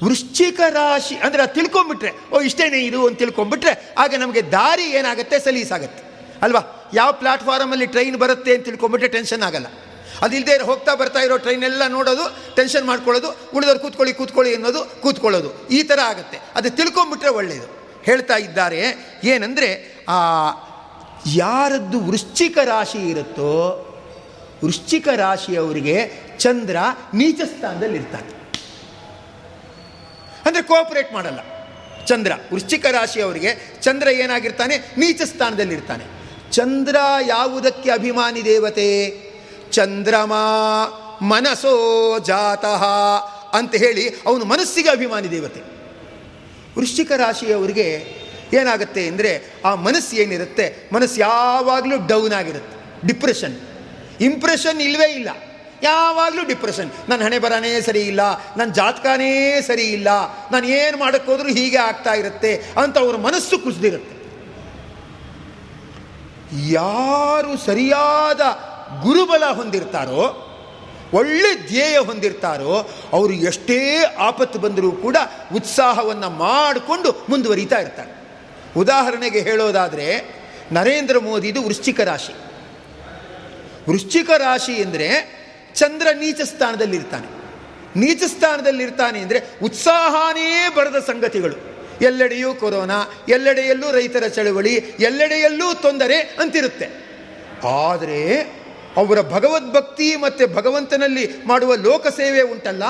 ವೃಶ್ಚಿಕ ರಾಶಿ ಅಂದರೆ ಅದು ತಿಳ್ಕೊಂಬಿಟ್ರೆ, ಓ ಇಷ್ಟೇನೇ ಇದು ಅಂತ ತಿಳ್ಕೊಂಬಿಟ್ರೆ, ಆಗ ನಮಗೆ ದಾರಿ ಏನಾಗುತ್ತೆ ಸಲೀಸಾಗುತ್ತೆ ಅಲ್ವಾ? ಯಾವ ಪ್ಲಾಟ್ಫಾರಮಲ್ಲಿ ಟ್ರೈನ್ ಬರುತ್ತೆ ಅಂತ ತಿಳ್ಕೊಂಬಿಟ್ರೆ ಟೆನ್ಷನ್ ಆಗಲ್ಲ. ಅದಿಲ್ಲದೆ ಹೋಗ್ತಾ ಬರ್ತಾ ಇರೋ ಟ್ರೈನ್ ಎಲ್ಲ ನೋಡೋದು ಟೆನ್ಷನ್ ಮಾಡ್ಕೊಳ್ಳೋದು, ಉಳಿದವ್ರು ಕೂತ್ಕೊಳ್ಳಿ ಕೂತ್ಕೊಳ್ಳಿ ಅನ್ನೋದು ಕೂತ್ಕೊಳ್ಳೋದು. ಈ ಥರ ಆಗುತ್ತೆ. ಅದು ತಿಳ್ಕೊಂಬಿಟ್ರೆ ಒಳ್ಳೆಯದು ಹೇಳ್ತಾ ಇದ್ದಾರೆ ಏನಂದರೆ, ಆ ಯಾರದ್ದು ವೃಶ್ಚಿಕ ರಾಶಿ ಇರುತ್ತೋ ವೃಶ್ಚಿಕ ರಾಶಿಯವರಿಗೆ ಚಂದ್ರ ನೀಚ ಸ್ಥಾನದಲ್ಲಿ ಇರ್ತಾನೆ. ಅಂದರೆ ಕೋಆಪರೇಟ್ ಮಾಡಲ್ಲ. ಚಂದ್ರ ವೃಶ್ಚಿಕ ರಾಶಿಯವರಿಗೆ ಚಂದ್ರ ಏನಾಗಿರ್ತಾನೆ? ನೀಚ ಸ್ಥಾನದಲ್ಲಿರ್ತಾನೆ ಚಂದ್ರ ಯಾವುದಕ್ಕೆ ಅಭಿಮಾನಿ ದೇವತೆ? ಚಂದ್ರಮ ಮನಸೋ ಜಾತಃ ಅಂತ ಹೇಳಿ ಅವನು ಮನಸ್ಸಿಗೆ ಅಭಿಮಾನಿ ದೇವತೆ. ವೃಶ್ಚಿಕ ರಾಶಿಯವರಿಗೆ ಏನಾಗುತ್ತೆ ಅಂದರೆ ಆ ಮನಸ್ಸು ಏನಿರುತ್ತೆ? ಮನಸ್ಸು ಯಾವಾಗಲೂ ಡೌನ್ ಆಗಿರುತ್ತೆ. ಡಿಪ್ರೆಷನ್ ಇಂಪ್ರೆಷನ್ ಇಲ್ಲವೇ ಇಲ್ಲ. ಯಾವಾಗಲೂ ಡಿಪ್ರೆಷನ್ ನನ್ನ ಹಣೆ ಬರನೇ ಸರಿ ಇಲ್ಲ. ನನ್ನ ಜಾತಕನೇ ಸರಿ ಇಲ್ಲ. ನಾನು ಏನು ಮಾಡೋಕ್ಕೋದ್ರೂ ಹೀಗೆ ಆಗ್ತಾ ಇರುತ್ತೆ ಅಂತ ಅವ್ರ ಮನಸ್ಸು ಕುಸಿದಿರುತ್ತೆ. ಯಾರು ಸರಿಯಾದ ಗುರುಬಲ ಹೊಂದಿರ್ತಾರೋ, ಒಳ್ಳೆ ಧ್ಯೇಯ ಹೊಂದಿರ್ತಾರೋ, ಅವರು ಎಷ್ಟೇ ಆಪತ್ತು ಬಂದರೂ ಕೂಡ ಉತ್ಸಾಹವನ್ನು ಮಾಡಿಕೊಂಡು ಮುಂದುವರಿತಾ ಇರ್ತಾರೆ. ಉದಾಹರಣೆಗೆ ಹೇಳೋದಾದರೆ, ನರೇಂದ್ರ ಮೋದಿದು ವೃಶ್ಚಿಕ ರಾಶಿ. ವೃಶ್ಚಿಕ ರಾಶಿ ಎಂದರೆ ಚಂದ್ರ ನೀಚ ಸ್ಥಾನದಲ್ಲಿರ್ತಾನೆ. ನೀಚ ಸ್ಥಾನದಲ್ಲಿರ್ತಾನೆ ಅಂದರೆ ಉತ್ಸಾಹನೇ ಬರದ ಸಂಗತಿಗಳು. ಎಲ್ಲೆಡೆಯೂ ಕೊರೋನಾ, ಎಲ್ಲೆಡೆಯಲ್ಲೂ ರೈತರ ಚಳವಳಿ, ಎಲ್ಲೆಡೆಯಲ್ಲೂ ತೊಂದರೆ ಅಂತಿರುತ್ತೆ. ಆದರೆ ಅವರ ಭಗವದ್ಭಕ್ತಿ ಮತ್ತು ಭಗವಂತನಲ್ಲಿ ಮಾಡುವ ಲೋಕಸೇವೆ ಉಂಟಲ್ಲ,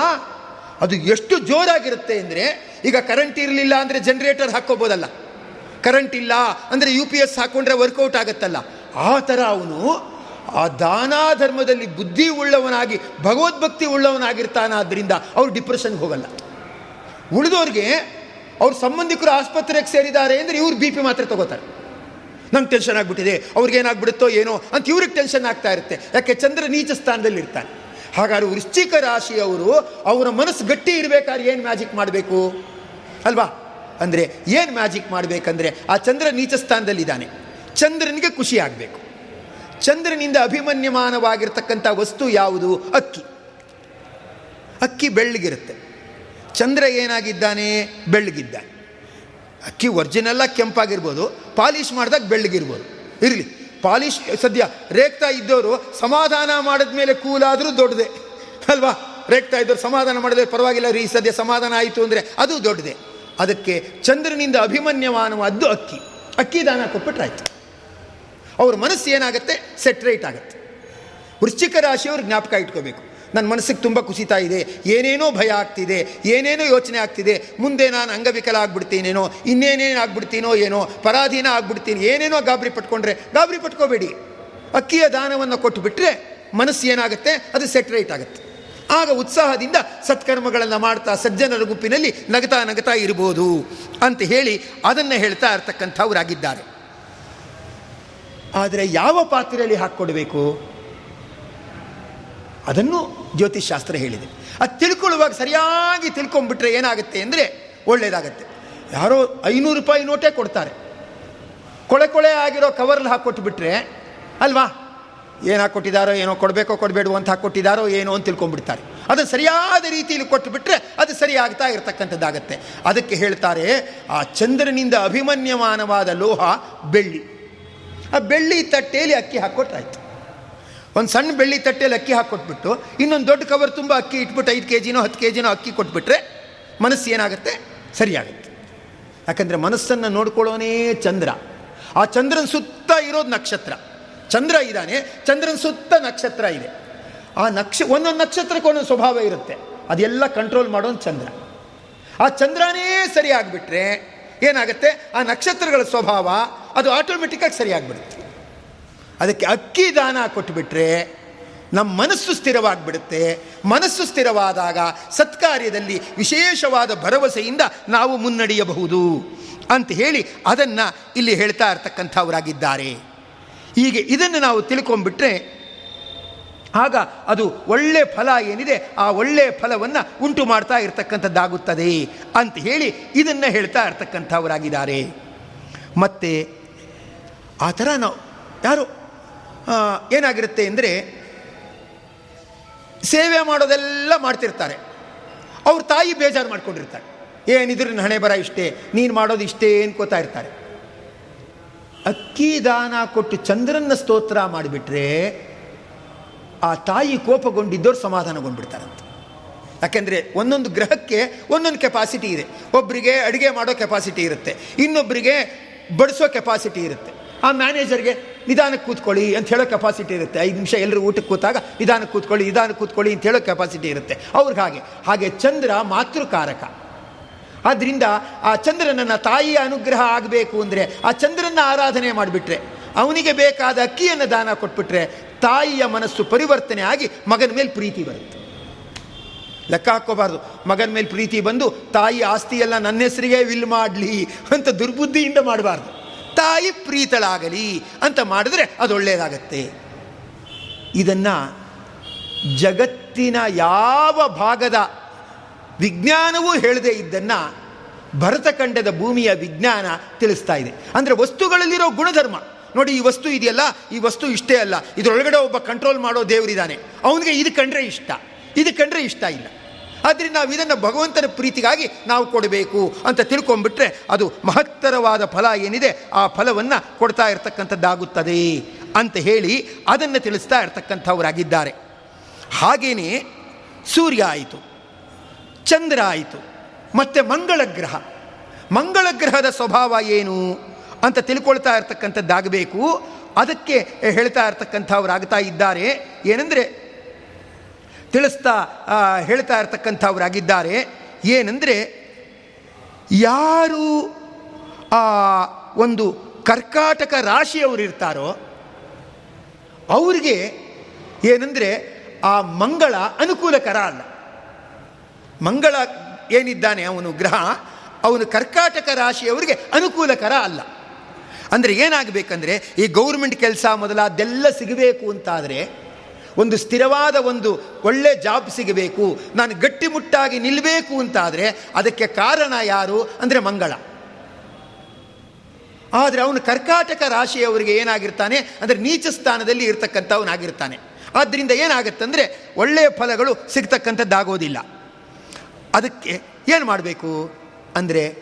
ಅದು ಎಷ್ಟು ಜೋರಾಗಿರುತ್ತೆ ಅಂದರೆ ಈಗ ಕರೆಂಟ್ ಇರಲಿಲ್ಲ ಅಂದರೆ ಜನ್ರೇಟರ್ ಹಾಕ್ಕೋಬೋದಲ್ಲ. ಕರೆಂಟ್ ಇಲ್ಲ. ಅಂದರೆ ಯು ಪಿ ಎಸ್ ಹಾಕ್ಕೊಂಡ್ರೆ ವರ್ಕೌಟ್ ಆಗುತ್ತಲ್ಲ. ಆ ಥರ ಅವನು ಆ ದಾನ ಧರ್ಮದಲ್ಲಿ ಬುದ್ಧಿ ಉಳ್ಳವನಾಗಿ, ಭಗವದ್ಭಕ್ತಿ ಉಳ್ಳವನಾಗಿರ್ತಾನಾದ್ರಿಂದ ಅವ್ರು ಡಿಪ್ರೆಷನ್ಗೆ ಹೋಗಲ್ಲ. ಉಳಿದವ್ರಿಗೆ ಅವ್ರ ಸಂಬಂಧಿಕರು ಆಸ್ಪತ್ರೆಗೆ ಸೇರಿದ್ದಾರೆ ಅಂದರೆ ಇವ್ರು ಬಿ ಪಿ ಮಾತ್ರ ತಗೋತಾರೆ. ನಂಗೆ ಟೆನ್ಷನ್ ಆಗಿಬಿಟ್ಟಿದೆ. ಅವ್ರಿಗೇನಾಗ್ಬಿಡುತ್ತೋ ಏನೋ ಅಂತ ಇವ್ರಿಗೆ ಟೆನ್ಷನ್ ಆಗ್ತಾ ಇರುತ್ತೆ. ಯಾಕೆ ಚಂದ್ರ ನೀಚ ಸ್ಥಾನದಲ್ಲಿ ಇರ್ತಾನೆ. ಹಾಗಾದ್ರೆ ವೃಶ್ಚಿಕ ರಾಶಿಯವರು ಅವರ ಮನಸ್ಸು ಗಟ್ಟಿ ಇರಬೇಕಾದ್ರೆ ಏನು ಮ್ಯಾಜಿಕ್ ಮಾಡಬೇಕು? ಅಲ್ವಾ? ಅಂದರೆ ಏನು ಮ್ಯಾಜಿಕ್ ಮಾಡಬೇಕಂದ್ರೆ ಆ ಚಂದ್ರ ನೀಚ ಸ್ಥಾನದಲ್ಲಿದ್ದಾನೆ. ಚಂದ್ರನಿಗೆ ಖುಷಿ ಆಗಬೇಕು. ಚಂದ್ರನಿಂದ ಅಭಿಮನ್ಯಮಾನವಾಗಿರ್ತಕ್ಕಂಥ ವಸ್ತು ಯಾವುದು? ಅಕ್ಕಿ. ಅಕ್ಕಿ ಬೆಳ್ಳಗಿರುತ್ತೆ. ಚಂದ್ರ ಏನಾಗಿದ್ದಾನೆ? ಬೆಳ್ಳಗಿದ್ದ ಅಕ್ಕಿ ಒರಿಜಿನಲ್ಲ ಕೆಂಪಾಗಿರ್ಬೋದು ಪಾಲಿಷ್ ಮಾಡಿದಾಗ ಬೆಳ್ಳಗಿರ್ಬೋದು. ಇರಲಿ. ಪಾಲಿಷ್ ಸದ್ಯ ರೇಗ್ತಾ ಇದ್ದವರು ಸಮಾಧಾನ ಮಾಡಿದ ಮೇಲೆ ಕೂಲಾದರೂ ದೊಡ್ಡದೆ. ಅಲ್ವಾ? ರೇಗ್ತಾ ಇದ್ದವರು ಸಮಾಧಾನ ಮಾಡಿದ್ರೆ ಪರವಾಗಿಲ್ಲ ರೀ, ಸದ್ಯ ಸಮಾಧಾನ ಆಯಿತು ಅಂದರೆ ಅದು ದೊಡ್ಡದೆ. ಅದಕ್ಕೆ ಚಂದ್ರನಿಂದ ಅಭಿಮನ್ಯಮಾನವಾದ್ದು ಅಕ್ಕಿ. ಅಕ್ಕಿ ದಾನ ಕೊಟ್ಬಿಟ್ರಾಯ್ತು. ಅವ್ರ ಮನಸ್ಸು ಏನಾಗುತ್ತೆ? ಸೆಟ್ರೇಟ್ ಆಗುತ್ತೆ. ವೃಶ್ಚಿಕ ರಾಶಿಯವ್ರು ಜ್ಞಾಪಕ ಇಟ್ಕೋಬೇಕು. ನನ್ನ ಮನಸ್ಸಿಗೆ ತುಂಬ ಕುಸಿತಾ ಇದೆ, ಏನೇನೋ ಭಯ ಆಗ್ತಿದೆ, ಏನೇನೋ ಯೋಚನೆ ಆಗ್ತಿದೆ, ಮುಂದೆ ನಾನು ಅಂಗವಿಕಲ ಆಗ್ಬಿಡ್ತೀನೇನೋ, ಇನ್ನೇನೇನು ಆಗ್ಬಿಡ್ತೀನೋ ಏನೋ, ಪರಾಧೀನ ಆಗ್ಬಿಡ್ತೀನಿ, ಏನೇನೋ ಗಾಬರಿ ಪಟ್ಕೊಂಡ್ರೆ ಗಾಬರಿ ಪಟ್ಕೋಬೇಡಿ. ಅಕ್ಕಿಯ ದಾನವನ್ನು ಕೊಟ್ಟು ಬಿಟ್ಟರೆ ಮನಸ್ಸು ಏನಾಗುತ್ತೆ? ಅದು ಸೆಟ್ರೇಟ್ ಆಗುತ್ತೆ. ಆಗ ಉತ್ಸಾಹದಿಂದ ಸತ್ಕರ್ಮಗಳನ್ನು ಮಾಡ್ತಾ ಸಜ್ಜನರ ಗುಂಪಿನಲ್ಲಿ ನಗತಾ ನಗತಾ ಇರಬಹುದು ಅಂತ ಹೇಳಿ ಅದನ್ನು ಹೇಳ್ತಾ ಇರ್ತಕ್ಕಂಥವರಾಗಿದ್ದಾರೆ. ಆದರೆ ಯಾವ ಪಾತ್ರೆಯಲ್ಲಿ ಹಾಕ್ಕೊಡ್ಬೇಕು? ಅದನ್ನು ಜ್ಯೋತಿಷ್ಶಾಸ್ತ್ರ ಹೇಳಿದೆ. ಅದು ತಿಳ್ಕೊಳ್ಳುವಾಗ ಸರಿಯಾಗಿ ತಿಳ್ಕೊಂಬಿಟ್ರೆ ಏನಾಗುತ್ತೆ ಅಂದರೆ ಒಳ್ಳೆಯದಾಗತ್ತೆ ಯಾರೋ ಐನೂರು ರೂಪಾಯಿ ನೋಟೇ ಕೊಡ್ತಾರೆ. ಕೊಳೆ ಕೊಳೆ ಆಗಿರೋ ಕವರ್ಲ್ಲಿ ಹಾಕ್ಕೊಟ್ಬಿಟ್ರೆ ಅಲ್ವಾ? ಏನು ಹಾಕ್ಕೊಟ್ಟಿದ್ದಾರೋ ಏನೋ ಕೊಡಬೇಕೋ ಕೊಡಬೇಡ ಅಂತ ಹಾಕ್ಕೊಟ್ಟಿದ್ದಾರೋ ಏನೋ ಅಂತ ತಿಳ್ಕೊಂಡ್ಬಿಡ್ತಾರೆ. ಅದು ಸರಿಯಾದ ರೀತಿಯಲ್ಲಿ ಕೊಟ್ಟು ಬಿಟ್ಟರೆ ಅದು ಸರಿಯಾಗ್ತಾ ಇರತಕ್ಕಂಥದ್ದಾಗತ್ತೆ. ಅದಕ್ಕೆ ಹೇಳ್ತಾರೆ, ಆ ಚಂದ್ರನಿಂದ ಅಭಿಮನ್ಯಮಾನವಾದ ಲೋಹ ಬೆಳ್ಳಿ. ಆ ಬೆಳ್ಳಿ ತಟ್ಟೆಯಲ್ಲಿ ಅಕ್ಕಿ ಹಾಕ್ಕೊಟ್ರಾಯ್ತು. ಒಂದು ಸಣ್ಣ ಬೆಳ್ಳಿ ತಟ್ಟೆಯಲ್ಲಿ ಅಕ್ಕಿ ಹಾಕ್ಕೊಟ್ಬಿಟ್ಟು, ಇನ್ನೊಂದು ದೊಡ್ಡ ಕವರ್ ತುಂಬ ಅಕ್ಕಿ ಇಟ್ಬಿಟ್ಟು, ಐದು ಕೆ ಜಿನೋ ಹತ್ತು ಕೆ ಜಿನೋ ಅಕ್ಕಿ ಕೊಟ್ಬಿಟ್ರೆ ಮನಸ್ಸು ಏನಾಗುತ್ತೆ? ಸರಿಯಾಗುತ್ತೆ. ಯಾಕಂದರೆ ಮನಸ್ಸನ್ನು ನೋಡ್ಕೊಳ್ಳೋನೇ ಚಂದ್ರ. ಆ ಚಂದ್ರನ ಸುತ್ತ ಇರೋದು ನಕ್ಷತ್ರ. ಚಂದ್ರ ಇದ್ದಾನೆ, ಚಂದ್ರನ ಸುತ್ತ ನಕ್ಷತ್ರ ಇದೆ. ಆ ನಕ್ಷ, ಒಂದೊಂದು ನಕ್ಷತ್ರಕ್ಕೆ ಒಂದೊಂದು ಸ್ವಭಾವ ಇರುತ್ತೆ. ಅದೆಲ್ಲ ಕಂಟ್ರೋಲ್ ಮಾಡೋನು ಚಂದ್ರ. ಆ ಚಂದ್ರನೇ ಸರಿಯಾಗಿಬಿಟ್ರೆ ಏನಾಗುತ್ತೆ? ಆ ನಕ್ಷತ್ರಗಳ ಸ್ವಭಾವ ಅದು ಆಟೋಮೆಟಿಕ್ಕಾಗಿ ಸರಿಯಾಗಿಬಿಡುತ್ತೆ. ಅದಕ್ಕೆ ಅಕ್ಕಿ ದಾನ ಕೊಟ್ಟುಬಿಟ್ರೆ ನಮ್ಮ ಮನಸ್ಸು ಸ್ಥಿರವಾಗಿಬಿಡುತ್ತೆ. ಮನಸ್ಸು ಸ್ಥಿರವಾದಾಗ ಸತ್ಕಾರ್ಯದಲ್ಲಿ ವಿಶೇಷವಾದ ಭರವಸೆಯಿಂದ ನಾವು ಮುನ್ನಡೆಯಬಹುದು ಅಂತ ಹೇಳಿ ಅದನ್ನು ಇಲ್ಲಿ ಹೇಳ್ತಾ ಇರ್ತಕ್ಕಂಥವರಾಗಿದ್ದಾರೆ. ಹೀಗೆ ಇದನ್ನು ನಾವು ತಿಳ್ಕೊಂಡ್ಬಿಟ್ರೆ ಆಗ ಅದು ಒಳ್ಳೆ ಫಲ ಏನಿದೆ ಆ ಒಳ್ಳೆ ಫಲವನ್ನು ಉಂಟು ಮಾಡ್ತಾ ಇರತಕ್ಕಂಥದ್ದಾಗುತ್ತದೆ ಅಂತ ಹೇಳಿ ಇದನ್ನು ಹೇಳ್ತಾ ಇರ್ತಕ್ಕಂಥವರಾಗಿದ್ದಾರೆ. ಮತ್ತು ಆ ಥರ ನಾವು ಯಾರು ಏನಾಗಿರುತ್ತೆ ಅಂದರೆ ಸೇವೆ ಮಾಡೋದೆಲ್ಲ ಮಾಡ್ತಿರ್ತಾರೆ. ಅವ್ರ ತಾಯಿ ಬೇಜಾರು ಮಾಡ್ಕೊಂಡಿರ್ತಾರೆ ಏನಿದ್ರು ಹಣೆ ಬರ ಇಷ್ಟೇ, ನೀನು ಮಾಡೋದು ಇಷ್ಟೇ ಅನ್ಕೋತಾ ಇರ್ತಾರೆ. ಅಕ್ಕಿ ದಾನ ಕೊಟ್ಟು ಚಂದ್ರನ ಸ್ತೋತ್ರ ಮಾಡಿಬಿಟ್ರೆ ಆ ತಾಯಿ ಕೋಪಗೊಂಡಿದ್ದವ್ರು ಸಮಾಧಾನಗೊಂಡ್ಬಿಡ್ತಾರಂತೆ. ಯಾಕೆಂದರೆ ಒಂದೊಂದು ಗ್ರಹಕ್ಕೆ ಒಂದೊಂದು ಕೆಪಾಸಿಟಿ ಇದೆ. ಒಬ್ಬರಿಗೆ ಅಡುಗೆ ಮಾಡೋ ಕೆಪಾಸಿಟಿ ಇರುತ್ತೆ. ಇನ್ನೊಬ್ಬರಿಗೆ ಬಡಿಸೋ ಕೆಪಾಸಿಟಿ ಇರುತ್ತೆ. ಆ ಮ್ಯಾನೇಜರ್ಗೆ ನಿಧಾನಕ್ಕೆ ಕೂತ್ಕೊಳ್ಳಿ ಅಂತ ಹೇಳೋ ಕೆಪಾಸಿಟಿ ಇರುತ್ತೆ. ಐದು ನಿಮಿಷ ಎಲ್ಲರೂ ಊಟಕ್ಕೆ ಕೂತಾಗ ನಿಧಾನಕ್ಕೆ ಕೂತ್ಕೊಳ್ಳಿ ನಿಧಾನಕ್ಕೆ ಕೂತ್ಕೊಳ್ಳಿ ಅಂತ ಹೇಳೋ ಕೆಪಾಸಿಟಿ ಇರುತ್ತೆ. ಅವ್ರಿಗೆ ಹಾಗೆ. ಹಾಗೆ ಚಂದ್ರ ಮಾತೃಕಾರಕ. ಆದ್ದರಿಂದ ಆ ಚಂದ್ರನನ್ನ ತಾಯಿಯ ಅನುಗ್ರಹ ಆಗಬೇಕು ಅಂದರೆ ಆ ಚಂದ್ರನ ಆರಾಧನೆ ಮಾಡಿಬಿಟ್ರೆ, ಅವನಿಗೆ ಬೇಕಾದ ಅಕ್ಕಿಯನ್ನು ದಾನ ಕೊಟ್ಬಿಟ್ರೆ ತಾಯಿಯ ಮನಸ್ಸು ಪರಿವರ್ತನೆ ಆಗಿ ಮಗನ ಮೇಲೆ ಪ್ರೀತಿ ಬರುತ್ತೆ. ಲೆಕ್ಕ ಹಾಕ್ಕೋಬಾರ್ದು. ಮಗನ ಮೇಲೆ ಪ್ರೀತಿ ಬಂದು ತಾಯಿ ಆಸ್ತಿಯೆಲ್ಲ ನನ್ನ ಹೆಸರಿಗೆ ವಿಲ್ ಮಾಡಲಿ ಅಂತ ದುರ್ಬುದ್ಧಿಯಿಂದ ಮಾಡಬಾರ್ದು. ತಾಯಿ ಪ್ರೀತಳಾಗಲಿ ಅಂತ ಮಾಡಿದ್ರೆ ಅದು ಒಳ್ಳೆಯದಾಗತ್ತೆ ಇದನ್ನು ಜಗತ್ತಿನ ಯಾವ ಭಾಗದ ವಿಜ್ಞಾನವೂ ಹೇಳದೇ ಇದ್ದನ್ನು ಭರತಖಂಡದ ಭೂಮಿಯ ವಿಜ್ಞಾನ ತಿಳಿಸ್ತಾ ಇದೆ. ಅಂದರೆ ವಸ್ತುಗಳಲ್ಲಿರೋ ಗುಣಧರ್ಮ. ನೋಡಿ, ಈ ವಸ್ತು ಇದೆಯಲ್ಲ? ಈ ವಸ್ತು ಇಷ್ಟೇ ಅಲ್ಲ. ಇದರೊಳಗಡೆ ಒಬ್ಬ ಕಂಟ್ರೋಲ್ ಮಾಡೋ ದೇವರಿದ್ದಾನೆ ಅವನಿಗೆ ಇದು ಕಂಡ್ರೆ ಇಷ್ಟ. ಇದು ಕಂಡ್ರೆ ಇಷ್ಟ ಇಲ್ಲ. ಆದ್ದರಿಂದ ನಾವು ಇದನ್ನು ಭಗವಂತನ ಪ್ರೀತಿಗಾಗಿ ನಾವು ಕೊಡಬೇಕು ಅಂತ ತಿಳ್ಕೊಂಡ್ಬಿಟ್ರೆ ಅದು ಮಹತ್ತರವಾದ ಫಲ ಏನಿದೆ? ಆ ಫಲವನ್ನು ಕೊಡ್ತಾ ಇರತಕ್ಕಂಥದ್ದಾಗುತ್ತದೆ ಅಂತ ಹೇಳಿ ಅದನ್ನು ತಿಳಿಸ್ತಾ ಇರ್ತಕ್ಕಂಥವರಾಗಿದ್ದಾರೆ. ಹಾಗೆಯೇ ಸೂರ್ಯ ಆಯಿತು. ಚಂದ್ರ ಆಯಿತು. ಮತ್ತು ಮಂಗಳ ಗ್ರಹ. ಮಂಗಳ ಗ್ರಹದ ಸ್ವಭಾವ ಏನು ಅಂತ ತಿಳ್ಕೊಳ್ತಾ ಇರ್ತಕ್ಕಂಥದ್ದಾಗಬೇಕು. ಅದಕ್ಕೆ ಹೇಳ್ತಾ ಇರ್ತಕ್ಕಂಥವ್ರಾಗ್ತಾ ಇದ್ದಾರೆ. ಏನಂದರೆ ತಿಳಿಸ್ತಾ ಹೇಳ್ತಾ ಇರ್ತಕ್ಕಂಥವ್ರಾಗಿದ್ದಾರೆ. ಏನಂದರೆ ಯಾರು, ಆ, ಒಂದು ಕರ್ಕಾಟಕ ರಾಶಿಯವರು ಇರ್ತಾರೋ ಅವರಿಗೆ ಏನಂದರೆ ಆ ಮಂಗಳ ಅನುಕೂಲಕರ ಅಲ್ಲ. ಮಂಗಳ ಏನಿದ್ದಾನೆ ಅವನು ಗ್ರಹ, ಅವನು ಕರ್ಕಾಟಕ ರಾಶಿಯವರಿಗೆ ಅನುಕೂಲಕರ ಅಲ್ಲ. ಅಂದರೆ ಏನಾಗಬೇಕಂದ್ರೆ, ಈ ಗೌರ್ಮೆಂಟ್ ಕೆಲಸ ಮೊದಲಾದೆಲ್ಲ ಸಿಗಬೇಕು ಅಂತಾದರೆ, ಒಂದು ಸ್ಥಿರವಾದ ಒಂದು ಒಳ್ಳೆ ಜಾಬ್ ಸಿಗಬೇಕು, ನಾನು ಗಟ್ಟಿಮುಟ್ಟಾಗಿ ನಿಲ್ಲಬೇಕು ಅಂತಾದರೆ, ಅದಕ್ಕೆ ಕಾರಣ ಯಾರು ಅಂದರೆ ಮಂಗಳ. ಆದರೆ ಅವನು ಕರ್ಕಾಟಕ ರಾಶಿಯವರಿಗೆ ಏನಾಗಿರ್ತಾನೆ, ಅಂದರೆ ನೀಚ ಸ್ಥಾನದಲ್ಲಿ ಇರ್ತಕ್ಕಂಥವನಾಗಿರ್ತಾನೆ. ಆದ್ದರಿಂದ ಏನಾಗುತ್ತಂದರೆ, ಒಳ್ಳೆಯ ಫಲಗಳು ಸಿಗ್ತಕ್ಕಂಥದ್ದಾಗೋದಿಲ್ಲ. ಅದಕ್ಕೆ ಏನು ಮಾಡಬೇಕು ಅಂದರೆ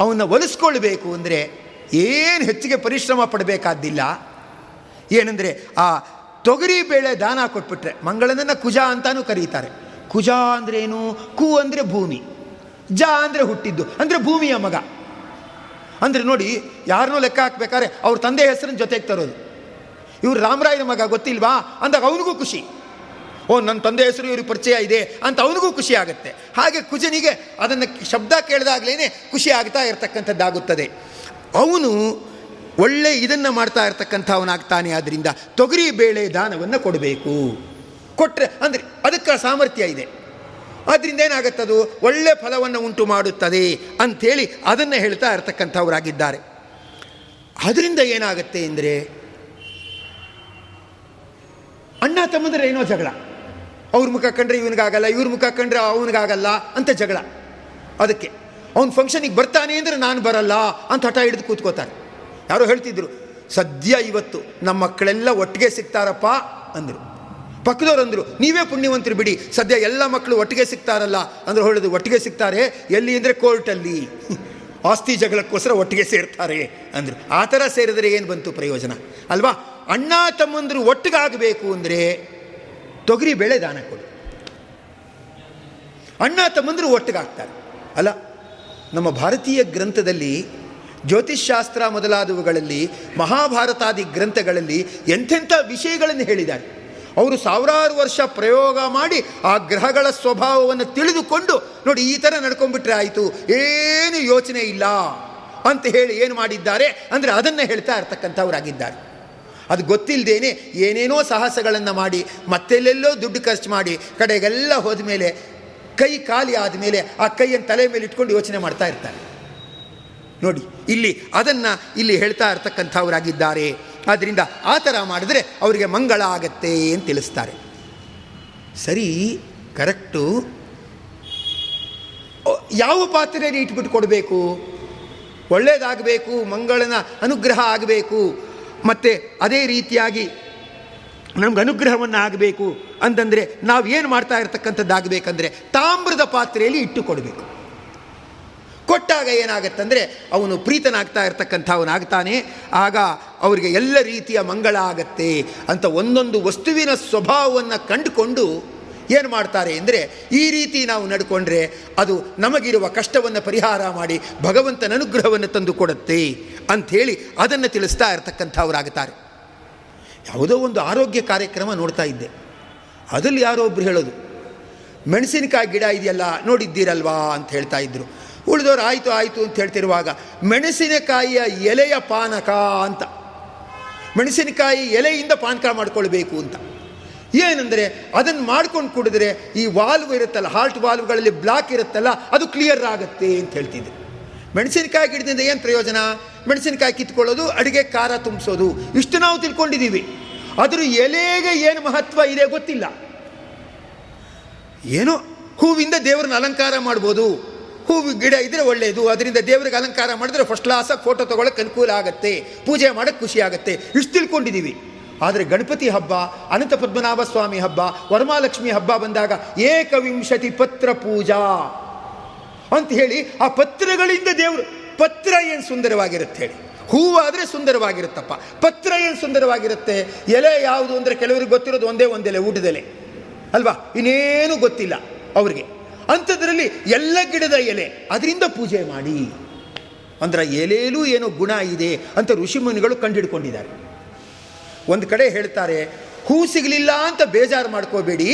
ಅವನ್ನ ಒಲಿಸ್ಕೊಳ್ಬೇಕು ಅಂದರೆ ಏನು ಹೆಚ್ಚಿಗೆ ಪರಿಶ್ರಮ ಪಡಬೇಕಾದ್ದಿಲ್ಲ. ಏನಂದರೆ ಆ ತೊಗರಿ ಬೇಳೆ ದಾನ ಕೊಟ್ಬಿಟ್ರೆ ಮಂಗಳನನ್ನು ಕುಜ ಅಂತಾನೂ ಕರೀತಾರೆ. ಕುಜ ಏನು? ಕು ಅಂದರೆ ಭೂಮಿ. ಜ ಅಂದರೆ ಹುಟ್ಟಿದ್ದು. ಅಂದರೆ ಭೂಮಿಯ ಮಗ. ಅಂದರೆ ನೋಡಿ ಯಾರನ್ನೂ ಲೆಕ್ಕ ಹಾಕ್ಬೇಕಾದ್ರೆ ಅವ್ರ ತಂದೆ ಹೆಸರನ್ನ ಜೊತೆಗೆ ತರೋದು. ಇವ್ರು ರಾಮರಾಯನ ಮಗ ಗೊತ್ತಿಲ್ವಾ? ಅಂದಾಗ ಅವನಿಗೂ ಖುಷಿ. ಓ ನನ್ನ ತಂದೆ ಹೆಸರು ಇವ್ರಿಗೆ ಪರಿಚಯ ಇದೆ ಅಂತ ಅವನಿಗೂ ಖುಷಿ ಆಗುತ್ತೆ. ಹಾಗೆ ಕುಜನಿಗೆ ಅದನ್ನು ಶಬ್ದ ಕೇಳಿದಾಗಲೇ ಖುಷಿ ಆಗ್ತಾ ಇರತಕ್ಕಂಥದ್ದಾಗುತ್ತದೆ. ಅವನು ಒಳ್ಳೆ ಇದನ್ನು ಮಾಡ್ತಾ ಇರತಕ್ಕಂಥವನಾಗ್ತಾನೆ. ಆದ್ದರಿಂದ ತೊಗರಿ ಬೇಳೆ ದಾನವನ್ನು ಕೊಡಬೇಕು. ಕೊಟ್ಟರೆ ಅಂದರೆ ಅದಕ್ಕೆ ಸಾಮರ್ಥ್ಯ ಇದೆ. ಆದ್ದರಿಂದ ಏನಾಗುತ್ತದು ಒಳ್ಳೆ ಫಲವನ್ನು ಉಂಟು ಮಾಡುತ್ತದೆ ಅಂಥೇಳಿ ಅದನ್ನು ಹೇಳ್ತಾ ಇರತಕ್ಕಂಥವರಾಗಿದ್ದಾರೆ. ಅದರಿಂದ ಏನಾಗುತ್ತೆ ಅಂದರೆ ಅಣ್ಣ ತಮ್ಮಂದ್ರೆ ಏನೋ ಜಗಳ. ಅವ್ರ ಮುಖ ಕಂಡ್ರೆ ಇವನಿಗಾಗಲ್ಲ, ಇವ್ರ ಮುಖ ಕಂಡ್ರೆ ಅವನಿಗಾಗಲ್ಲ ಅಂತ ಜಗಳ. ಅದಕ್ಕೆ ಅವ್ನ ಫಂಕ್ಷನಿಗೆ ಬರ್ತಾನೆ ಅಂದರೆ ನಾನು ಬರಲ್ಲ ಅಂತ ಹಠ ಹಿಡಿದು ಕೂತ್ಕೋತಾರೆ. ಯಾರೋ ಹೇಳ್ತಿದ್ರು, ಸದ್ಯ ಇವತ್ತು ನಮ್ಮ ಮಕ್ಕಳೆಲ್ಲ ಒಟ್ಟಿಗೆ ಸಿಗ್ತಾರಪ್ಪ ಅಂದರು. ಪಕ್ಕದವ್ರು ಅಂದರು, ನೀವೇ ಪುಣ್ಯವಂತರು ಬಿಡಿ, ಸದ್ಯ ಎಲ್ಲ ಮಕ್ಕಳು ಒಟ್ಟಿಗೆ ಸಿಗ್ತಾರಲ್ಲ ಅಂದ್ರೆ. ಹೇಳೋದು ಒಟ್ಟಿಗೆ ಸಿಗ್ತಾರೆ? ಎಲ್ಲಿ ಅಂದರೆ ಕೋರ್ಟಲ್ಲಿ. ಆಸ್ತಿ ಜಗಳಕ್ಕೋಸ್ಕರ ಒಟ್ಟಿಗೆ ಸೇರ್ತಾರೆ ಅಂದರು. ಆ ಥರ ಸೇರಿದರೆ ಏನು ಬಂತು ಪ್ರಯೋಜನ? ಅಲ್ವಾ? ಅಣ್ಣ ತಮ್ಮಂದರು ಒಟ್ಟಿಗಾಗಬೇಕು ಅಂದರೆ ತೊಗರಿ ಬೇಳೆ ದಾನ ಕೊಡು. ಅಣ್ಣ ತಮ್ಮಂದರು ಒಟ್ಟಿಗಾಗ್ತಾರೆ. ಅಲ್ಲ, ನಮ್ಮ ಭಾರತೀಯ ಗ್ರಂಥದಲ್ಲಿ ಜ್ಯೋತಿಷ್ಶಾಸ್ತ್ರ ಮೊದಲಾದವುಗಳಲ್ಲಿ, ಮಹಾಭಾರತಾದಿ ಗ್ರಂಥಗಳಲ್ಲಿ ಎಂಥೆಂಥ ವಿಷಯಗಳನ್ನು ಹೇಳಿದ್ದಾರೆ. ಅವರು ಸಾವಿರಾರು ವರ್ಷ ಪ್ರಯೋಗ ಮಾಡಿ ಆ ಗ್ರಹಗಳ ಸ್ವಭಾವವನ್ನು ತಿಳಿದುಕೊಂಡು, ನೋಡಿ, ಈ ಥರ ನಡ್ಕೊಂಡ್ಬಿಟ್ರೆ ಆಯಿತು, ಏನು ಯೋಚನೆ ಇಲ್ಲ ಅಂತ ಹೇಳಿ ಏನು ಮಾಡಿದ್ದಾರೆ? ಅಂದರೆ ಅದನ್ನು ಹೇಳ್ತಾ ಇರ್ತಕ್ಕಂಥವರಾಗಿದ್ದಾರೆ. ಅದು ಗೊತ್ತಿಲ್ಲದೇನೆ ಏನೇನೋ ಸಾಹಸಗಳನ್ನು ಮಾಡಿ, ಮತ್ತೆಲ್ಲೆಲ್ಲೋ ದುಡ್ಡು ಖರ್ಚು ಮಾಡಿ, ಕಡೆಗೆಲ್ಲ ಹೋದ ಮೇಲೆ ಕೈ ಖಾಲಿ ಆದಮೇಲೆ ಆ ಕೈಯನ್ನು ತಲೆ ಮೇಲೆ ಇಟ್ಕೊಂಡು ಯೋಚನೆ ಮಾಡ್ತಾ ಇರ್ತಾರೆ. ನೋಡಿ, ಇಲ್ಲಿ ಅದನ್ನು ಇಲ್ಲಿ ಹೇಳ್ತಾ ಇರ್ತಕ್ಕಂಥವರಾಗಿದ್ದಾರೆ. ಆದ್ದರಿಂದ ಆ ಥರ ಮಾಡಿದ್ರೆ ಅವರಿಗೆ ಮಂಗಳ ಆಗತ್ತೆ ಅಂತ ತಿಳಿಸ್ತಾರೆ. ಸರಿ, ಕರೆಕ್ಟು. ಯಾವ ಪಾತ್ರೆಯಲ್ಲಿ ಇಟ್ಬಿಟ್ಟು ಕೊಡಬೇಕು? ಒಳ್ಳೆಯದಾಗಬೇಕು ಮಂಗಳನ ಅನುಗ್ರಹ ಆಗಬೇಕು. ಮತ್ತು ಅದೇ ರೀತಿಯಾಗಿ ನಮ್ಗೆ ಅನುಗ್ರಹವನ್ನು ಆಗಬೇಕು ಅಂತಂದರೆ ನಾವು ಏನು ಮಾಡ್ತಾ ಇರತಕ್ಕಂಥದ್ದಾಗಬೇಕಂದ್ರೆ ತಾಮ್ರದ ಪಾತ್ರೆಯಲ್ಲಿ ಇಟ್ಟು ಕೊಡಬೇಕು ಕೊಟ್ಟಾಗ ಏನಾಗತ್ತಂದರೆ ಅವನು ಪ್ರೀತನಾಗ್ತಾ ಇರ್ತಕ್ಕಂಥವನಾಗ್ತಾನೆ, ಆಗ ಅವರಿಗೆ ಎಲ್ಲ ರೀತಿಯ ಮಂಗಳ ಆಗತ್ತೆ ಅಂತ ಒಂದೊಂದು ವಸ್ತುವಿನ ಸ್ವಭಾವವನ್ನು ಕಂಡುಕೊಂಡು ಏನು ಮಾಡ್ತಾರೆ ಅಂದರೆ ಈ ರೀತಿ ನಾವು ನಡ್ಕೊಂಡ್ರೆ ಅದು ನಮಗಿರುವ ಕಷ್ಟವನ್ನು ಪರಿಹಾರ ಮಾಡಿ ಭಗವಂತನ ಅನುಗ್ರಹವನ್ನು ತಂದು ಕೊಡುತ್ತೆ ಅಂಥೇಳಿ ಅದನ್ನು ತಿಳಿಸ್ತಾ ಇರ್ತಕ್ಕಂಥವರಾಗುತ್ತಾರೆ ಯಾವುದೋ ಒಂದು ಆರೋಗ್ಯ ಕಾರ್ಯಕ್ರಮ ನೋಡ್ತಾ ಇದ್ದೆ. ಅದರಲ್ಲಿ ಯಾರೋ ಒಬ್ರು ಹೇಳೋದು, ಮೆಣಸಿನಕಾಯಿ ಗಿಡ ಇದೆಯಲ್ಲ, ನೋಡಿದ್ದೀರಲ್ವಾ? ಅಂತ ಹೇಳ್ತಾ ಇದ್ದರು ಉಳಿದವರು, ಆಯಿತು ಆಯಿತು, ಅಂತ ಹೇಳ್ತಿರುವಾಗ, ಮೆಣಸಿನಕಾಯಿಯ ಎಲೆಯ ಪಾನಕ, ಅಂತ. ಮೆಣಸಿನಕಾಯಿ ಎಲೆಯಿಂದ ಪಾನಕ ಮಾಡ್ಕೊಳ್ಬೇಕು, ಅಂತ. ಏನಂದರೆ ಅದನ್ನು ಮಾಡ್ಕೊಂಡು ಕುಡಿದ್ರೆ ಈ ವಾಲ್ವ್ ಇರುತ್ತಲ್ಲ ಹಾರ್ಟ್ ವಾಲ್ವ್ಗಳಲ್ಲಿ ಬ್ಲಾಕ್ ಇರುತ್ತಲ್ಲ, ಅದು ಕ್ಲಿಯರ್ ಆಗುತ್ತೆ ಅಂತ ಹೇಳ್ತಿದ್ದೆ. ಮೆಣಸಿನಕಾಯಿ ಗಿಡದಿಂದ ಏನು ಪ್ರಯೋಜನ? ಮೆಣಸಿನಕಾಯಿ ಕಿತ್ಕೊಳ್ಳೋದು, ಅಡುಗೆ ಖಾರ ತುಂಬಿಸೋದು. ಇಷ್ಟು ನಾವು ತಿಳ್ಕೊಂಡಿದ್ದೀವಿ. ಅದರ ಎಲೆಗೆ ಏನು ಮಹತ್ವ ಇದೆ ಗೊತ್ತಿಲ್ಲ. ಏನೋ ಹೂವಿಂದ ದೇವ್ರನ್ನ ಅಲಂಕಾರ ಮಾಡ್ಬೋದು. ಹೂವು ಗಿಡ ಇದ್ದರೆ ಒಳ್ಳೆಯದು ಅದರಿಂದ ದೇವರಿಗೆ ಅಲಂಕಾರ ಮಾಡಿದ್ರೆ ಫಸ್ಟ್ ಕ್ಲಾಸಾಗಿ ಫೋಟೋ ತೊಗೊಳಕ್ಕೆ ಅನುಕೂಲ ಆಗುತ್ತೆ, ಪೂಜೆ ಮಾಡೋಕ್ಕೆ ಖುಷಿ ಆಗುತ್ತೆ. ಇಷ್ಟು ತಿಳ್ಕೊಂಡಿದ್ದೀವಿ. ಆದರೆ ಗಣಪತಿ ಹಬ್ಬ, ಅನಂತ ಪದ್ಮನಾಭ ಸ್ವಾಮಿ ಹಬ್ಬ ವರಮಾಲಕ್ಷ್ಮಿ ಹಬ್ಬ ಬಂದಾಗ ಏಕವಿಂಶತಿ ಪತ್ರ ಪೂಜಾ ಅಂತ ಹೇಳಿ ಆ ಪತ್ರಗಳಿಂದ ದೇವರು, ಪತ್ರ ಏನು ಸುಂದರವಾಗಿರುತ್ತೆ ಹೇಳಿ. ಹೂವಾದರೆ ಸುಂದರವಾಗಿರುತ್ತಪ್ಪ. ಪತ್ರ ಏನು ಸುಂದರವಾಗಿರುತ್ತೆ? ಎಲೆ ಯಾವುದು ಅಂದರೆ ಕೆಲವರಿಗೆ ಗೊತ್ತಿರೋದು ಒಂದೇ ಒಂದೆಲೆ, ಊಟದೆಲೆ. ಅಲ್ವಾ? ಇನ್ನೇನು ಗೊತ್ತಿಲ್ಲ ಅವರಿಗೆ. ಅಂಥದ್ರಲ್ಲಿ ಎಲ್ಲ ಗಿಡದ ಎಲೆ, ಅದರಿಂದ ಪೂಜೆ ಮಾಡಿ. ಅಂದ್ರೆ ಎಲೆಯಲ್ಲೂ ಏನೋ ಗುಣ ಇದೆ ಅಂತ ಋಷಿಮುನಿಗಳು ಕಂಡುಹಿಡ್ಕೊಂಡಿದ್ದಾರೆ ಒಂದು ಕಡೆ ಹೇಳ್ತಾರೆ, ಹೂ ಸಿಗಲಿಲ್ಲ ಅಂತ ಬೇಜಾರು ಮಾಡ್ಕೋಬೇಡಿ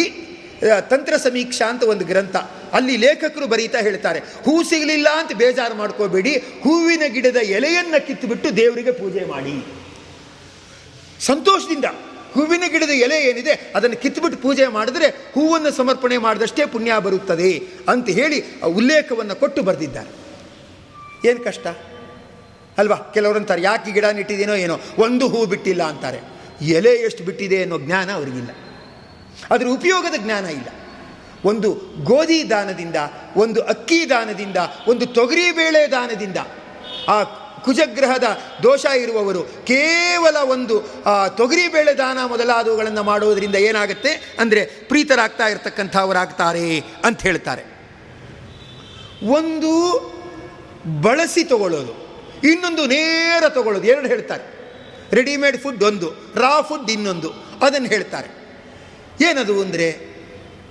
ತಂತ್ರ ಸಮೀಕ್ಷಾ ಅಂತ ಒಂದು ಗ್ರಂಥ, ಅಲ್ಲಿ ಲೇಖಕರು ಬರೀತಾ ಹೇಳ್ತಾರೆ, ಹೂ ಸಿಗಲಿಲ್ಲ ಅಂತ ಬೇಜಾರು ಮಾಡ್ಕೋಬೇಡಿ, ಹೂವಿನ ಗಿಡದ ಎಲೆಯನ್ನು ಕಿತ್ತುಬಿಟ್ಟು ದೇವರಿಗೆ ಪೂಜೆ ಮಾಡಿ. ಸಂತೋಷದಿಂದ, ಹೂವಿನ ಗಿಡದ ಎಲೆ ಏನಿದೆ, ಅದನ್ನು ಕಿತ್ತುಬಿಟ್ಟು ಪೂಜೆ ಮಾಡಿದ್ರೆ ಹೂವನ್ನು ಸಮರ್ಪಣೆ ಮಾಡಿದಷ್ಟೇ ಪುಣ್ಯ ಬರುತ್ತದೆ ಅಂತ ಹೇಳಿ ಆ ಉಲ್ಲೇಖವನ್ನು ಕೊಟ್ಟು ಬರೆದಿದ್ದಾರೆ. ಏನು ಕಷ್ಟ? ಅಲ್ವಾ? ಕೆಲವರು ಅಂತಾರೆ, ಯಾಕೆ ಗಿಡ ನೆಟ್ಟಿದ್ದೀನೋ ಏನೋ, ಒಂದು ಹೂ ಬಿಟ್ಟಿಲ್ಲ ಅಂತಾರೆ. ಎಲೆ ಎಷ್ಟು ಬಿಟ್ಟಿದೆ ಅನ್ನೋ ಜ್ಞಾನ ಅವರಿಗಿಲ್ಲ. ಅದರ ಉಪಯೋಗದ ಜ್ಞಾನ ಇಲ್ಲ. ಒಂದು ಗೋಧಿ ದಾನದಿಂದ, ಒಂದು ಅಕ್ಕಿ ದಾನದಿಂದ, ಒಂದು ತೊಗರಿಬೇಳೆ ದಾನದಿಂದ ಆ ಕುಜಗ್ರಹದ ದೋಷ ಇರುವವರು ಕೇವಲ ಒಂದು ತೊಗರಿಬೇಳೆ ದಾನ ಮೊದಲಾದವುಗಳನ್ನು ಮಾಡುವುದರಿಂದ ಏನಾಗುತ್ತೆ ಅಂದರೆ ಪ್ರೀತರಾಗ್ತಾ ಇರತಕ್ಕಂಥವರಾಗ್ತಾರೆ ಅಂತ ಹೇಳ್ತಾರೆ. ಒಂದು ಬಳಸಿ ತಗೊಳ್ಳೋದು, ಇನ್ನೊಂದು ನೇರ ತಗೊಳ್ಳೋದು, ಎರಡು ಹೇಳ್ತಾರೆ. ರೆಡಿಮೇಡ್ ಫುಡ್ ಒಂದು, ರಾ ಫುಡ್ ಇನ್ನೊಂದು. ಅದನ್ನು ಹೇಳ್ತಾರೆ. ಏನದು ಅಂದರೆ,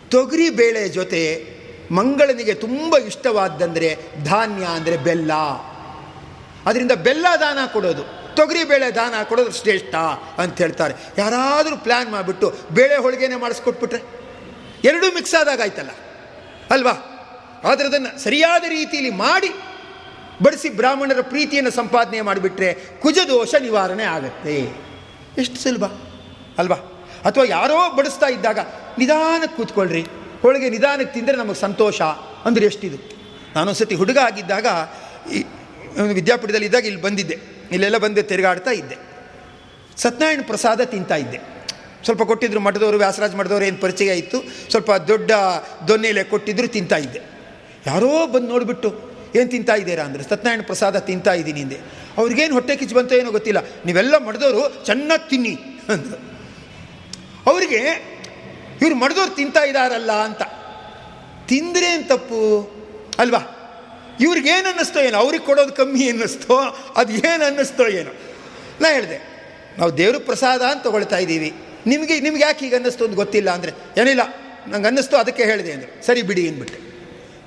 ತೊಗರಿ ಬೇಳೆ ಜೊತೆ ಮಂಗಳನಿಗೆ ತುಂಬ ಇಷ್ಟವಾದ್ದಂದರೆ ಧಾನ್ಯ ಅಂದರೆ ಬೆಲ್ಲ. ಅದರಿಂದ ಬೆಲ್ಲ ದಾನ ಕೊಡೋದು. ತೊಗರಿ ಬೇಳೆ ದಾನ ಕೊಡೋದು ಶ್ರೇಷ್ಠ ಅಂತ ಹೇಳ್ತಾರೆ. ಯಾರಾದರೂ ಪ್ಲ್ಯಾನ್ ಮಾಡಿಬಿಟ್ಟು ಬೇಳೆ ಹೋಳಿಗೆನೆ ಮಾಡಿಸ್ಕೊಟ್ಬಿಟ್ರೆ ಎರಡೂ ಮಿಕ್ಸ್ ಆದಾಗ ಆಯ್ತಲ್ಲ. ಅಲ್ವಾ? ಆದರೆ ಅದನ್ನು ಸರಿಯಾದ ರೀತಿಯಲ್ಲಿ ಮಾಡಿ ಬಡಿಸಿ ಬ್ರಾಹ್ಮಣರ ಪ್ರೀತಿಯನ್ನು ಸಂಪಾದನೆ ಮಾಡಿಬಿಟ್ರೆ ಕುಜದೋಷ ನಿವಾರಣೆ ಆಗುತ್ತೆ. ಎಷ್ಟು ಸುಲಭ? ಅಲ್ವಾ? ಅಥವಾ ಯಾರೋ ಬಡಿಸ್ತಾ ಇದ್ದಾಗ ನಿಧಾನಕ್ಕೆ ಕೂತ್ಕೊಳ್ರಿ. ಹೋಳಿಗೆ ನಿಧಾನಕ್ಕೆ ತಿಂದರೆ ನಮಗೆ ಸಂತೋಷ ಅಂದರೆ ಎಷ್ಟಿದು? ನಾನೊಂದ್ಸತಿ ಹುಡುಗ ಆಗಿದ್ದಾಗ ಈ ವಿದ್ಯಾಪೀಠದಲ್ಲಿ ಇದ್ದಾಗ ಇಲ್ಲಿ ಬಂದಿದ್ದೆ. ಇಲ್ಲೆಲ್ಲ ಬಂದು, ತಿರುಗಾಡ್ತಾ ಇದ್ದೆ. ಸತ್ಯನಾರಾಯಣ ಪ್ರಸಾದ ತಿಂತಾ ಇದ್ದೆ. ಸ್ವಲ್ಪ ಕೊಟ್ಟಿದ್ರು ಮಠದವರು, ವ್ಯಾಸರಾಜ್ ಮಠದವರು ಏನು ಪರಿಚಯ ಇತ್ತು. ಸ್ವಲ್ಪ ದೊಡ್ಡ ದೊನ್ನೆಲೆ ಕೊಟ್ಟಿದ್ರು ತಿಂತಾ ಇದ್ದೆ. ಯಾರೋ ಬಂದು ನೋಡಿಬಿಟ್ಟು ಏನು ತಿಂತಾ ಇದ್ದೀರಾ ಅಂದರೆ ಸತ್ಯನಾರಾಯಣ ಪ್ರಸಾದ ತಿಂತಾ ಇದ್ದೀನಿ ಹಿಂದೆ ಅವ್ರಿಗೇನು ಹೊಟ್ಟೆ ಕಿಚ್ಚು ಬಂತೋ ಏನೋ ಗೊತ್ತಿಲ್ಲ. ನೀವೆಲ್ಲ ಮಡ್ದವರು ಚೆನ್ನಾಗಿ ತಿನ್ನಿ ಅಂದರು ಅವರಿಗೆ, ಇವ್ರು ಮಡ್ದೋರು ತಿಂತಾ ಇದ್ದಾರಲ್ಲ ಅಂತ. ತಿಂದ್ರೆ ಏನು ತಪ್ಪು? ಅಲ್ವಾ? ಇವ್ರಿಗೇನು ಅನ್ನಿಸ್ತೋ ಏನೋ, ಅವ್ರಿಗೆ ಕೊಡೋದು ಕಮ್ಮಿ ಅನ್ನಿಸ್ತೋ, ಅದು ಏನು ಅನ್ನಿಸ್ತೋ ಏನೋ. ನಾ ಹೇಳಿದೆ, ನಾವು ದೇವ್ರ ಪ್ರಸಾದ ಅಂತ ತೊಗೊಳ್ತಾ ಇದ್ದೀವಿ. ನಿಮಗೆ, ನಿಮ್ಗೆ ಯಾಕೆ ಈಗ ಅನ್ನಿಸ್ತು ಅಂತ ಗೊತ್ತಿಲ್ಲ ಅಂದರೆ, ಏನಿಲ್ಲ, ನಂಗೆ ಅನ್ನಿಸ್ತು ಅದಕ್ಕೆ ಹೇಳಿದೆ ಅಂದರೆ. ಸರಿ ಬಿಡಿ ಅಂದ್ಬಿಟ್ಟು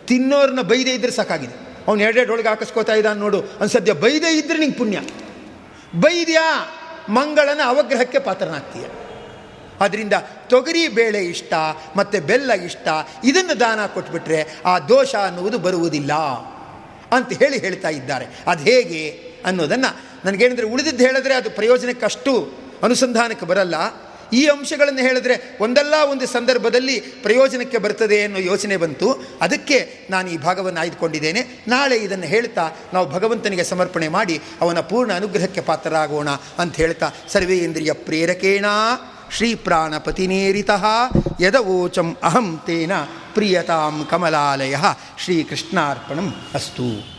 ತಿನ್ನೋರನ್ನ ಬೈದೇ ಇದ್ರೆ ಸಾಕಾಗಿದೆ. ಅವ್ನು ಎರಡೆರಡು ಒಳಗೆ ಹಾಕಿಸ್ಕೋತಾ ಇದ್ದಾನೆ ನೋಡು. ಅನ್ಸದ್ಯ ಬೈದೇ ಇದ್ರೆ ನಿಂಗೆ ಪುಣ್ಯ. ಬೈದ್ಯಾ? ಮಂಗಳನ ಅವಗ್ರಹಕ್ಕೆ ಪಾತ್ರನಾಗ್ತೀಯ. ಅದರಿಂದ ತೊಗರಿ ಬೇಳೆ ಇಷ್ಟ, ಮತ್ತು ಬೆಲ್ಲ ಇಷ್ಟ, ಇದನ್ನು ದಾನ ಕೊಟ್ಬಿಟ್ರೆ ಆ ದೋಷ ಅನ್ನುವುದು ಬರುವುದಿಲ್ಲ ಅಂತ ಹೇಳಿ ಹೇಳ್ತಾ ಇದ್ದಾರೆ. ಅದು ಹೇಗೆ ಅನ್ನೋದನ್ನು ನನಗೇನಂದರೆ ಉಳಿದಿದ್ದು ಹೇಳಿದ್ರೆ ಅದು ಪ್ರಯೋಜನಕ್ಕಷ್ಟು ಅನುಸಂಧಾನಕ್ಕೆ ಬರಲ್ಲ. ಈ ಅಂಶಗಳನ್ನು ಹೇಳಿದ್ರೆ ಒಂದಲ್ಲ ಒಂದು ಸಂದರ್ಭದಲ್ಲಿ ಪ್ರಯೋಜನಕ್ಕೆ ಬರ್ತದೆ ಅನ್ನೋ ಯೋಚನೆ ಬಂತು. ಅದಕ್ಕೆ ನಾನು ಈ ಭಾಗವನ್ನು ಆಯ್ದುಕೊಂಡಿದ್ದೇನೆ. ನಾಳೆ ಇದನ್ನು ಹೇಳ್ತಾ ನಾವು ಭಗವಂತನಿಗೆ ಸಮರ್ಪಣೆ ಮಾಡಿ ಅವನ ಪೂರ್ಣ ಅನುಗ್ರಹಕ್ಕೆ ಪಾತ್ರರಾಗೋಣ ಅಂತ ಹೇಳ್ತಾ ಸರ್ವೇಂದ್ರಿಯ ಪ್ರೇರಕೇಣ ಶ್ರೀ ಪ್ರಾಣಪತಿನೇರಿತಃ ಯದವೋಚಂ ಅಹಂ ತೇನ ಪ್ರಿಯತಾಂ ಕಮಲಾಲಯ ಶ್ರೀಕೃಷ್ಣಾರ್ಪಣಂ ಅಸ್ತು.